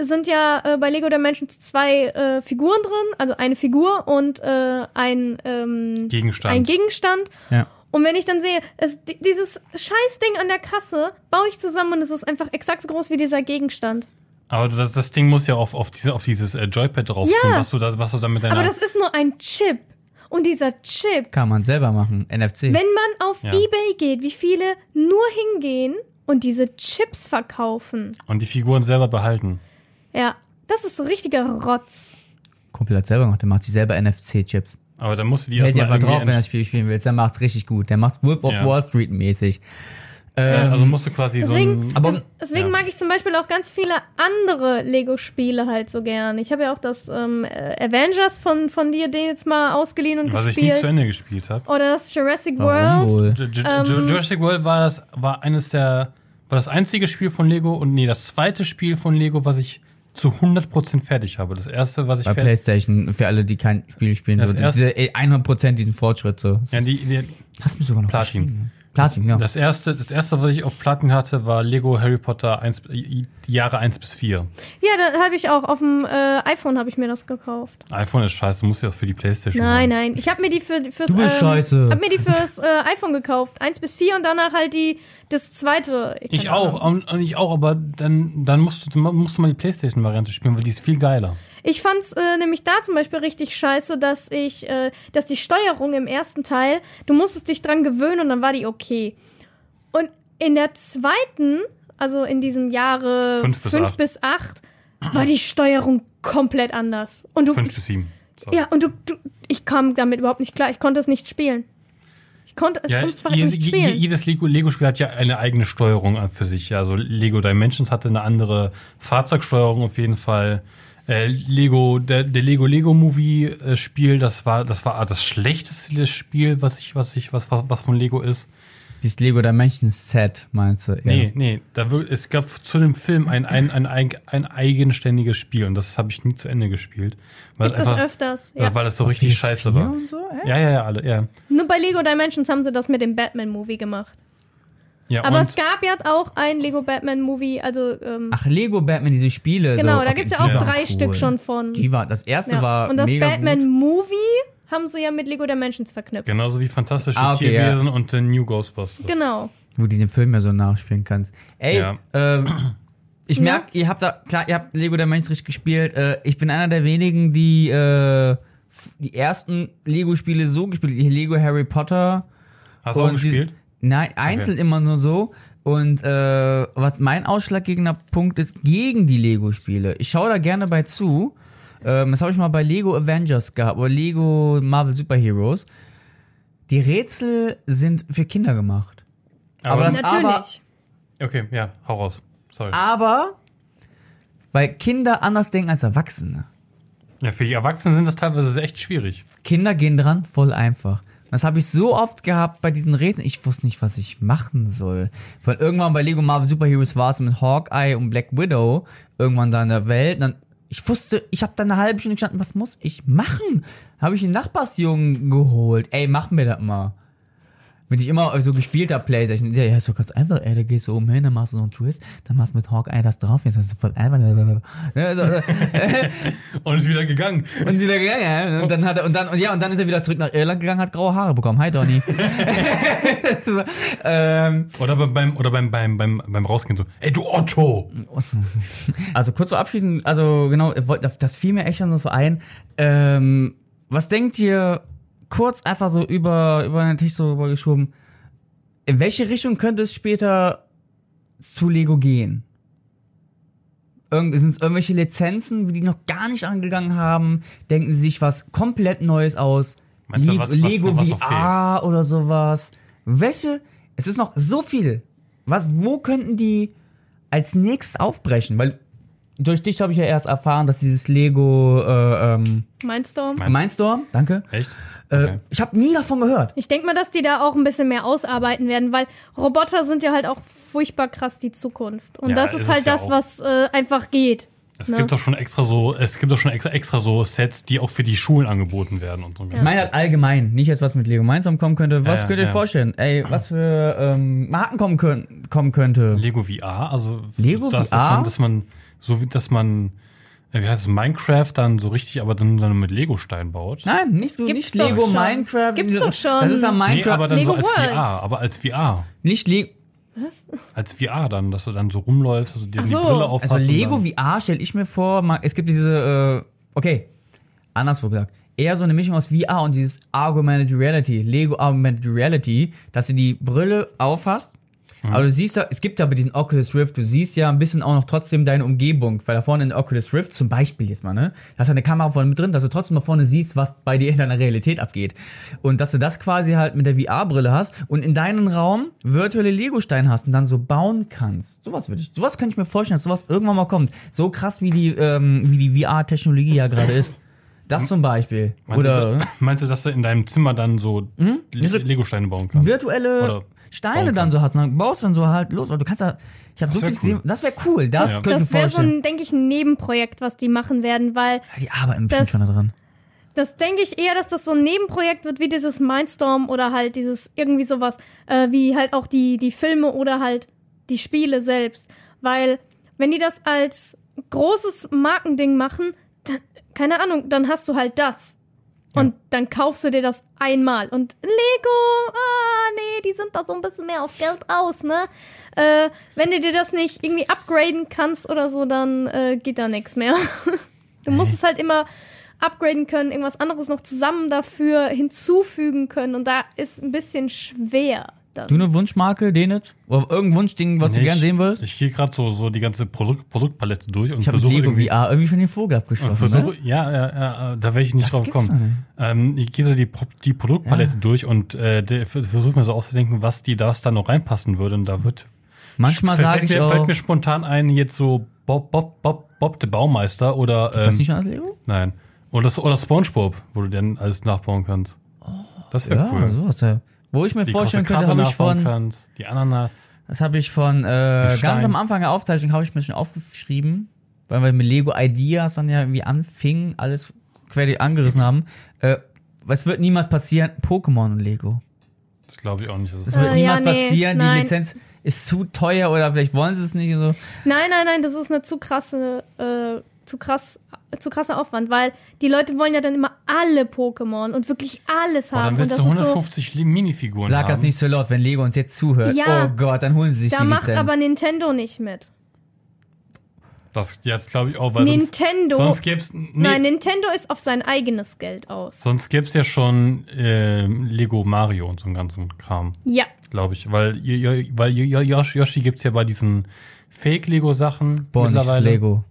sind ja äh, bei Lego Dimensions zwei äh, Figuren drin, also eine Figur und äh, ein, ähm, Gegenstand. ein Gegenstand. Ja. Und wenn ich dann sehe, es, di- dieses Scheißding an der Kasse baue ich zusammen und es ist einfach exakt so groß wie dieser Gegenstand. Aber das, das Ding muss ja auf, auf, diese, auf dieses äh, Joypad drauf Ja. tun, was du, da, was du da mit deiner... Aber das ist nur ein Chip. Und dieser Chip, Kann man selber machen. NFC. wenn man auf Ja. Ebay geht, wie viele nur hingehen und diese Chips verkaufen. und die Figuren selber behalten. Ja, das ist so richtiger Rotz. Kumpel hat selber gemacht, der macht sich selber NFC-Chips. Aber dann musst du die Hält erstmal dir einfach drauf, wenn er das Spiel spielen willst. Der macht's richtig gut. Der macht's Wolf of Ja. Wall Street mäßig. Ja, also musst du quasi Deswegen, so ein. Aber- des- deswegen ja. mag ich zum Beispiel auch ganz viele andere Lego-Spiele halt so gern. Ich habe ja auch das ähm, äh, Avengers von, von dir den jetzt mal ausgeliehen und Was ich nie gespielt. zu Ende gespielt habe. Oder das Jurassic Warum World. Ähm. Jurassic World war das war eines der war das einzige Spiel von Lego und nee, das zweite Spiel von Lego, was ich zu 100% fertig habe. Das erste, was ich Bei Playstation, für alle, die kein Spiel spielen, Das so, diese ey, 100% diesen Fortschritt so. ja, die, die, Hast du mir sogar noch Platin. Platin, ja. Das erste, das erste, was ich auf Platten hatte, war Lego Harry Potter 1, die Jahre 1 bis 4. Ja, da habe ich auch auf dem äh, iPhone habe ich mir das gekauft. iPhone ist scheiße, du musst ja das für die Playstation Nein, haben. nein. Ich habe mir die für, fürs Du bist ähm, scheiße. Hab mir die fürs äh, iPhone gekauft, 1 bis 4 und danach halt die das zweite. Ich keine auch, und, und ich auch, aber dann, dann musst du, musst du mal die Playstation-Variante spielen, weil die ist viel geiler. Ich fand's äh, nämlich da zum Beispiel richtig scheiße, dass ich, äh, dass die Steuerung im ersten Teil, du musstest dich dran gewöhnen und dann war die okay. Und in der zweiten, also in diesem Jahre Fünf bis fünf acht. bis acht, war die Steuerung komplett anders. Und du, 5 bis 7. So. ja, und du, du, ich kam damit überhaupt nicht klar. Ich konnte es nicht spielen. Ich konnte es Ja, einfach je- nicht spielen. jedes Lego- Lego-Spiel hat ja eine eigene Steuerung für sich. Also Lego Dimensions hatte eine andere Fahrzeugsteuerung auf jeden Fall. Äh, Lego, der, der Lego Lego Movie äh, Spiel, das war, das war das schlechteste Spiel, was ich, was ich, was, was, was von Lego ist. Dieses Lego Dimension Set, meinst du? Ja. Nee, nee, da wir, es gab zu dem Film ein, ein, ein, ein, ein eigenständiges Spiel und das habe ich nie zu Ende gespielt. Weil Gibt einfach, öfters. Ja. weil das so richtig scheiße PS4 war. So? Ja, ja, ja, alle, ja. Nur bei Lego Dimensions haben sie das mit dem Batman-Movie gemacht. Ja Aber es gab ja auch ein Lego Batman-Movie, also ähm, Ach, Lego Batman, diese Spiele. genau, so. da Okay, gibt's ja auch drei cool. Stück schon von. Die war, das erste ja. war Und das mega gut. Batman-Movie haben sie ja mit Lego Dimensions verknüpft. genauso wie Fantastische Ah, okay, Tierwesen und The New Ghostbusters. Genau. wo du den Film ja so nachspielen kannst. Ey, Ja. ähm, ich Ja. merk, ihr habt da, klar, ihr habt Lego Dimensions richtig gespielt. Äh, ich bin einer der wenigen, die äh, die ersten Lego-Spiele so gespielt, Lego Harry Potter. Hast du auch Und die- gespielt? Nein, einzeln immer nur so. Und äh, was mein ausschlaggebender Punkt ist gegen die Lego-Spiele. Ich schaue da gerne bei zu. Ähm, das habe ich mal bei Lego Avengers gehabt oder Lego Marvel Superheroes. Die Rätsel sind für Kinder gemacht. Aber das- Natürlich. Okay, ja, hau raus. Sorry. Aber weil Kinder anders denken als Erwachsene. Ja, für die Erwachsenen sind das teilweise echt schwierig. Kinder gehen dran, voll einfach. Das habe ich so oft gehabt bei diesen Rätseln. Ich wusste nicht, was ich machen soll. Weil irgendwann bei Lego Marvel Superheroes war es mit Hawkeye und Black Widow irgendwann da in der Welt. Und dann, ich wusste, ich habe da eine halbe Stunde gestanden, was muss ich machen? Habe ich einen Nachbarsjungen geholt. Ey, mach mir das mal. Wenn ich immer so gespielt habe, Playstation, ja, ja, ist doch ganz einfach, ey, da gehst du oben hin, dann machst du so einen Twist, dann machst du mit Hawkeye das drauf, jetzt ist das voll einfach. [laughs] Und ist wieder gegangen. Und wieder gegangen, ja. Und dann hat er, und dann, und ja, und dann ist er wieder zurück nach Irland gegangen, hat graue Haare bekommen. Hi, Donny. [laughs] [laughs] so, ähm, Oder beim- beim, oder beim, beim, beim, beim Rausgehen so, ey du Otto! also kurz so abschließend, also genau, das das fiel mir echt schon so ein. Ähm, was denkt ihr, kurz einfach so über, über den Tisch so rübergeschoben, in welche Richtung könnte es später zu Lego gehen? Irgend, sind es irgendwelche Lizenzen, die noch gar nicht angegangen haben? Denken sie sich was komplett Neues aus? Meinst Le was- was- Lego was VR oder sowas? Welche? Es ist noch so viel. Was, wo könnten die als nächstes aufbrechen? Weil durch dich habe ich ja erst erfahren, dass dieses Lego äh, ähm, Mindstorm. Mein- Mindstorm, danke. Echt? Äh, Okay. ich habe nie davon gehört. Ich denke mal, dass die da auch ein bisschen mehr ausarbeiten werden, weil Roboter sind ja halt auch furchtbar krass die Zukunft. Und Ja, das ist ist halt ja das, was äh, einfach geht. Es Ne? gibt doch schon extra so, es gibt doch schon extra, extra so Sets, die auch für die Schulen angeboten werden und so. Ich meine halt allgemein, nicht jetzt was mit Lego Mindstorm kommen könnte. Was Ja, könnt ihr euch ja. vorstellen? Ey, was für ähm, Marken kommen, können, kommen könnte? Lego VR, also Lego das, Dass VR? man, dass man, so wie, dass man, äh, wie heißt es, Minecraft dann so richtig, aber dann, dann mit Lego-Stein baut. Nein, nicht, du, nicht doch Lego schon. Minecraft. Gibt's doch schon. Das ist Nee, Minecraft. aber dann Lego so als Worlds. VR, aber als VR. nicht Lego. Was? Als VR dann, dass du dann so rumläufst, also dir Ach die so. Brille aufhast. Also Lego VR stelle ich mir vor, es gibt diese, äh, okay, anderswo gesagt, eher so eine Mischung aus VR und dieses Augmented Reality, Lego Augmented Reality, dass du die Brille aufhast Aber du siehst ja, es gibt ja bei diesen Oculus Rift, du siehst ja ein bisschen auch noch trotzdem deine Umgebung, weil da vorne in der Oculus Rift zum Beispiel jetzt mal, ne, da hast du eine Kamera vorne mit drin, dass du trotzdem mal vorne siehst, was bei dir in deiner Realität abgeht. Und dass du das quasi halt mit der VR-Brille hast und in deinen Raum virtuelle Lego-Steine hast und dann so bauen kannst. Sowas würde ich, sowas könnte ich mir vorstellen, dass sowas irgendwann mal kommt. So krass wie die, ähm, wie die VR-Technologie ja gerade ist. Das zum Beispiel. Meinst, Oder du, da- meinst du, dass du in deinem Zimmer dann so Le Lego-Steine bauen kannst? virtuelle Oder Steine dann so hast. Und dann baust du dann so halt los. Und du kannst da, ich habe so viel cool. gesehen. Das wäre cool. Das Ja. Das wäre so ein, denke ich, ein Nebenprojekt, was die machen werden, weil Ja, die arbeiten bestimmt das- schon da dran. das denke ich eher, dass das so ein Nebenprojekt wird, wie dieses Mindstorm oder halt dieses irgendwie sowas, äh, wie halt auch die, die Filme oder halt die Spiele selbst. Weil, wenn die das als großes Markending machen, dann, keine Ahnung, dann hast du halt das. Und dann kaufst du dir das einmal. Und Lego, ah, nee, die sind da so ein bisschen mehr auf Geld aus, ne? Äh, wenn du dir das nicht irgendwie upgraden kannst oder so, dann äh, geht da nichts mehr. [laughs] Du musst es halt immer upgraden können, irgendwas anderes noch zusammen dafür hinzufügen können. Und da ist ein bisschen schwer. Dann. Du eine Wunschmarke, den jetzt? Oder irgendein Wunschding, was du Nee, gern ich- sehen würdest? Ich gehe gerade so, so die ganze Produkt, Produktpalette durch und Ich versuche Lego irgendwie. VR irgendwie von den Vogel abgeschlossen. versuche, ne? ja, ja, ja, da werde ich nicht Das drauf kommen. Ähm, ich gehe so die, die Produktpalette durch und äh, versuche mir so auszudenken, was die da was da noch reinpassen würde. Und da wird Manchmal fällt, sage ich mir, auch, fällt mir spontan ein, jetzt so Bob, Bob, Bob, Bob der Baumeister oder das ähm, nicht schon als Lego? nein. Oder, oder SpongeBob, wo du dann alles nachbauen kannst. Das wäre Ja, cool. sowas. Ja. Wo ich mir Die vorstellen könnte, habe ich von, kannst, die Ananas. das habe ich von äh, ganz am Anfang der Aufzeichnung habe ich mir schon aufgeschrieben, weil wir mit Lego Ideas dann ja irgendwie anfingen, alles quer angerissen haben. Äh, was wird niemals passieren? Pokémon und Lego. Das glaube ich auch nicht. dass es- Das wird Äh, ja, niemals nee, passieren. Die nein. Lizenz ist zu teuer oder vielleicht wollen sie es nicht. und So. Nein, nein, nein, das ist eine zu krasse, äh, zu krass, zu krasser Aufwand, weil die Leute wollen ja dann immer alle Pokémon und wirklich alles Aber haben. dann Und willst das du ist so, 150 Li- Minifiguren Sag haben. das nicht so laut, wenn Lego uns jetzt zuhört. Ja. oh Gott, dann holen sie sich da die macht Lizenz. aber Nintendo nicht mit. Das jetzt glaube ich auch, weil Nintendo. sonst, sonst gäbe es nee, Nein, Nintendo ist auf sein eigenes Geld aus. sonst gäbe es ja schon ähm, Lego Mario und so einen ganzen Kram, Ja, glaube ich, weil weil Yoshi, Yoshi gibt's ja bei diesen Fake Lego Sachen Polnisches mittlerweile. Lego.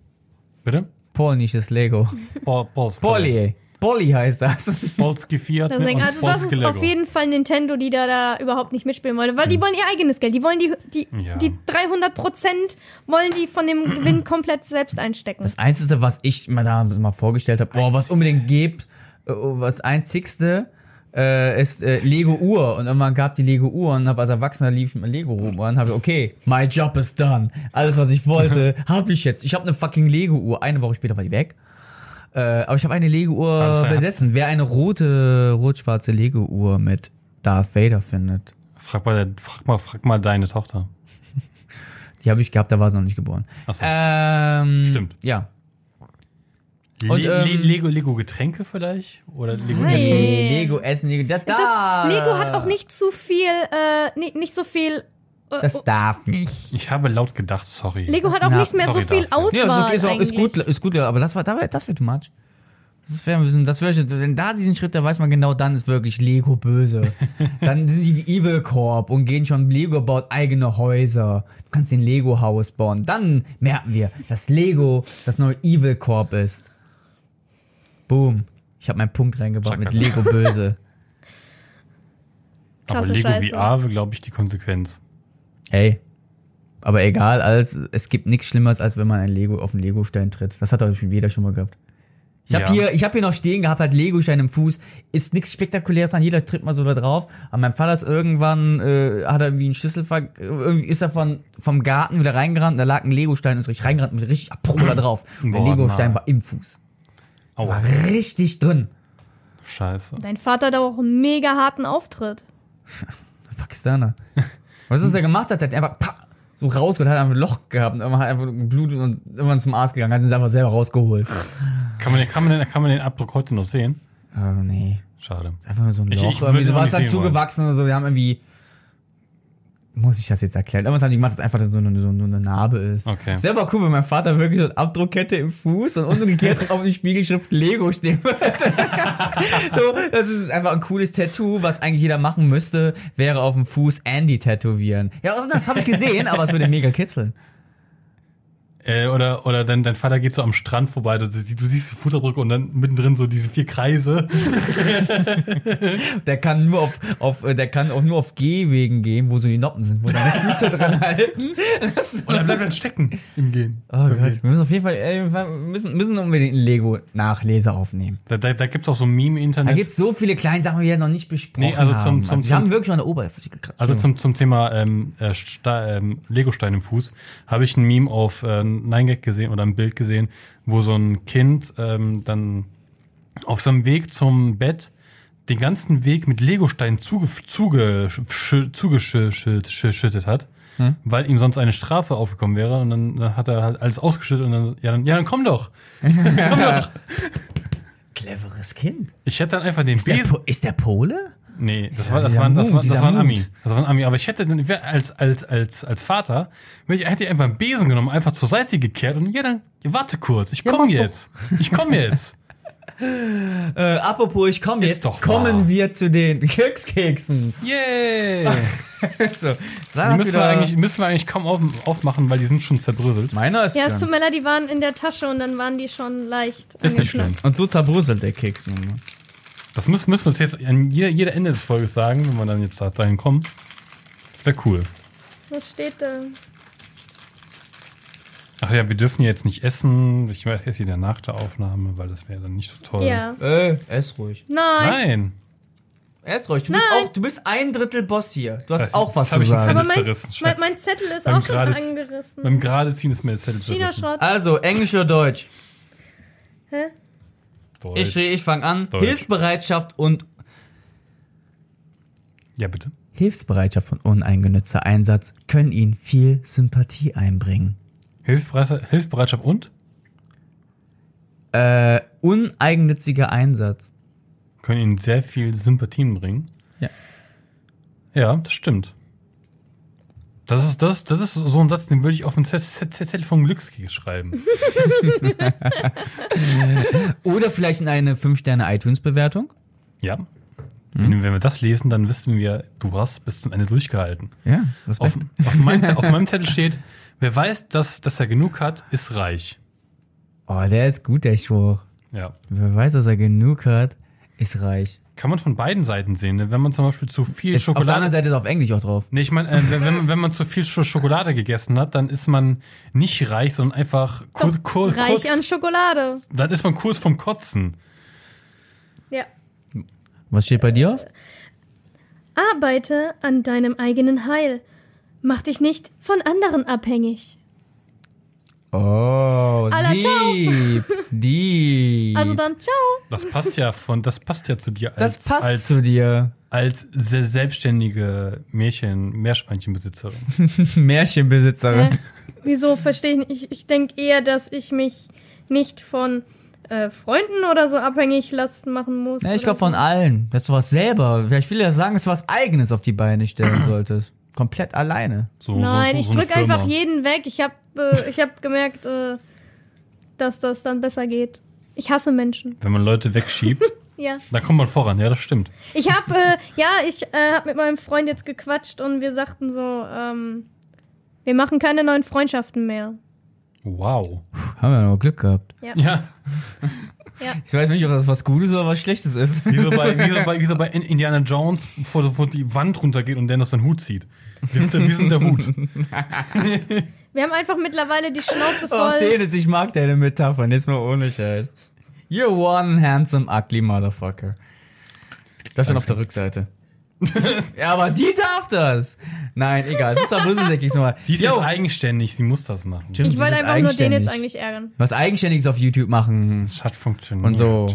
Bitte? Polnisches Lego. [laughs] Pol Pols Polly, ey. Polly heißt das. Polski Fiat deswegen, und also das ist Lego. auf jeden Fall Nintendo, die da, da überhaupt nicht mitspielen wollen, weil die wollen ihr eigenes Geld, die wollen die, die, Ja. die 300 Prozent wollen die von dem [clears throat] Gewinn komplett selbst einstecken. Das Einzige, was ich mir da mal vorgestellt habe, boah, was unbedingt gibt, äh, was Einzigste, äh, ist äh, Lego Uhr. Und irgendwann gab die Lego Uhr und hab als Erwachsener lief mit Lego rum und habe okay, my job is done. Alles, was ich wollte, [laughs] habe ich jetzt. Ich habe eine fucking Lego Uhr. Eine Woche später war die weg. Äh, aber ich habe eine Lego Uhr Also, besessen. Wer eine rote, rot-schwarze Lego Uhr mit Darth Vader findet, Frag mal, frag mal, frag mal deine Tochter. [laughs] die habe ich gehabt, da war sie noch nicht geboren. Ach so. Ähm, Stimmt. Ja. Und, Le ähm, Lego Lego Getränke vielleicht oder Lego Nein. Essen? Nee, Lego essen, Lego. Das, Das. Lego hat auch nicht zu viel, äh, nicht, nicht so viel. Äh, Das darf nicht. Ich habe laut gedacht, sorry. Lego hat auch Na, nicht mehr sorry so viel. Auswahl. Ja, ist, okay, ist, auch, ist gut, ist gut, aber das war, das wäre das wär too much. Das wäre ein bisschen, das wäre, wenn da diesen Schritt, da weiß man genau, dann ist wirklich Lego böse. [laughs] dann sind die wie Evil Corp und gehen schon, Lego baut eigene Häuser. Du kannst den Lego Haus bauen. Dann merken wir, dass Lego das neue Evil Corp ist. Boom. Ich habe meinen Punkt reingebracht mit. Lego böse. [laughs] Aber Lego Scheiße. VR wäre, glaube ich, die Konsequenz. Ey. Aber egal, als, es gibt nichts Schlimmeres, als wenn man ein Lego auf einen Lego-Stein tritt. Das hat doch schon jeder schon mal gehabt. Ich habe Ja. hier, ich habe hier noch stehen gehabt, hat Lego-Stein im Fuß. Ist nichts Spektakuläres an, jeder tritt mal so da drauf. Aber mein Vater ist irgendwann, äh, hat er irgendwie einen Schlüssel, ver irgendwie ist er von, vom Garten wieder reingerannt, da lag ein Lego-Stein und ist richtig reingerannt mit richtig Apollo da drauf. Und der Lego-Stein war im Fuß. Aua, War richtig drin. scheiße. Dein Vater hat auch einen mega harten Auftritt. [laughs] Pakistaner. Was ist er gemacht hat? Er hat einfach pa, so rausgeholt, hat einfach ein Loch gehabt und irgendwann hat einfach geblutet und irgendwann zum Arzt gegangen, hat ihn einfach selber rausgeholt. Kann man, den, kann, man den, kann man den Abdruck heute noch sehen? Oh, nee. Schade. Einfach nur so ein Ich- Loch. ich irgendwie würde so was nicht dann sehen wollen. zugewachsen oder so. Wir haben irgendwie. Muss ich das jetzt erklären? Irgendwas haben die gemacht, dass einfach so eine, so eine Narbe ist. Okay. Selber cool, wenn mein Vater wirklich so eine Abdruckkette im Fuß und umgekehrt auf die Spiegelschrift Lego stehen würde. [laughs] so, das ist einfach ein cooles Tattoo, was eigentlich jeder machen müsste, wäre auf dem Fuß Andy tätowieren. Ja, das habe ich gesehen, aber es würde mega kitzeln. Äh, oder oder dein, dein Vater geht so am Strand vorbei, du, du siehst die Futterbrücke und dann mittendrin so diese vier Kreise. [laughs] Der kann nur auf, auf äh, der kann auch nur auf Gehwegen gehen, wo so die Noppen sind, wo deine Füße dran halten. Und er bleibt dann stecken im Gehen. Oh Gott, wir müssen auf jeden Fall, äh, wir müssen, müssen unbedingt ein Lego-Nachlese aufnehmen. Da, da, da gibt's auch so ein Meme im Da gibt's so viele kleine Sachen, die wir noch nicht besprochen Nee, also zum- haben. zum- also wir zum- haben wirklich schon eine Oberfläche. Also zum, zum Thema ähm, äh, ähm, Lego-Stein im Fuß habe ich ein Meme auf äh, 9gag gesehen oder ein Bild gesehen, wo so ein Kind ähm, dann auf seinem Weg zum Bett den ganzen Weg mit Legosteinen zuge zuge zugeschüttet hat, weil ihm sonst eine Strafe aufgekommen wäre und dann, dann hat er halt alles ausgeschüttet und dann ja dann, ja dann komm doch. [laughs] Cleveres Kind. Ich hätte dann einfach den Ist der, Besen po ist der Pole? Nee, das war, das war, das war, das war ein. Ami. Das war ein Ami. Aber ich hätte als, als, als, als Vater, wenn ich hätte ich einfach einen Besen genommen, einfach zur Seite gekehrt und ja, dann, warte kurz, ich komm mach doch. jetzt. Ich komm jetzt. [laughs] Äh, apropos, ich komme jetzt. doch kommen wahr. wir zu den [laughs] Glückskeksen. Yay! [laughs] so, Die müssen wir eigentlich, müssen wir eigentlich kaum auf, aufmachen, weil die sind schon zerbröselt. Meiner ist Ja, es tut mir leid, die waren in der Tasche und dann waren die schon leicht Ist nicht schlimm. Und so zerbröselt der Keks nun. Das müssen, müssen wir uns jetzt an jeder, jeder Ende des Folges sagen, wenn wir dann jetzt da- dahin kommen. Das wäre cool. Was steht da? Ach ja, wir dürfen ja jetzt nicht essen. Ich weiß jetzt wieder nach der Aufnahme, weil das wäre dann nicht so toll. Ja. Äh, ess ruhig. Nein. Nein. Ess ruhig. Du bist, Nein. auch, du bist ein Drittel Boss hier. Du hast Das- auch was zu ich sagen. Aber mein, zerrissen, mein, Schatz. mein Zettel ist Beim auch schon gerade- angerissen. Beim gerade ziehen ist mir der Zettel zerrissen. Also, Englisch oder Deutsch? Hä? Deutsch. Ich, ich fange an. Deutsch. Hilfsbereitschaft und Ja, bitte. Hilfsbereitschaft und uneingenützter Einsatz können ihnen viel Sympathie einbringen. Hilfsbereitschaft, Hilfsbereitschaft und? Äh, uneigennütziger Einsatz. Können ihnen sehr viel Sympathien bringen. Ja. Ja, das stimmt. Das ist, das, das ist so ein Satz, den würde ich auf ein Zettel vom Glückskeks schreiben. [laughs] Oder vielleicht in eine 5-Sterne-iTunes-Bewertung. ja. Wenn, wenn wir das lesen, dann wissen wir, du hast bis zum Ende durchgehalten. Ja, Auf, auf, meinem, auf meinem Zettel [laughs] steht, wer weiß, dass, dass er genug hat, ist reich. Oh, der ist gut, der Spruch. Ja. Wer weiß, dass er genug hat, ist reich. Kann man von beiden Seiten sehen. Ne? Wenn man zum Beispiel zu viel Ist, auf der Schokolade anderen Seite ist auf Englisch auch drauf. Nee, ich meine, äh, wenn, wenn, wenn man zu viel Sch- Schokolade gegessen hat, dann ist man nicht reich, sondern einfach kur, kur, reich kurz, an Schokolade. dann ist man kurz vom Kotzen. Ja. Was steht bei dir auf? Arbeite an deinem eigenen Heil. Mach dich nicht von anderen abhängig. Oh, Alla, ciao. deep, deep. Also dann, ciao. Das passt ja von, das passt ja zu dir das als, passt als, zu dir. als se- selbstständige Märchen, Meerschweinchenbesitzerin. [laughs] Märchenbesitzerin. Hä? Wieso verstehe ich nicht? Ich, ich denke eher, dass ich mich nicht von äh, Freunden oder so abhängig lassen machen muss. Ja, ich glaube von so. allen. Dass du was selber, vielleicht will er sagen, dass du was eigenes auf die Beine stellen [clears throat] solltest. Komplett alleine. So, Nein, so, so, ich so eine drück einfach jeden weg. Ich habe äh, ich hab gemerkt, äh, dass das dann besser geht. Ich hasse Menschen. Wenn man Leute wegschiebt, [laughs] Ja. dann kommt man voran. Ja, das stimmt. Ich habe, äh, ja, ich äh, habe mit meinem Freund jetzt gequatscht und wir sagten so, ähm, wir machen keine neuen Freundschaften mehr. Wow. Haben wir noch Glück gehabt. Ja, [laughs] Ich weiß nicht, ob das was Gutes oder was Schlechtes ist. wie so bei, wie so bei, wie so bei [laughs] In- Indiana Jones, bevor sofort die Wand runtergeht und Dennis seinen Hut zieht. Wir sind, der- wir sind der Hut. [laughs] Wir haben einfach mittlerweile die Schnauze Oh, voll. Dennis, ich mag deine Metaphern. Jetzt mal ohne Scheiß. You're one handsome, ugly motherfucker. Das schon auf der Rückseite. [laughs] ja, aber die darf das. Nein, egal. Das ist aber Brüsseldeckigs nochmal. Sie ist jetzt eigenständig, sie muss das machen. Stimmt, ich wollte einfach nur den jetzt eigentlich ärgern. Was Eigenständiges auf YouTube machen. Das hat funktioniert. Und so.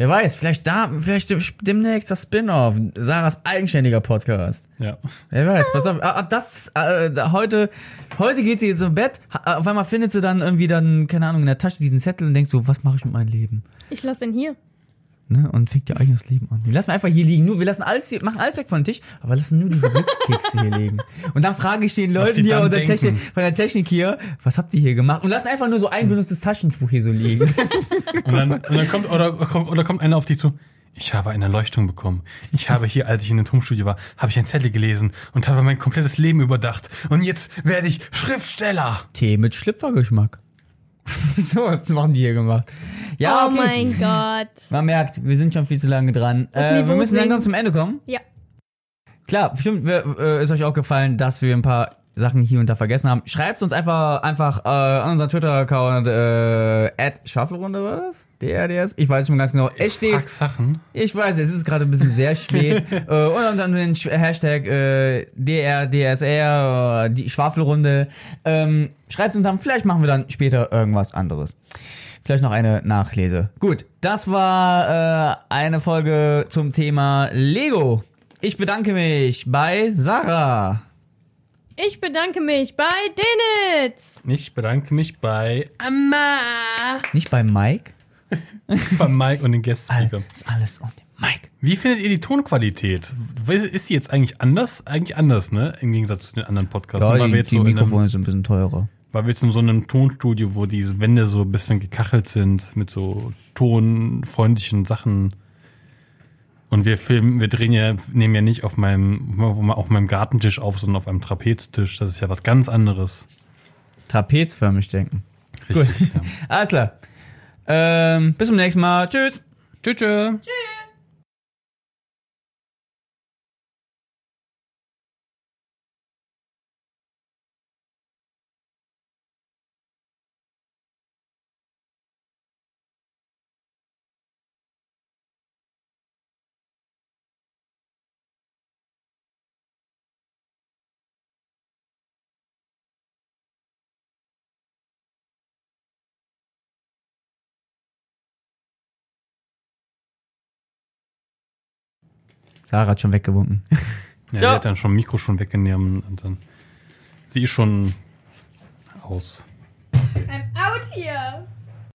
Wer weiß, vielleicht da, vielleicht demnächst das Spin-off. Sarahs eigenständiger Podcast. Ja. Wer weiß, pass auf, ah, ah, das, äh, heute, heute geht sie jetzt im Bett, auf einmal findet sie dann irgendwie dann, keine Ahnung, in der Tasche diesen Zettel und denkt so, was mache ich mit meinem Leben? Ich lasse den hier. Ne, und fängt ihr eigenes Leben an. Wir lassen einfach hier liegen, nur wir lassen alles hier, machen alles weg von den Tisch, aber lassen nur diese Glückskekse hier liegen. Und dann frage ich den Leuten die hier unter. Technik, von der Technik hier, was habt ihr hier gemacht? Und lassen einfach nur so ein benutztes Taschentuch hier so liegen. [laughs] Und dann, und dann kommt, oder, oder kommt einer auf dich zu. Ich habe eine Erleuchtung bekommen. Ich habe hier, als ich in dem Tonstudio war, habe ich einen Zettel gelesen und habe mein komplettes Leben überdacht. Und jetzt werde ich Schriftsteller. Tee mit Schlüpfergeschmack. [laughs] so, was machen die hier gemacht. Ja, oh okay. mein Gott. Man merkt, wir sind schon viel zu lange dran. Äh, wir müssen langsam zum Ende kommen. Ja. Klar, bestimmt äh, ist euch auch gefallen, dass wir ein paar Sachen hier und da vergessen haben. Schreibt uns einfach einfach äh, an unseren Twitter-Account äh, at Schaffelrunde war das? DRDS? Ich weiß nicht mehr ganz genau. Es steht, Frag Sachen. ich weiß, es ist gerade ein bisschen sehr spät. [laughs] äh, und dann den Hashtag äh, DRDSR, äh, die Schwafelrunde. Ähm, Schreibt uns dann, vielleicht machen wir dann später irgendwas anderes. Vielleicht noch eine Nachlese. Gut, das war äh, eine Folge zum Thema Lego. Ich bedanke mich bei Sarah. Ich bedanke mich bei Denitz. Ich bedanke mich bei Amma. Nicht bei Mike. [laughs] Bei Mike und den Gästespeaker. Ist alles um den Mike. Wie findet ihr die Tonqualität? Ist die jetzt eigentlich anders? Eigentlich anders, ne? Im Gegensatz zu den anderen Podcasts. Ja, weil, die, wir jetzt die so in einem, Mikrofone sind ein bisschen teurer. weil wir jetzt in so einem Tonstudio, wo die Wände so ein bisschen gekachelt sind, mit so tonfreundlichen Sachen. Und wir filmen, wir drehen ja, nehmen ja nicht auf meinem, auf meinem Gartentisch auf, sondern auf einem Trapeztisch. Das ist ja was ganz anderes. Trapezförmig denken. Richtig. Ja. Alles klar. Ähm, bis zum nächsten Mal. Tschüss. Tschüss. tschüss. Sarah hat schon weggewunken. Ja, Ja. die hat dann schon Mikro schon weggenommen und dann. Sie ist schon aus.